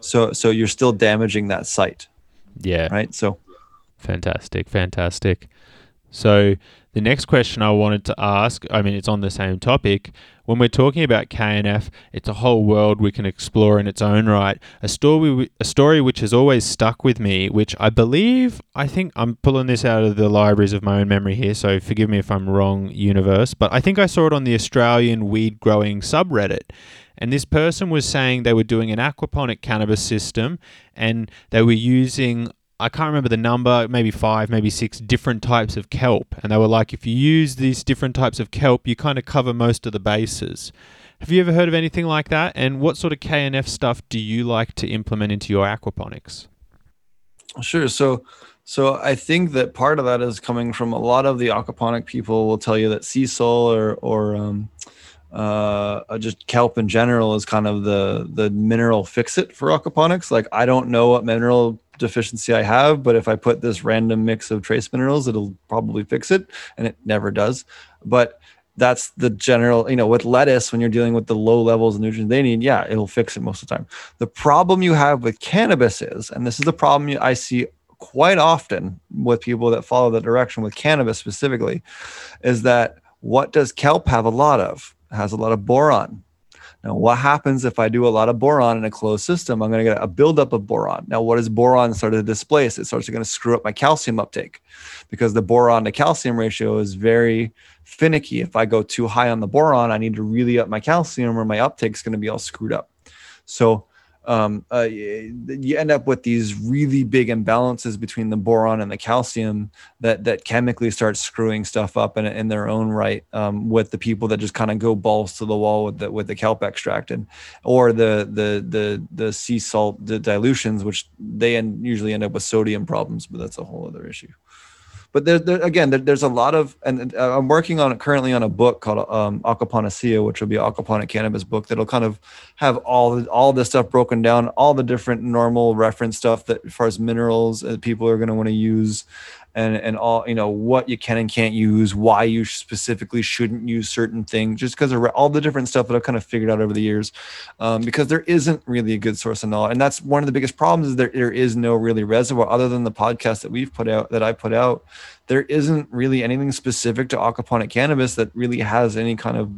Speaker 2: So so you're still damaging that site.
Speaker 1: Yeah.
Speaker 2: Right. So
Speaker 1: fantastic, fantastic. So the next question I wanted to ask, I mean, it's on the same topic. When we're talking about KNF, it's a whole world we can explore in its own right. A story, a story which has always stuck with me, which I believe, I think I'm pulling this out of the libraries of my own memory here, so forgive me if I'm wrong, universe, but I think I saw it on the Australian weed growing subreddit. And this person was saying they were doing an aquaponic cannabis system and they were using I can't remember the number, maybe five, maybe six different types of kelp. And they were like, if you use these different types of kelp, you kind of cover most of the bases. Have you ever heard of anything like that? And what sort of KNF stuff do you like to implement into your aquaponics?
Speaker 2: Sure. So, so I think that part of that is coming from a lot of the aquaponic people will tell you that sea salt or or um, uh, just kelp in general is kind of the the mineral fix it for aquaponics. Like I don't know what mineral deficiency I have, but if I put this random mix of trace minerals, it'll probably fix it, and it never does. But that's the general, you know, with lettuce, when you're dealing with the low levels of nutrients they need, yeah, it'll fix it most of the time. The problem you have with cannabis is, and this is the problem I see quite often with people that follow the direction with cannabis specifically, is that what does kelp have a lot of? It has a lot of boron. Now, what happens if I do a lot of boron in a closed system? I'm going to get a buildup of boron. Now, what does boron start to displace? It starts to going to screw up my calcium uptake because the boron to calcium ratio is very finicky. If I go too high on the boron, I need to really up my calcium or my uptake is going to be all screwed up. So um, uh, you end up with these really big imbalances between the boron and the calcium that that chemically start screwing stuff up in, in their own right um, with the people that just kind of go balls to the wall with the with the kelp extract and or the the the the sea salt the dilutions which they end, usually end up with sodium problems but that's a whole other issue but there, there again, there, there's a lot of, and uh, I'm working on it currently on a book called um, Aquapanacea, which will be aquaponic cannabis book that'll kind of have all the, all this stuff broken down, all the different normal reference stuff that, as far as minerals, uh, people are going to want to use, and and all you know what you can and can't use, why you specifically shouldn't use certain things, just because of all the different stuff that I've kind of figured out over the years, um, because there isn't really a good source of knowledge, and that's one of the biggest problems is there there is no really reservoir other than the podcast that we've put out that I put out. There isn't really anything specific to aquaponic cannabis that really has any kind of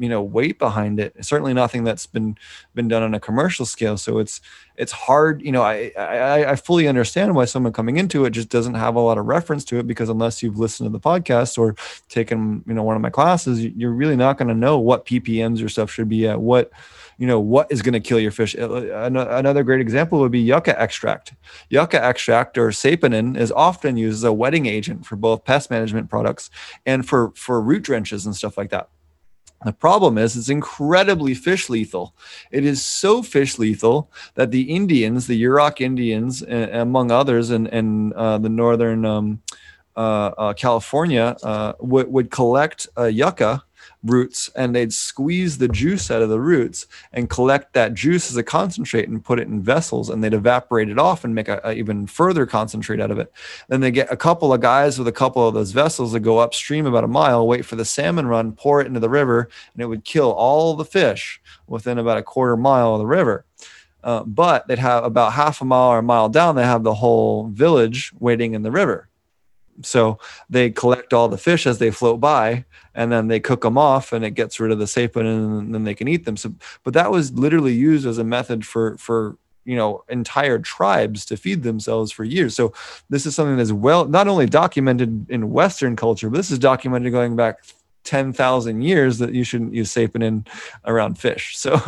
Speaker 2: you know weight behind it. Certainly nothing that's been been done on a commercial scale. So it's it's hard you know I, I i fully understand why someone coming into it just doesn't have a lot of reference to it because unless you've listened to the podcast or taken you know one of my classes you're really not going to know what ppms or stuff should be at what you know what is going to kill your fish. Uh, another great example would be yucca extract. Yucca extract or saponin is often used as a wetting agent for both pest management products and for for root drenches and stuff like that The problem is it's incredibly fish lethal. It is so fish lethal that the Indians, the Yurok Indians, among others, in, in uh, the northern um, uh, uh, California, uh, would, would collect yucca roots and they'd squeeze the juice out of the roots and collect that juice as a concentrate and put it in vessels and they'd evaporate it off and make a, a even further concentrate out of it. Then they get a couple of guys with a couple of those vessels that go upstream about a mile, wait for the salmon run, pour it into the river, and it would kill all the fish within about a quarter mile of the river. Uh, but they'd have about half a mile or a mile down, they have the whole village waiting in the river. So they collect all the fish as they float by, and then they cook them off, and it gets rid of the sapin, and then they can eat them. So, but that was literally used as a method for for you know entire tribes to feed themselves for years. So this is something that's well not only documented in Western culture, but this is documented going back 10,000 years that you shouldn't use saponin around fish. So,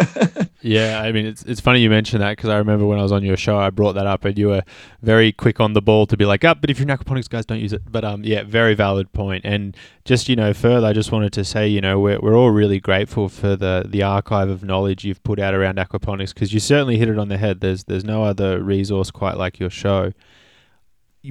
Speaker 1: yeah, I mean, it's, it's funny you mentioned that because I remember when I was on your show, I brought that up and you were very quick on the ball to be like, up, oh, but if you're aquaponics guys, don't use it. But um, yeah, very valid point. And just, you know, further, I just wanted to say, you know, we're, we're all really grateful for the, the archive of knowledge you've put out around aquaponics because you certainly hit it on the head. There's, there's no other resource quite like your show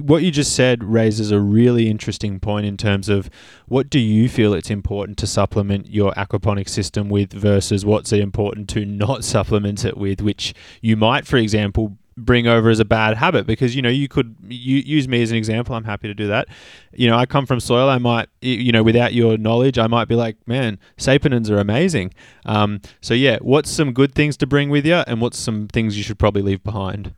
Speaker 1: what you just said raises a really interesting point in terms of what do you feel it's important to supplement your aquaponic system with versus what's it important to not supplement it with, which you might, for example, bring over as a bad habit because you know you could you, use me as an example. I'm happy to do that. You know i come from soil. I might you know without your knowledge i might be like man saponins are amazing. Um, so yeah what's some good things to bring with you and what's some things you should probably leave behind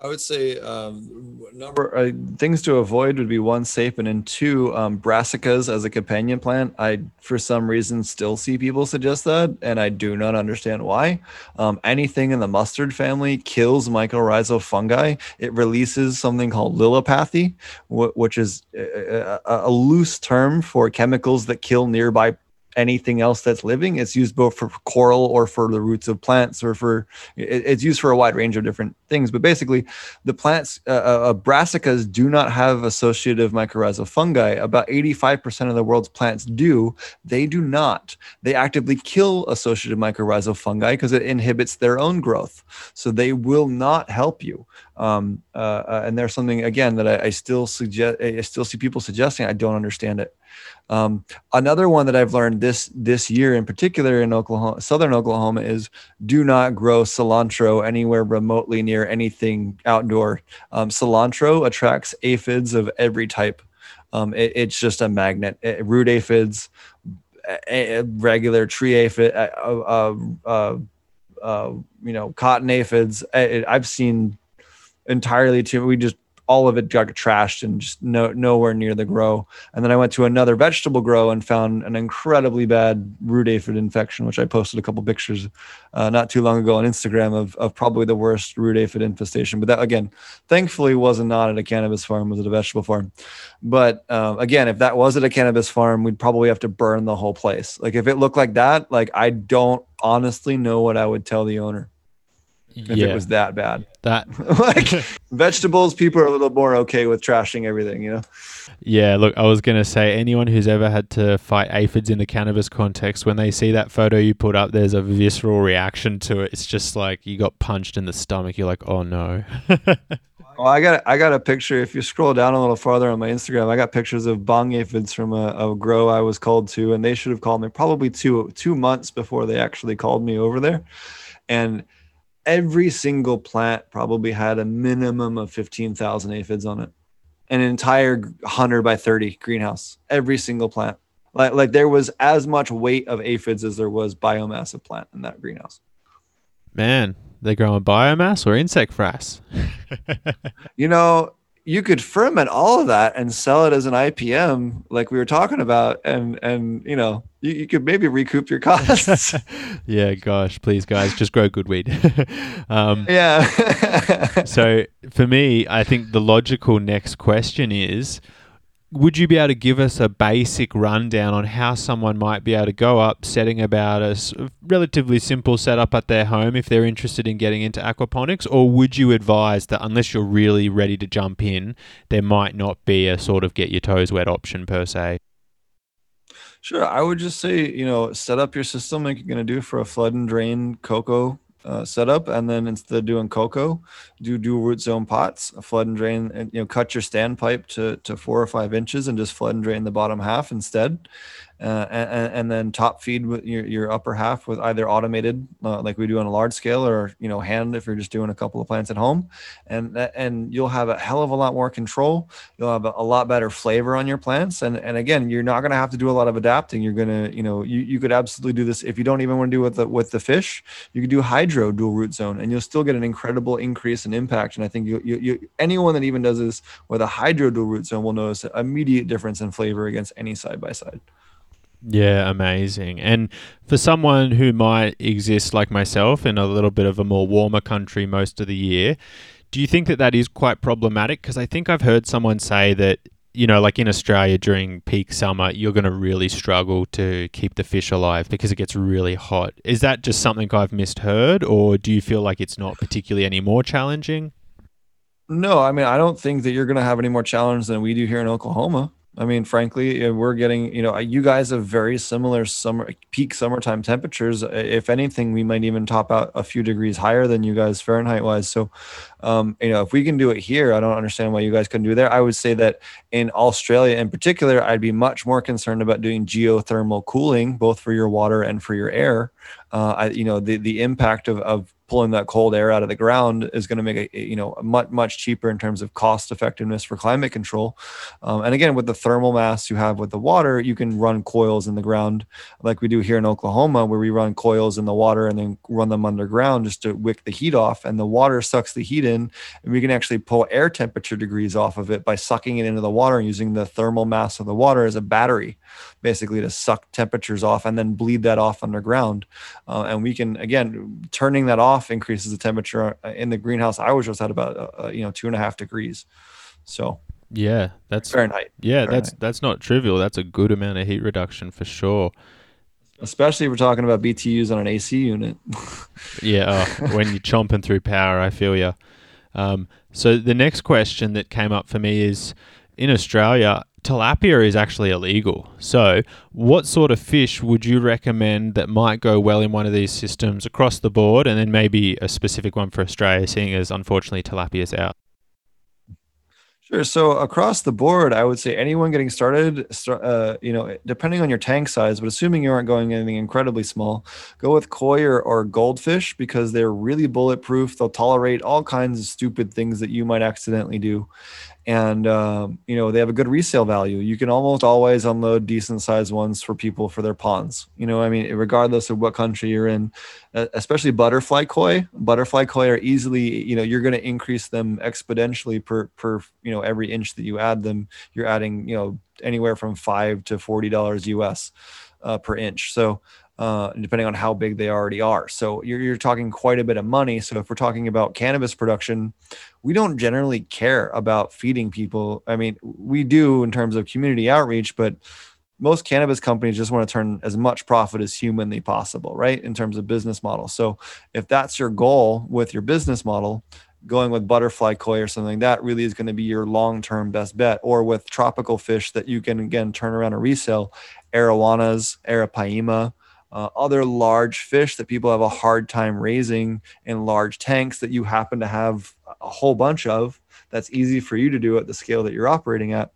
Speaker 2: I would say um, number uh, things to avoid would be one sapin and two um, brassicas as a companion plant. I for some reason still see people suggest that, and I do not understand why. Um, anything in the mustard family kills mycorrhizal fungi. It releases something called allelopathy, wh- which is a, a, a loose term for chemicals that kill nearby anything else that's living. It's used both for coral or for the roots of plants, or for it's used for a wide range of different things. But basically, the plants, uh, uh, uh brassicas, do not have associative mycorrhizal fungi. About 85% of the world's plants do. They do not. They actively kill associative mycorrhizal fungi because it inhibits their own growth. So they will not help you. Um, uh, uh and there's something again that I, I still suggest. I still see people suggesting. I don't understand it. Um, another one that I've learned this this year, in particular in Oklahoma, southern Oklahoma, is do not grow cilantro anywhere remotely near anything outdoor. Um, cilantro attracts aphids of every type. Um, it, it's just a magnet. It, root aphids, a, a regular tree aphid, uh, uh, uh, you know, cotton aphids. I, I've seen entirely too. We just all of it got trashed and just no, nowhere near the grow. And then I went to another vegetable grow and found an incredibly bad root aphid infection, which I posted a couple pictures uh, not too long ago on Instagram of, of probably the worst root aphid infestation. But that again, thankfully was not at a cannabis farm, was at a vegetable farm. But um, again, if that was at a cannabis farm, we'd probably have to burn the whole place. Like if it looked like that, like I don't honestly know what I would tell the owner if yeah. it was that bad.
Speaker 1: That
Speaker 2: like vegetables, people are a little more okay with trashing everything, you know.
Speaker 1: Yeah, look, I was gonna say anyone who's ever had to fight aphids in the cannabis context, when they see that photo you put up, there's a visceral reaction to it. It's just like you got punched in the stomach. You're like, oh no.
Speaker 2: Well, I got I got a picture. If you scroll down a little farther on my Instagram, I got pictures of bong aphids from a, a, grow I was called to, and they should have called me probably two two months before they actually called me over there. And every single plant probably had a minimum of 15,000 aphids on it. An entire 100 by 30 greenhouse, every single plant. Like, like there was as much weight of aphids as there was biomass of plant in that greenhouse.
Speaker 1: Man, they grow growing biomass or insect frass?
Speaker 2: you know, you could ferment all of that and sell it as an IPM, like we were talking about, and and you know you, you could maybe recoup your costs.
Speaker 1: yeah, gosh, please, guys, just grow good weed.
Speaker 2: um, yeah.
Speaker 1: so for me, I think the logical next question is would you be able to give us a basic rundown on how someone might be able to go up setting about a relatively simple setup at their home if they're interested in getting into aquaponics or would you advise that unless you're really ready to jump in there might not be a sort of get your toes wet option per se
Speaker 2: Sure. I would just say, you know, set up your system like you're going to do for a flood and drain coco uh, setup, and then instead of doing coco, do dual root zone pots, flood and drain, and you know, cut your standpipe to to four or five inches, and just flood and drain the bottom half instead, uh, and, and, then top feed with your, your upper half with either automated uh, like we do on a large scale or you know hand if you're just doing a couple of plants at home. And and you'll have a hell of a lot more control. You'll have a, a lot better flavor on your plants. And and again you're not going to have to do a lot of adapting. You're going to you know you, you could absolutely do this. If you don't even want to do with the with the fish you could do hydro dual root zone and you'll still get an incredible increase in impact. And i think you, you, you anyone that even does this with a hydro dual root zone will notice an immediate difference in flavor against any side by side
Speaker 1: yeah, amazing. And for someone who might exist like myself in a little bit of a more warmer country most of the year, do you think that that is quite problematic? Because I think I've heard someone say that, you know, like in Australia during peak summer, you're going to really struggle to keep the fish alive because it gets really hot. Is that just something I've misheard, or do you feel like it's not particularly any more challenging?
Speaker 2: No, I mean, I don't think that you're going to have any more challenge than we do here in Oklahoma. I mean, frankly, we're getting, you know, you guys have very similar summer peak summertime temperatures. If anything, we might even top out a few degrees higher than you guys Fahrenheit wise. So, um, you know, if we can do it here, I don't understand why you guys couldn't do it there. I would say that in Australia in particular, I'd be much more concerned about doing geothermal cooling, both for your water and for your air. Uh, I, you know, the, the impact of, of pulling that cold air out of the ground is going to make it you know much much cheaper in terms of cost effectiveness for climate control um, and again with the thermal mass you have with the water you can run coils in the ground like we do here in oklahoma where we run coils in the water and then run them underground just to wick the heat off and the water sucks the heat in and we can actually pull air temperature degrees off of it by sucking it into the water and using the thermal mass of the water as a battery basically to suck temperatures off and then bleed that off underground uh, and we can again turning that off increases the temperature uh, in the greenhouse. I was just at about uh, uh, you know two and a half degrees. So
Speaker 1: yeah, that's
Speaker 2: Fahrenheit.
Speaker 1: Yeah,
Speaker 2: Fahrenheit.
Speaker 1: that's that's not trivial. That's a good amount of heat reduction for sure.
Speaker 2: Especially if we're talking about BTUs on an AC unit.
Speaker 1: yeah, oh, when you're chomping through power, I feel you. Um, so the next question that came up for me is in Australia, tilapia is actually illegal. So, what sort of fish would you recommend that might go well in one of these systems across the board, and then maybe a specific one for Australia, seeing as unfortunately tilapia is out?
Speaker 2: Sure. So across the board, I would say anyone getting started, uh, you know, depending on your tank size, but assuming you aren't going anything incredibly small, go with koi or, or goldfish because they're really bulletproof. They'll tolerate all kinds of stupid things that you might accidentally do and um, you know they have a good resale value. You can almost always unload decent sized ones for people for their ponds you know i mean regardless of what country you're in especially butterfly koi butterfly koi are easily you know you're going to increase them exponentially per per you know every inch that you add them. You're adding you know anywhere from five to forty dollars us uh, per inch. So uh, depending on how big they already are. So you're, you're talking quite a bit of money. So if we're talking about cannabis production, we don't generally care about feeding people. I mean, we do in terms of community outreach, but most cannabis companies just want to turn as much profit as humanly possible, right? In terms of business model. So if that's your goal with your business model, going with butterfly koi or something like that really is going to be your long-term best bet or with tropical fish that you can again turn around and resell arowanas arapaima uh, other large fish that people have a hard time raising in large tanks that you happen to have a whole bunch of that's easy for you to do at the scale that you're operating at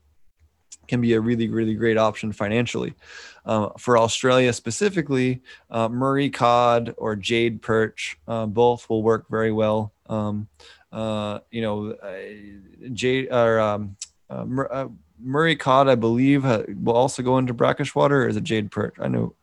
Speaker 2: can be a really really great option financially. Uh, for australia specifically uh, murray cod or jade perch uh, both will work very well. Um, uh, you know uh, jade or um, murray cod i believe will also go into brackish water or is it jade perch? I know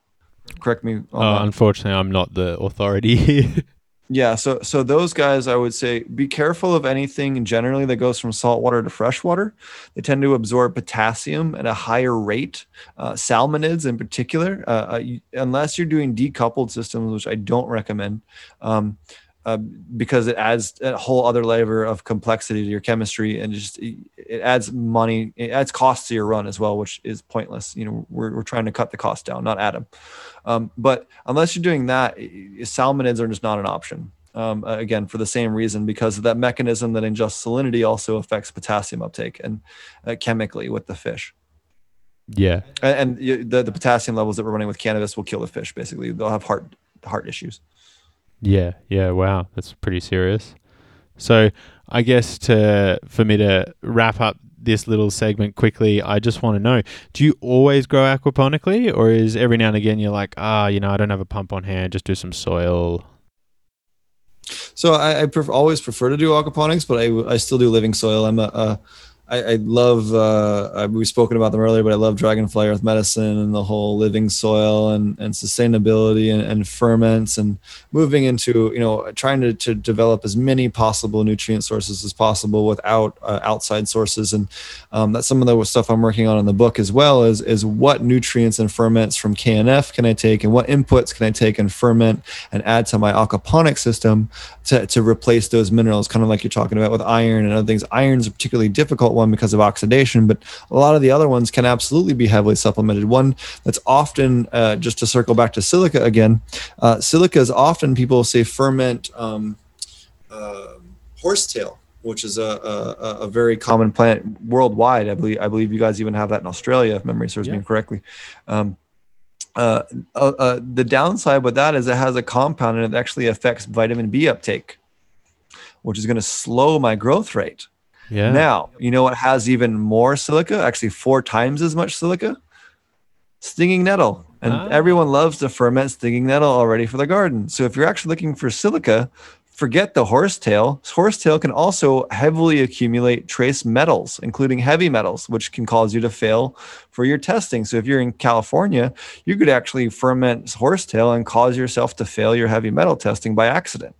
Speaker 2: correct me.
Speaker 1: Uh, unfortunately, I'm not the authority.
Speaker 2: yeah, so so those guys, I would say, be careful of anything generally that goes from saltwater to freshwater. They tend to absorb potassium at a higher rate. Uh, salmonids, in particular, uh, uh unless you're doing decoupled systems, which I don't recommend. Um, uh, because it adds a whole other layer of complexity to your chemistry and just it adds money it adds costs to your run as well which is pointless you know we're, we're trying to cut the cost down not add them um, but unless you're doing that salmonids are just not an option um, again for the same reason because of that mechanism that ingest salinity also affects potassium uptake and uh, chemically with the fish
Speaker 1: Yeah.
Speaker 2: And, and the the potassium levels that we're running with cannabis will kill the fish. Basically, they'll have heart heart issues.
Speaker 1: Yeah. Yeah. Wow. That's pretty serious. So I guess to for me to wrap up this little segment quickly, I just want to know: Do you always grow aquaponically, or is every now and again you're like, ah, you know, I don't have a pump on hand, just do some soil?
Speaker 2: So I, I always prefer to do aquaponics, but I, I still do living soil. I'm a, a I, I love uh, we've spoken about them earlier, but I love Dragonfly Earth Medicine and the whole living soil and, and sustainability and, and ferments and moving into you know trying to, to develop as many possible nutrient sources as possible without uh, outside sources. And um, that's some of the stuff I'm working on in the book as well is is what nutrients and ferments from KNF can I take and what inputs can I take and ferment and add to my aquaponic system to, to replace those minerals kind of like you're talking about with iron and other things. Iron's a particularly difficult one because of oxidation, but a lot of the other ones can absolutely be heavily supplemented. One that's often, uh, just to circle back to silica again, uh, silica is often people say ferment um, uh, horsetail which is a, a, a, very common plant worldwide. I believe I believe you guys even have that in Australia, if memory serves yeah. me correctly. Um, uh, uh, uh, the downside with that is it has a compound and it actually affects vitamin B uptake, which is going to slow my growth rate.
Speaker 1: Yeah.
Speaker 2: Now, you know what has even more silica? Actually, four times as much silica? Stinging nettle. And ah. everyone loves to ferment stinging nettle already for the garden. So if you're actually looking for silica, forget the horsetail. Horsetail can also heavily accumulate trace metals, including heavy metals, which can cause you to fail for your testing. So if you're in California, you could actually ferment horsetail and cause yourself to fail your heavy metal testing by accident.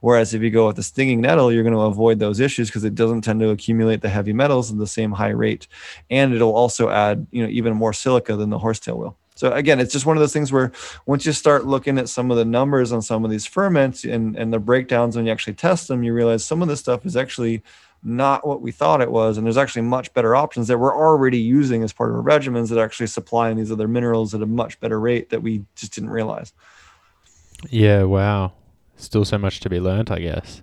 Speaker 2: Whereas if you go with the stinging nettle, you're going to avoid those issues because it doesn't tend to accumulate the heavy metals at the same high rate, and it'll also add, you know, even more silica than the horsetail will. So again, it's just one of those things where once you start looking at some of the numbers on some of these ferments and, and the breakdowns when you actually test them, you realize some of this stuff is actually not what we thought it was. And there's actually much better options that we're already using as part of our regimens that actually supplying these other minerals at a much better rate that we just didn't realize.
Speaker 1: Yeah, wow. Still so much to be learned, I guess.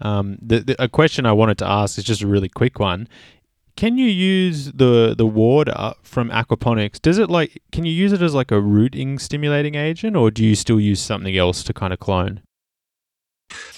Speaker 1: Um, the, the, a question I wanted to ask is just a really quick one. Can you use the the water from aquaponics? Does it like can you use it as like a rooting stimulating agent, or do you still use something else to kind of clone?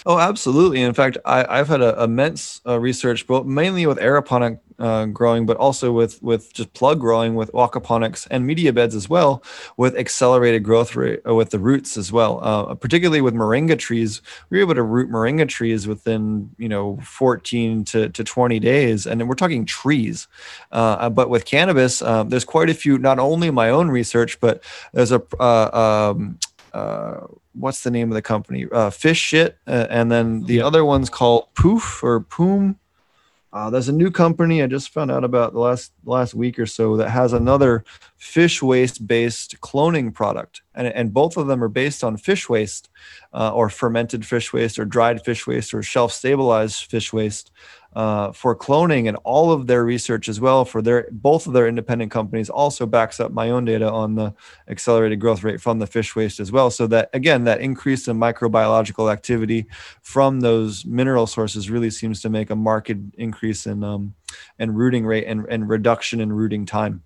Speaker 2: Oh, absolutely. In fact, I, have had a immense uh, research, but mainly with aeroponic uh, growing, but also with with just plug growing with aquaponics and media beds as well, with accelerated growth rate uh, with the roots as well. Uh, particularly with moringa trees, we were able to root moringa trees within you know 14 to, to 20 days, and then we're talking trees. Uh, but with cannabis, um, there's quite a few. Not only my own research, but there's a uh, um, uh, what's the name of the company? Uh, Fish Shit, uh, and then the other one's called Poof or Poom. Uh, there's a new company I just found out about the last last week or so that has another fish waste based cloning product, and and both of them are based on fish waste, uh, or fermented fish waste, or dried fish waste, or shelf stabilized fish waste uh, for cloning and all of their research as well for their both of their independent companies also backs up my own data on the accelerated growth rate from the fish waste as well. So that again that increase in microbiological activity from those mineral sources really seems to make a marked increase in um and rooting rate and, and reduction in rooting time.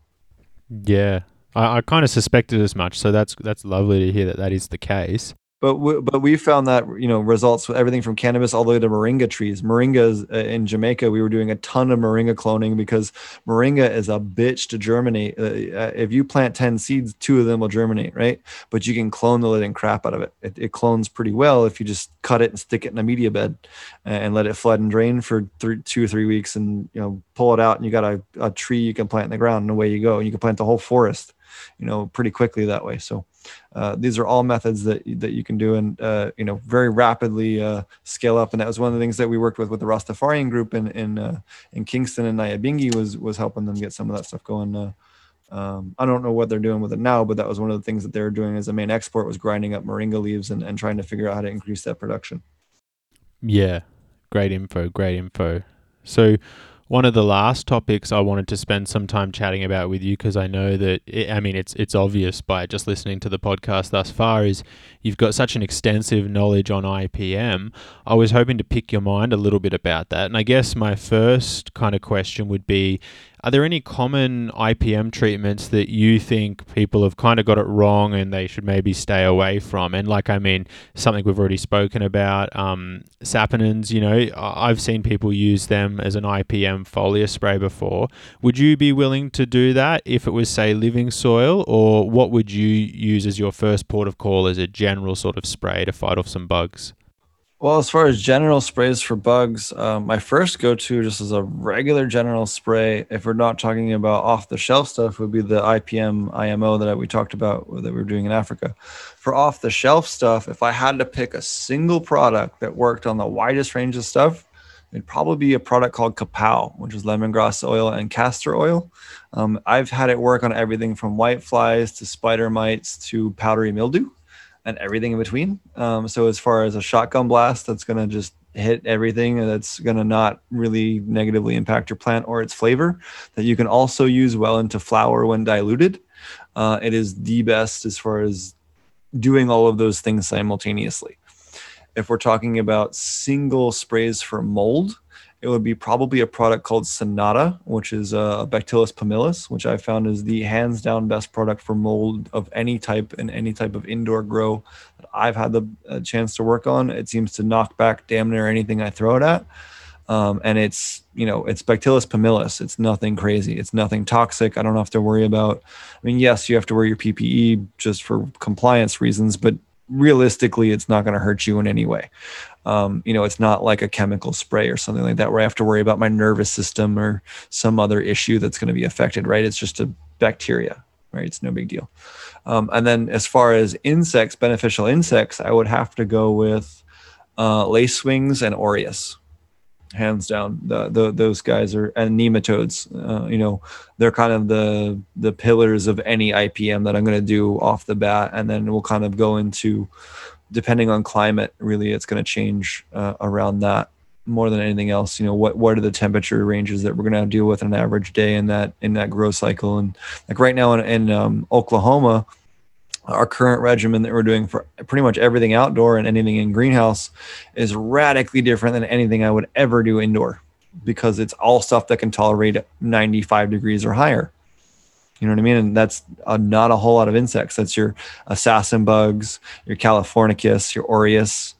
Speaker 1: Yeah. I, I kind of suspected as much so that's that's lovely to hear that that is the case
Speaker 2: but we, but we found that you know results with everything from cannabis all the way to moringa trees. Moringas uh, in Jamaica, we were doing a ton of moringa cloning because moringa is a bitch to germinate. Uh, uh, if you plant ten seeds, two of them will germinate, right? But you can clone the living crap out of it. It, it clones pretty well if you just cut it and stick it in a media bed and let it flood and drain for three, two or three weeks, and you know pull it out, and you got a, a tree you can plant in the ground, and away you go. And you can plant the whole forest, you know, pretty quickly that way. So uh, these are all methods that that you can do and uh, you know very rapidly uh, scale up. And that was one of the things that we worked with with the Rastafarian group in in uh, in Kingston and Nyabingi was was helping them get some of that stuff going. Uh, um, I don't know what they're doing with it now, but that was one of the things that they were doing as a main export was grinding up moringa leaves and, and trying to figure out how to increase that production.
Speaker 1: Yeah, great info, great info. So one of the last topics I wanted to spend some time chatting about with you because I know that it, I mean it's it's obvious by just listening to the podcast thus far is you've got such an extensive knowledge on IPM. I was hoping to pick your mind a little bit about that, and I guess my first kind of question would be Are there any common IPM treatments that you think people have kind of got it wrong and they should maybe stay away from? And like, I mean, something we've already spoken about, um, saponins, you know, I've seen people use them as an IPM foliar spray before. Would you be willing to do that if it was, say, living soil? Or what would you use as your first port of call as a general sort of spray to fight off some bugs?
Speaker 2: Well, as far as general sprays for bugs, um, my first go to just as a regular general spray, if we're not talking about off the shelf stuff, would be the IPM IMO that we talked about that we are doing in Africa. For off the shelf stuff, if I had to pick a single product that worked on the widest range of stuff, it'd probably be a product called Kapow, which is lemongrass oil and castor oil. Um, I've had it work on everything from white flies to spider mites to powdery mildew and everything in between. Um, so as far as a shotgun blast, that's going to just hit everything and that's going to not really negatively impact your plant or its flavor that you can also use well into flower when diluted. Uh, it is the best as far as doing all of those things simultaneously. If we're talking about single sprays for mold, it would be probably a product called Sonata, which is a Bacillus pumilus, which I found is the hands down best product for mold of any type and any type of indoor grow that I've had the chance to work on. It seems to knock back damn near anything I throw it at. Um, and it's you know it's Bacillus pumilus. It's nothing crazy. It's nothing toxic. I don't have to worry about. I mean, yes, you have to wear your PPE just for compliance reasons, but realistically, it's not going to hurt you in any way. Um, you know, it's not like a chemical spray or something like that where I have to worry about my nervous system or some other issue that's going to be affected, right? It's just a bacteria, right? It's no big deal. Um, and then as far as insects, beneficial insects, I would have to go with uh, lacewings and Orius hands down. The, the those guys are and nematodes. Uh, you know, they're kind of the the pillars of any IPM that I'm going to do off the bat, and then we'll kind of go into depending on climate. Really, it's going to change uh, around that more than anything else. You know, what what are the temperature ranges that we're going to deal with an average day in that in that growth cycle? And like right now in, in um, Oklahoma our current regimen that we're doing for pretty much everything outdoor and anything in greenhouse is radically different than anything I would ever do indoor because it's all stuff that can tolerate 95 degrees or higher. You know what I mean? And that's a, not a whole lot of insects. That's your assassin bugs, your Californicus, your Orius,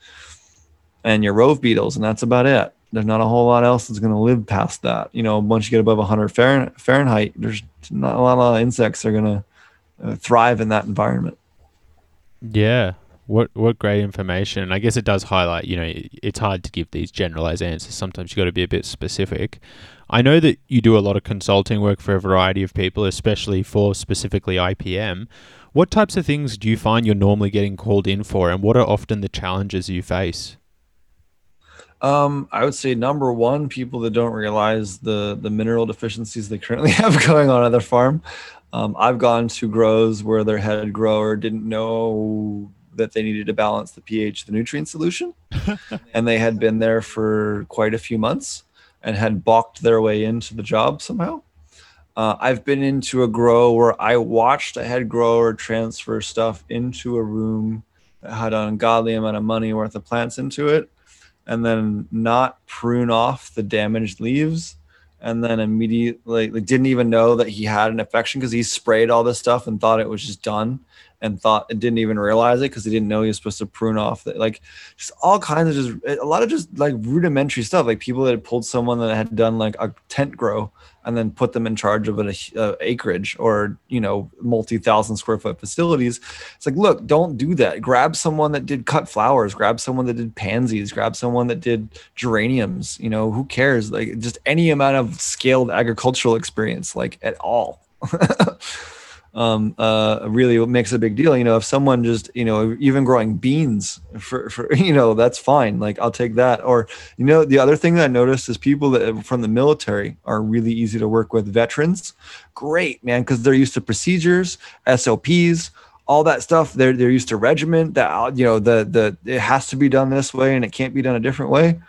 Speaker 2: and your rove beetles, and that's about it. There's not a whole lot else that's going to live past that. You know, once you get above 100 Fahrenheit, there's not a lot of insects that are going to uh, thrive in that environment.
Speaker 1: Yeah. What what great information. And I guess it does highlight, you know, it's hard to give these generalized answers. Sometimes you got to be a bit specific. I know that you do a lot of consulting work for a variety of people, especially for specifically IPM. What types of things do you find you're normally getting called in for, and what are often the challenges you face?
Speaker 2: Um, I would say number one, people that don't realize the the mineral deficiencies they currently have going on at their farm. Um, I've gone to grows where their head grower didn't know that they needed to balance the pH the nutrient solution. and they had been there for quite a few months and had balked their way into the job somehow. Uh, I've been into a grow where I watched a head grower transfer stuff into a room that had an ungodly amount of money worth of plants into it and then not prune off the damaged leaves and then immediately like, didn't even know that he had an infection because he sprayed all this stuff and thought it was just done and thought and didn't even realize it because he didn't know he was supposed to prune off that like just all kinds of just a lot of just like rudimentary stuff like people that had pulled someone that had done like a tent grow and then put them in charge of an uh, acreage or you know multi-thousand square foot facilities. It's like look don't do that. Grab someone that did cut flowers. Grab someone that did pansies. Grab someone that did geraniums. You know who cares? Like just any amount of scaled agricultural experience like at all um, uh, really makes a big deal. You know, if someone just, you know, even growing beans for, for, you know, that's fine. Like I'll take that. Or, you know, the other thing that I noticed is people that from the military are really easy to work with. Veterans, great, man, because they're used to procedures, SOPs, all that stuff. They're they're used to regiment that you know the the it has to be done this way and it can't be done a different way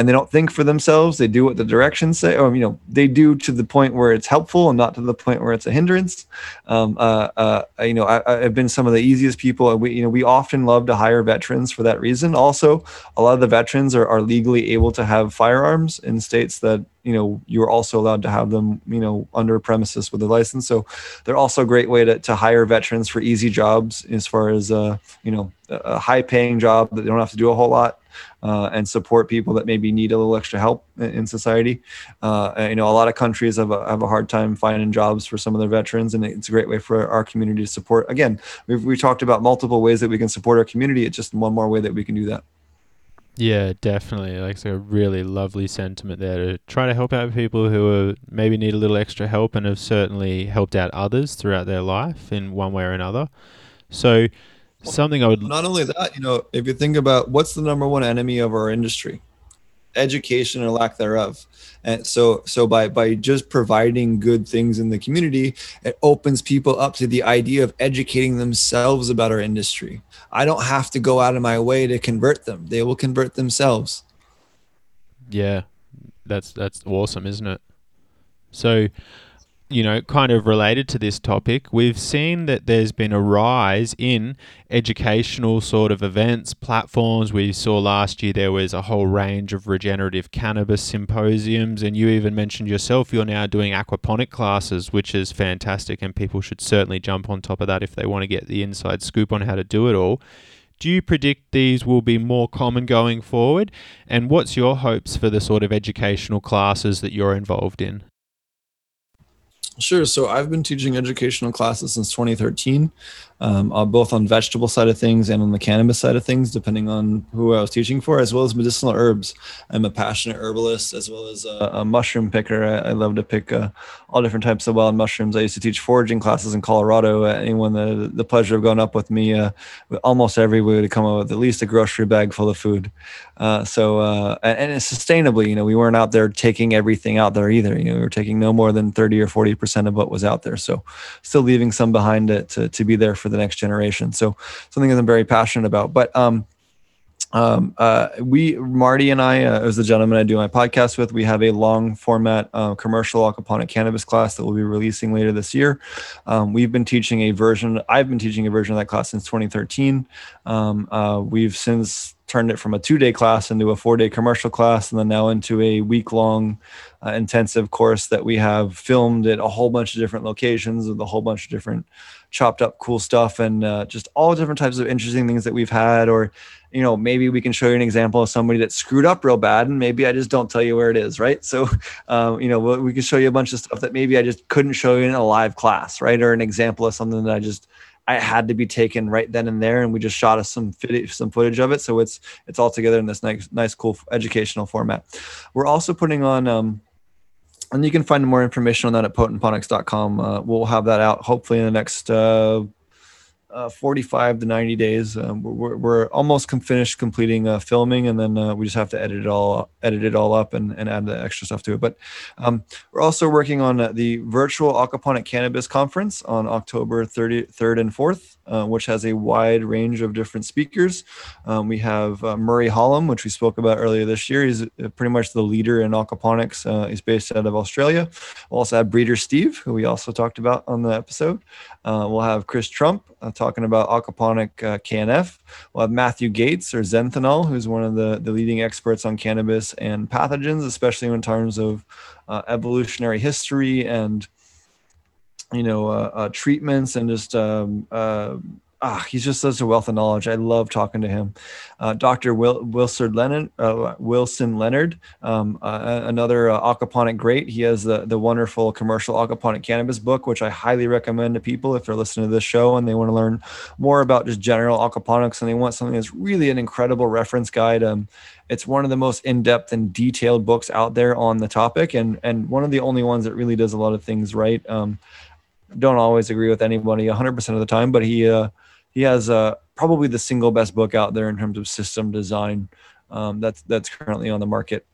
Speaker 2: and they don't think for themselves. They do what the directions say, or you know, they do to the point where it's helpful and not to the point where it's a hindrance. Um, uh, uh, you know, I, have been some of the easiest people. And we, you know, we often love to hire veterans for that reason. Also, a lot of the veterans are, are legally able to have firearms in states that you know you're also allowed to have them you know under premises with a license so they're also a great way to, to hire veterans for easy jobs as far as uh, you know a high paying job that they don't have to do a whole lot uh, and support people that maybe need a little extra help in, society. Uh, you know, a lot of countries have a, have a hard time finding jobs for some of their veterans, and it's a great way for our community to support. Again, we've we talked about multiple ways that we can support our community. It's just one more way that we can do that.
Speaker 1: Yeah, definitely. Like it's a really lovely sentiment there to try to help out people who are maybe need a little extra help and have certainly helped out others throughout their life in one way or another. So something I would
Speaker 2: not only that, you know, if you think about what's the number one enemy of our industry, education or lack thereof. And so so by by just providing good things in the community it opens people up to the idea of educating themselves about our industry. I don't have to go out of my way to convert them. They will convert themselves.
Speaker 1: Yeah. That's that's awesome isn't it? So you know, kind of related to this topic, we've seen that there's been a rise in educational sort of events, platforms. We saw last year there was a whole range of regenerative cannabis symposiums, and you even mentioned yourself you're now doing aquaponic classes, which is fantastic, and people should certainly jump on top of that if they want to get the inside scoop on how to do it all. Do you predict these will be more common going forward? And what's your hopes for the sort of educational classes that you're involved in?
Speaker 2: Sure. So I've been teaching educational classes since 2013 um, both on vegetable side of things and on the cannabis side of things, depending on who I was teaching for, as well as medicinal herbs. I'm a passionate herbalist as well as a, a mushroom picker. I, I love to pick uh, all different types of wild mushrooms. I used to teach foraging classes in Colorado. Anyone the, the pleasure of going up with me uh, almost every week to come up with at least a grocery bag full of food. Uh, so uh, and it's sustainably, you know, we weren't out there taking everything out there either. You know, we were taking no more than 30 or 40 percent of what was out there. So still leaving some behind it to, to be there for the next generation. So something that I'm very passionate about. But um, um, uh, we Marty and I, uh, as the gentleman I do my podcast with, we have a long format uh, commercial aquaponic cannabis class that we'll be releasing later this year. Um, we've been teaching a version. I've been teaching a version of that class since 2013. Um, uh, we've since turned it from a two-day class into a four-day commercial class, and then now into a week-long uh, intensive course that we have filmed at a whole bunch of different locations with a whole bunch of different chopped up cool stuff and uh, just all different types of interesting things that we've had. Or you know maybe we can show you an example of somebody that screwed up real bad and maybe i just don't tell you where it is right? So um, you know we can show you a bunch of stuff that maybe i just couldn't show you in a live class right? Or an example of something that i just I had to be taken right then and there, and we just shot us some some footage of it. So it's it's all together in this nice, nice, cool educational format. We're also putting on um, and you can find more information on that at potentponics.com. Uh, we'll have that out hopefully in the next uh, uh, 45 to 90 days. Um, we're, we're almost com- finished completing uh, filming, and then uh, we just have to edit it all edit it all up and, and add the extra stuff to it. But um, we're also working on uh, the virtual aquaponic cannabis conference on October 30, 3rd and 4th, uh, which has a wide range of different speakers. Um, we have uh, Murray Hallam, which we spoke about earlier this year. He's pretty much the leader in aquaponics. he's based out of Australia. We'll also have Breeder Steve, who we also talked about on the episode. we'll have Chris Trump talking about aquaponic uh, KNF. We'll have Matthew Gates or Zenthanol, who's one of the, the leading experts on cannabis and pathogens, especially in terms of uh, evolutionary history and you know uh, uh treatments and just um, uh, ah, he's just such a wealth of knowledge. I love talking to him. Uh, Dr. Will, Wilson Lennard, uh, Wilson Lennard, um, uh, another uh, aquaponic great. He has the, the wonderful commercial aquaponic cannabis book, which I highly recommend to people if they're listening to this show and they want to learn more about just general aquaponics and they want something that's really an incredible reference guide. Um, it's one of the most in-depth and detailed books out there on the topic and, and one of the only ones that really does a lot of things right. Um, don't always agree with anybody 100% of the time, but he, uh, he has uh, probably the single best book out there in terms of system design um, that's that's currently on the market.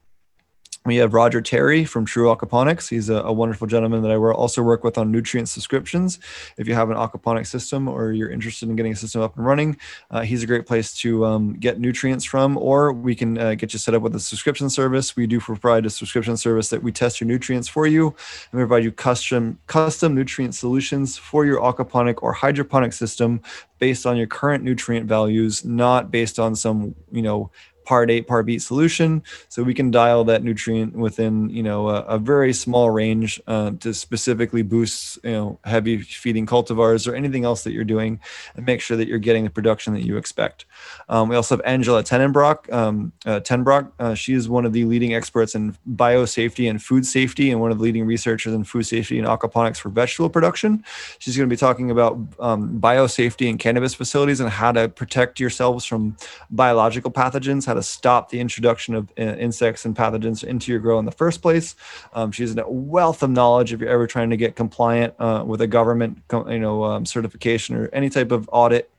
Speaker 2: We have Roger Terry from True Aquaponics. He's a, a, wonderful gentleman that I also work with on nutrient subscriptions. If you have an aquaponic system or you're interested in getting a system up and running, uh, he's a great place to um, get nutrients from, or we can uh, get you set up with a subscription service. We do provide a subscription service that we test your nutrients for you and provide you custom custom nutrient solutions for your aquaponic or hydroponic system based on your current nutrient values, not based on some, you know, part A, part B solution. So we can dial that nutrient within, you know, a, a very small range uh, to specifically boost, you know, heavy feeding cultivars or anything else that you're doing and make sure that you're getting the production that you expect. Um, we also have Angela Tenenbrock. Um, uh, Tenbrock, uh, she is one of the leading experts in biosafety and food safety and one of the leading researchers in food safety and aquaponics for vegetable production. She's going to be talking about um, biosafety in cannabis facilities and how to protect yourselves from biological pathogens, how to stop the introduction of uh, insects and pathogens into your grow in the first place. Um, she's a wealth of knowledge if you're ever trying to get compliant uh, with a government, you know, um, certification or any type of audit.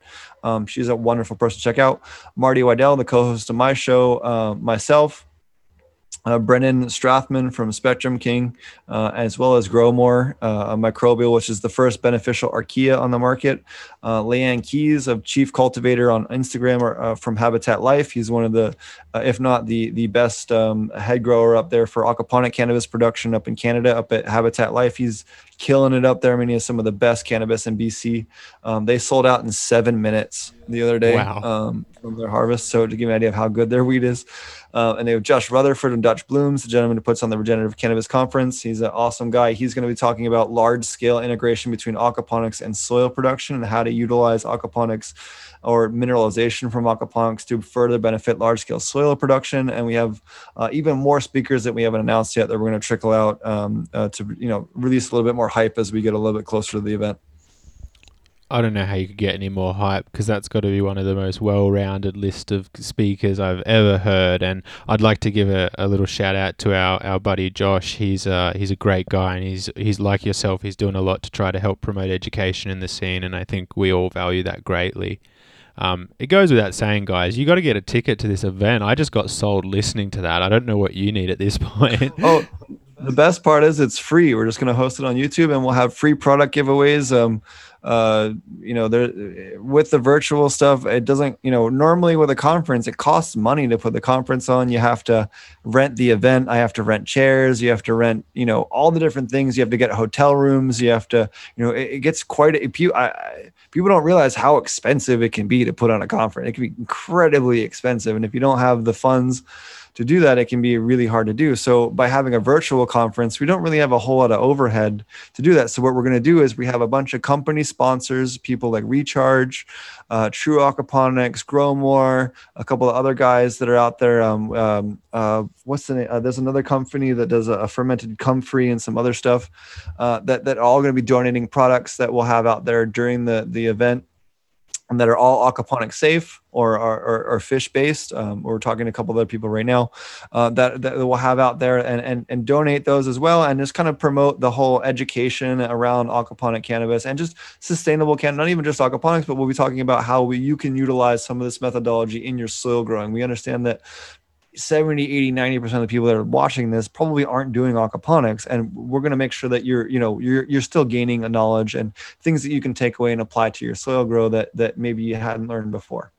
Speaker 2: Um, she's a wonderful person to check out. Marty Weidel, the co-host of my show, uh, myself, uh, Brennan Strathman from Spectrum King, uh, as well as Growmore, uh, microbial, which is the first beneficial archaea on the market. Uh, Leanne Keys, of Chief Cultivator on Instagram or, uh, from Habitat Life. He's one of the, uh, if not the the best um, head grower up there for aquaponic cannabis production up in Canada, up at Habitat Life. He's killing it up there. I mean, he has some of the best cannabis in BC. Um, they sold out in seven minutes the other day wow. um, from their harvest. So to give you an idea of how good their weed is. Uh, and they have Josh Rutherford and Dutch Blooms, the gentleman who puts on the Regenerative Cannabis Conference. He's an awesome guy. He's going to be talking about large scale integration between aquaponics and soil production and how to utilize aquaponics or mineralization from aquaponics to further benefit large scale soil production. And we have uh, even more speakers that we haven't announced yet that we're going to trickle out um, uh, to you know release a little bit more hype as we get a little bit closer to the event.
Speaker 1: I don't know how you could get any more hype because that's got to be one of the most well-rounded list of speakers I've ever heard. And I'd like to give a, a little shout out to our, our buddy Josh. He's uh, he's a great guy and he's he's like yourself. He's doing a lot to try to help promote education in the scene, and I think we all value that greatly. Um, it goes without saying, guys, you got to get a ticket to this event. I just got sold listening to that. I don't know what you need at this point.
Speaker 2: oh, the best part is it's free. We're just going to host it on YouTube, and we'll have free product giveaways. Um, uh, you know, there with the virtual stuff, it doesn't. You know, normally with a conference, it costs money to put the conference on. You have to rent the event. I have to rent chairs. You have to rent. You know, all the different things. You have to get hotel rooms. You have to. You know, it, it gets quite. A, if you, I, people don't realize how expensive it can be to put on a conference. It can be incredibly expensive, and if you don't have the funds to do that, it can be really hard to do. So by having a virtual conference, we don't really have a whole lot of overhead to do that. So what we're going to do is we have a bunch of company sponsors, people like Recharge, uh, True Aquaponics, Grow More, a couple of other guys that are out there. Um, um, uh, what's the name? Uh, there's another company that does a, a fermented comfrey and some other stuff uh, that that are all going to be donating products that we'll have out there during the the event that are all aquaponic safe or are, fish based. Um, we're talking to a couple of other people right now uh, that, that we'll have out there and, and, and donate those as well. And just kind of promote the whole education around aquaponic cannabis and just sustainable can, not even just aquaponics, but we'll be talking about how we, you can utilize some of this methodology in your soil growing. We understand that 70 80 90% of the people that are watching this probably aren't doing aquaponics and we're going to make sure that you're you know you're you're still gaining a knowledge and things that you can take away and apply to your soil grow that that maybe you hadn't learned before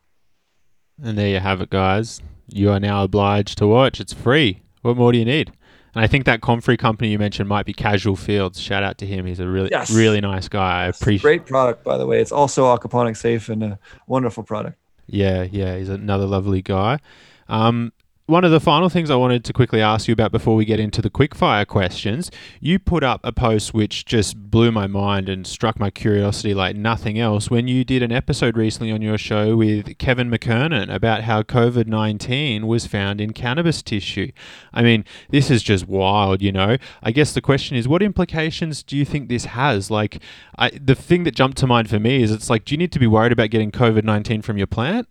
Speaker 1: and there you have it guys you are now obliged to watch it's free what more do you need and I think that Comfrey company you mentioned might be Casual Fields. Shout out to him. He's a really, yes. really nice guy. I appreciate.
Speaker 2: Great product, by the way. It's also aquaponic safe and a wonderful product.
Speaker 1: Yeah, yeah. He's another lovely guy. Um, one of the final things I wanted to quickly ask you about before we get into the quickfire questions, you put up a post which just blew my mind and struck my curiosity like nothing else when you did an episode recently on your show with Kevin McKernan about how COVID 19 was found in cannabis tissue. I mean, this is just wild, you know? I guess the question is, what implications do you think this has? Like, I, the thing that jumped to mind for me is it's like, do you need to be worried about getting COVID 19 from your plant?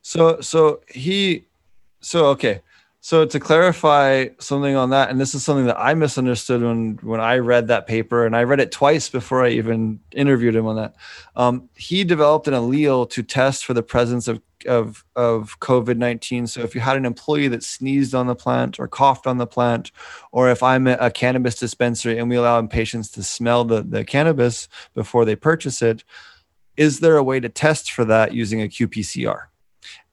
Speaker 2: So, so he so okay, so to clarify something on that, and this is something that I misunderstood when when I read that paper, and I read it twice before I even interviewed him on that. Um, he developed an allele to test for the presence of of of COVID nineteen. So if you had an employee that sneezed on the plant or coughed on the plant, or if I'm a cannabis dispensary and we allow patients to smell the the cannabis before they purchase it, is there a way to test for that using a qPCR?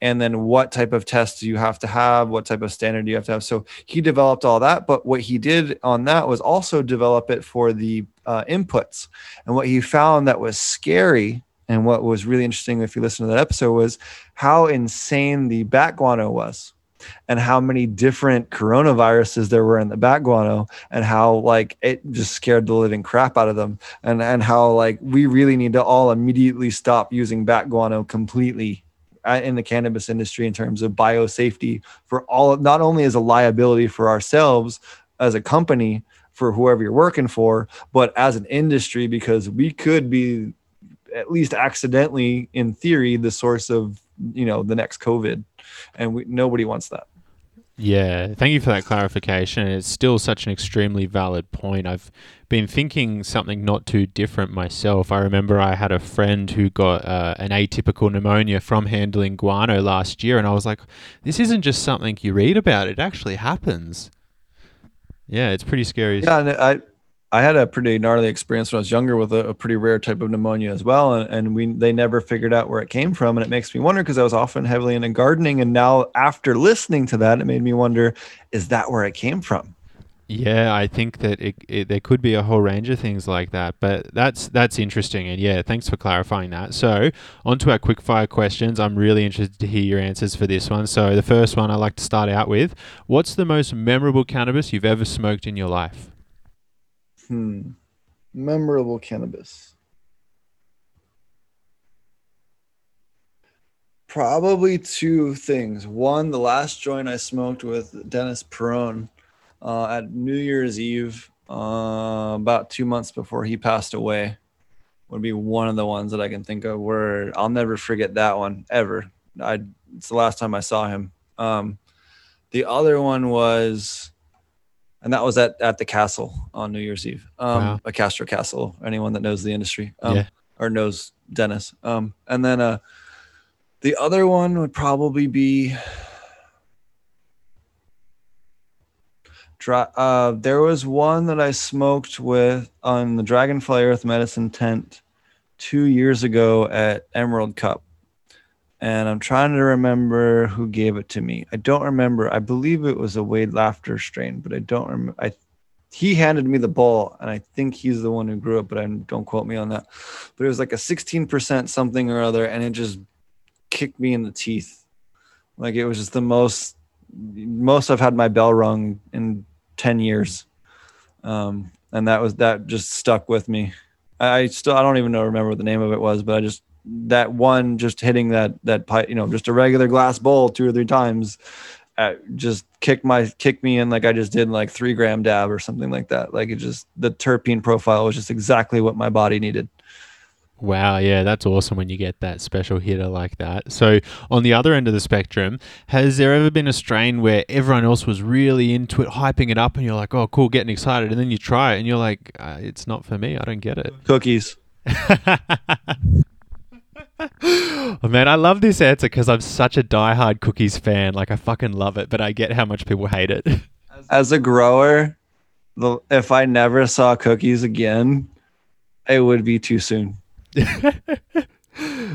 Speaker 2: And then what type of tests do you have to have? What type of standard do you have to have? So he developed all that but what he did on that was also develop it for the uh, inputs. And what he found that was scary and what was really interesting if you listen to that episode was how insane the bat guano was and how many different coronaviruses there were in the bat guano and how like it just scared the living crap out of them and and how like we really need to all immediately stop using bat guano completely in the cannabis industry in terms of biosafety for all not only as a liability for ourselves as a company for whoever you're working for but as an industry because we could be at least accidentally in theory the source of you know the next covid and we, nobody wants that
Speaker 1: yeah, thank you for that clarification. It's still such an extremely valid point. I've been thinking something not too different myself. I remember I had a friend who got uh, an atypical pneumonia from handling guano last year, and I was like, this isn't just something you read about, it actually happens. Yeah, it's pretty scary.
Speaker 2: Yeah, and I I had a pretty gnarly experience when I was younger with a, a pretty rare type of pneumonia as well, and, and we they never figured out where it came from, and it makes me wonder because I was often heavily into gardening, and now after listening to that, it made me wonder: is that where it came from?
Speaker 1: Yeah, I think that it, it, there could be a whole range of things like that, but that's that's interesting, and yeah, thanks for clarifying that. So, on to our quickfire questions. I'm really interested to hear your answers for this one. So, the first one I like to start out with: What's the most memorable cannabis you've ever smoked in your life?
Speaker 2: Hmm. Memorable cannabis. Probably two things. One, the last joint I smoked with Dennis Perone uh, at New Year's Eve, uh, about two months before he passed away, would be one of the ones that I can think of where I'll never forget that one ever. I it's the last time I saw him. Um, the other one was and that was at at the castle on New Year's Eve. Um, wow. a Castro Castle. Anyone that knows the industry, um, yeah. or knows Dennis. Um, and then uh, the other one would probably be. Uh, there was one that I smoked with on the Dragonfly Earth Medicine tent two years ago at Emerald Cup and I'm trying to remember who gave it to me. I don't remember. I believe it was a Wade Laughter strain, but I don't remember. I he handed me the ball, and I think he's the one who grew it, but I don't quote me on that. But it was like a 16% something or other, and it just kicked me in the teeth. Like it was just the most most I've had my bell rung in 10 years. Um, and that was that just stuck with me. I still I don't even know remember what the name of it was, but I just that one just hitting that that pipe, you know, just a regular glass bowl two or three times, uh, just kicked my kicked me in like I just did like three gram dab or something like that. Like it just the terpene profile was just exactly what my body needed.
Speaker 1: Wow, yeah, that's awesome when you get that special hitter like that. So, on the other end of the spectrum, has there ever been a strain where everyone else was really into it, hyping it up, and you're like, oh, cool, getting excited, and then you try it and you're like, uh, it's not for me, I don't get it?
Speaker 2: Cookies.
Speaker 1: oh, man, I love this answer because I'm such a die-hard cookies fan. Like, I fucking love it, but I get how much people hate it.
Speaker 2: As a grower, the, if I never saw cookies again, it would be too soon.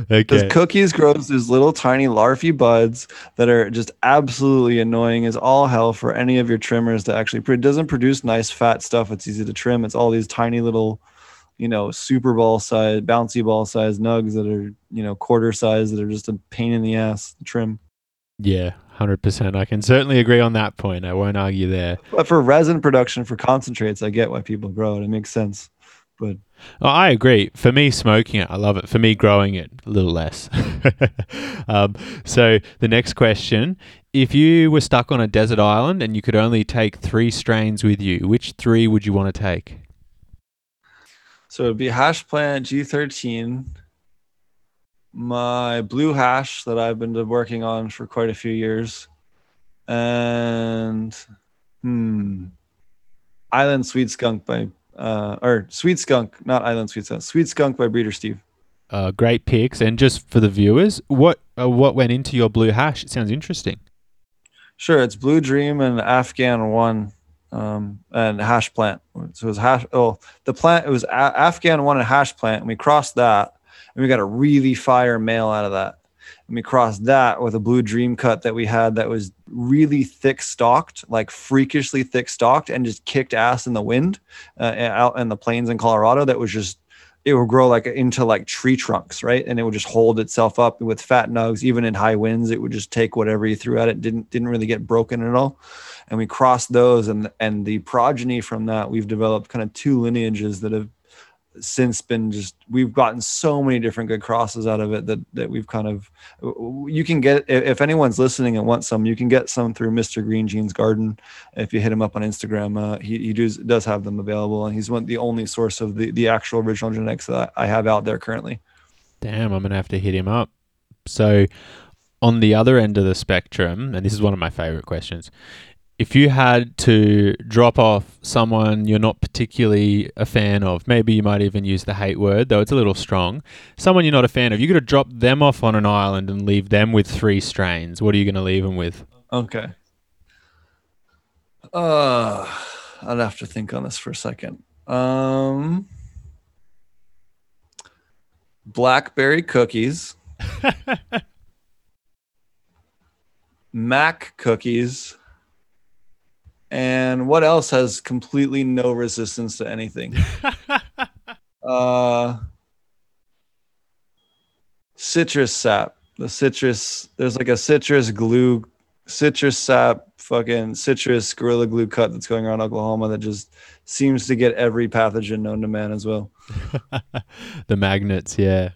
Speaker 2: Because cookies grows these little tiny larfy buds that are just absolutely annoying as all hell for any of your trimmers to actually. It doesn't produce nice fat stuff. It's easy to trim. It's all these tiny little you know, super ball size, bouncy ball size nugs that are, you know, quarter size that are just a pain in the ass to trim.
Speaker 1: Yeah, 100%. I can certainly agree on that point. I won't argue there.
Speaker 2: But for resin production for concentrates, I get why people grow it. It makes sense. But
Speaker 1: oh, I agree. For me, smoking it, I love it. For me, growing it, a little less. um, so the next question if you were stuck on a desert island and you could only take three strains with you, which three would you want to take?
Speaker 2: So it'd be hash plant G13, my blue hash that I've been working on for quite a few years, and hmm, Island Sweet Skunk by uh, or Sweet Skunk, not Island Sweet Skunk, Sweet Skunk by Breeder Steve.
Speaker 1: Uh, great picks. And just for the viewers, what uh, what went into your blue hash? It sounds interesting.
Speaker 2: Sure, it's Blue Dream and Afghan One, um, and Hash Plant. So it was hash. Oh, the plant. It was a- Afghan One and Hash Plant, and we crossed that, and we got a really fire male out of that. And we crossed that with a Blue Dream cut that we had that was really thick stalked, like freakishly thick stalked, and just kicked ass in the wind uh, out in the plains in Colorado. That was just it would grow like into like tree trunks, right? And it would just hold itself up with fat nugs. Even in high winds, it would just take whatever you threw at it. Didn't didn't really get broken at all. And we crossed those, and and the progeny from that, we've developed kind of two lineages that have since been just we've gotten so many different good crosses out of it that that we've kind of you can get if anyone's listening and wants some you can get some through mr green jeans garden if you hit him up on instagram uh, he, he does does have them available and he's one the only source of the the actual original genetics that i have out there currently
Speaker 1: Damn, I'm gonna have to hit him up. So, on the other end of the spectrum, and this is one of my favorite questions, if you had to drop off someone you're not particularly a fan of, maybe you might even use the hate word, though it's a little strong. Someone you're not a fan of, you got to drop them off on an island and leave them with three strains. What are you going to leave them with?
Speaker 2: okay uh i'd have to think on this for a second um blackberry cookies mac cookies and what else has completely no resistance to anything? Uh citrus sap. The citrus there's like a citrus glue citrus sap fucking citrus gorilla glue cut that's going around oklahoma that just seems to get every pathogen known to man as well.
Speaker 1: The magnets, yeah.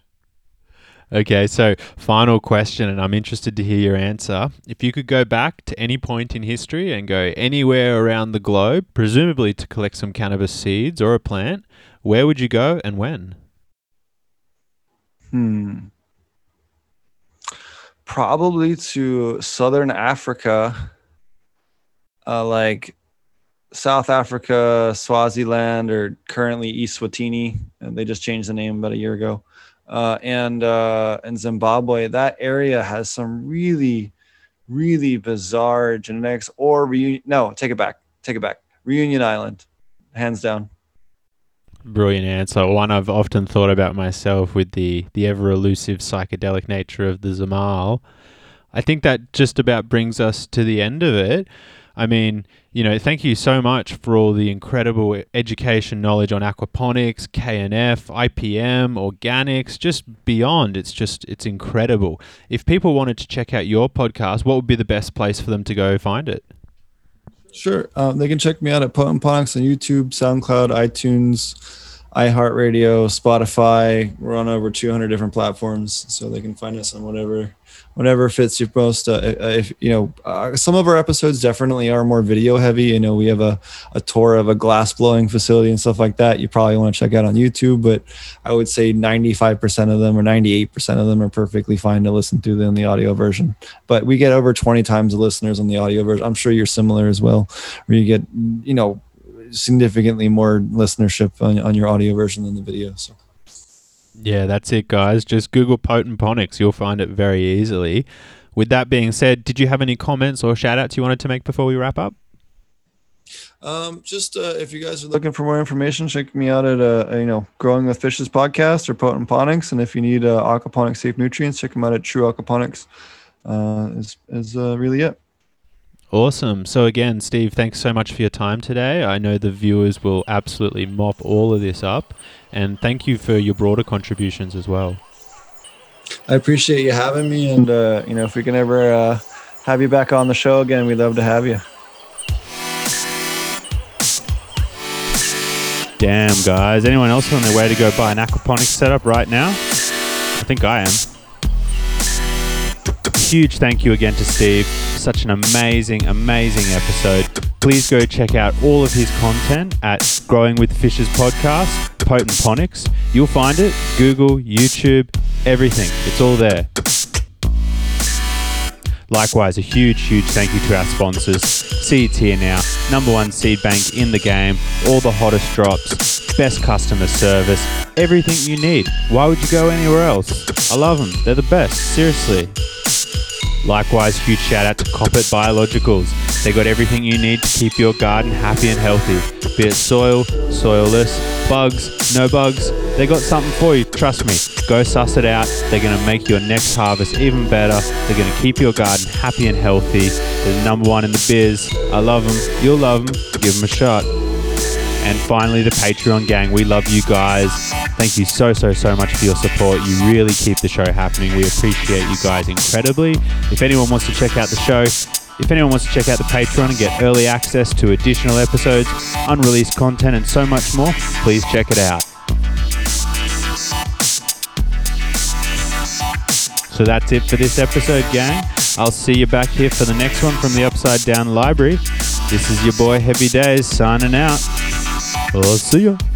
Speaker 1: Okay, so final question, and I'm interested to hear your answer. If you could go back to any point in history and go anywhere around the globe, presumably to collect some cannabis seeds or a plant, where would you go and when?
Speaker 2: Hmm. Probably to southern Africa, uh, like South Africa, Swaziland, or currently Eswatini. And they just changed the name about a year ago. Uh, and uh, and Zimbabwe. That area has some really, really bizarre genetics. Or reunion. No, take it back. Take it back. Reunion Island, hands down.
Speaker 1: Brilliant answer. One I've often thought about myself with the, the ever elusive psychedelic nature of the Zamal. I think that just about brings us to the end of it. I mean, you know, thank you so much for all the incredible education knowledge on aquaponics, KNF, IPM, organics, just beyond. It's just, it's incredible. If people wanted to check out your podcast, what would be the best place for them to go find it?
Speaker 2: Sure. Um, they can check me out at Potent Ponics on YouTube, SoundCloud, iTunes, iHeartRadio, Spotify. We're on over 200 different platforms, so they can find us on whatever whatever fits you most. Uh, if you know, uh, some of our episodes definitely are more video heavy. You know, we have a, a tour of a glass blowing facility and stuff like that. You probably want to check out on YouTube, but I would say 95% of them or 98% of them are perfectly fine to listen to in the audio version. But we get over 20 times the listeners on the audio version. I'm sure you're similar as well, where you get, you know, significantly more listenership on, on your audio version than the video. So.
Speaker 1: Yeah, that's it, guys. Just Google Potent Ponics. You'll find it very easily. With that being said, did you have any comments or shout outs you wanted to make before we wrap up?
Speaker 2: Um, just uh, if you guys are looking for more information, check me out at uh, you know Growing with Fishes podcast or Potent Ponics, and if you need uh, aquaponics safe nutrients, check them out at True Aquaponics. Uh, is is uh, really it.
Speaker 1: Awesome. So again, Steve, thanks so much for your time today. I know the viewers will absolutely mop all of this up, and thank you for your broader contributions as well.
Speaker 2: I appreciate you having me, and uh, you know if we can ever uh, have you back on the show again, we'd love to have you.
Speaker 1: Damn, guys. Anyone else on their way to go buy an aquaponics setup right now? I think I am. Huge thank you again to Steve. Such an amazing, amazing episode. Please go check out all of his content at Growing with Fishes podcast, Potent Ponics. You'll find it. Google, YouTube, everything. It's all there. Likewise, a huge, huge thank you to our sponsors. Seeds here now, number one seed bank in the game, all the hottest drops, best customer service, everything you need. Why would you go anywhere else? I love them. They're the best. Seriously. Likewise, huge shout out to Koppert Biologicals. They got everything you need to keep your garden happy and healthy. Be it soil, soilless, bugs, no bugs, they got something for you. Trust me. Go suss it out. They're going to make your next harvest even better. They're going to keep your garden happy and healthy. They're the number one in the biz. I love them. You'll love them. Give them a shot. And finally, the Patreon gang. We love you guys. Thank you so, so, so much for your support. You really keep the show happening. We appreciate you guys incredibly. If anyone wants to check out the show, if anyone wants to check out the Patreon and get early access to additional episodes, unreleased content, and so much more, please check it out. So that's it for this episode, gang. I'll see you back here for the next one from the Upside Down Library. This is your boy Heavy Days signing out. I'll see you.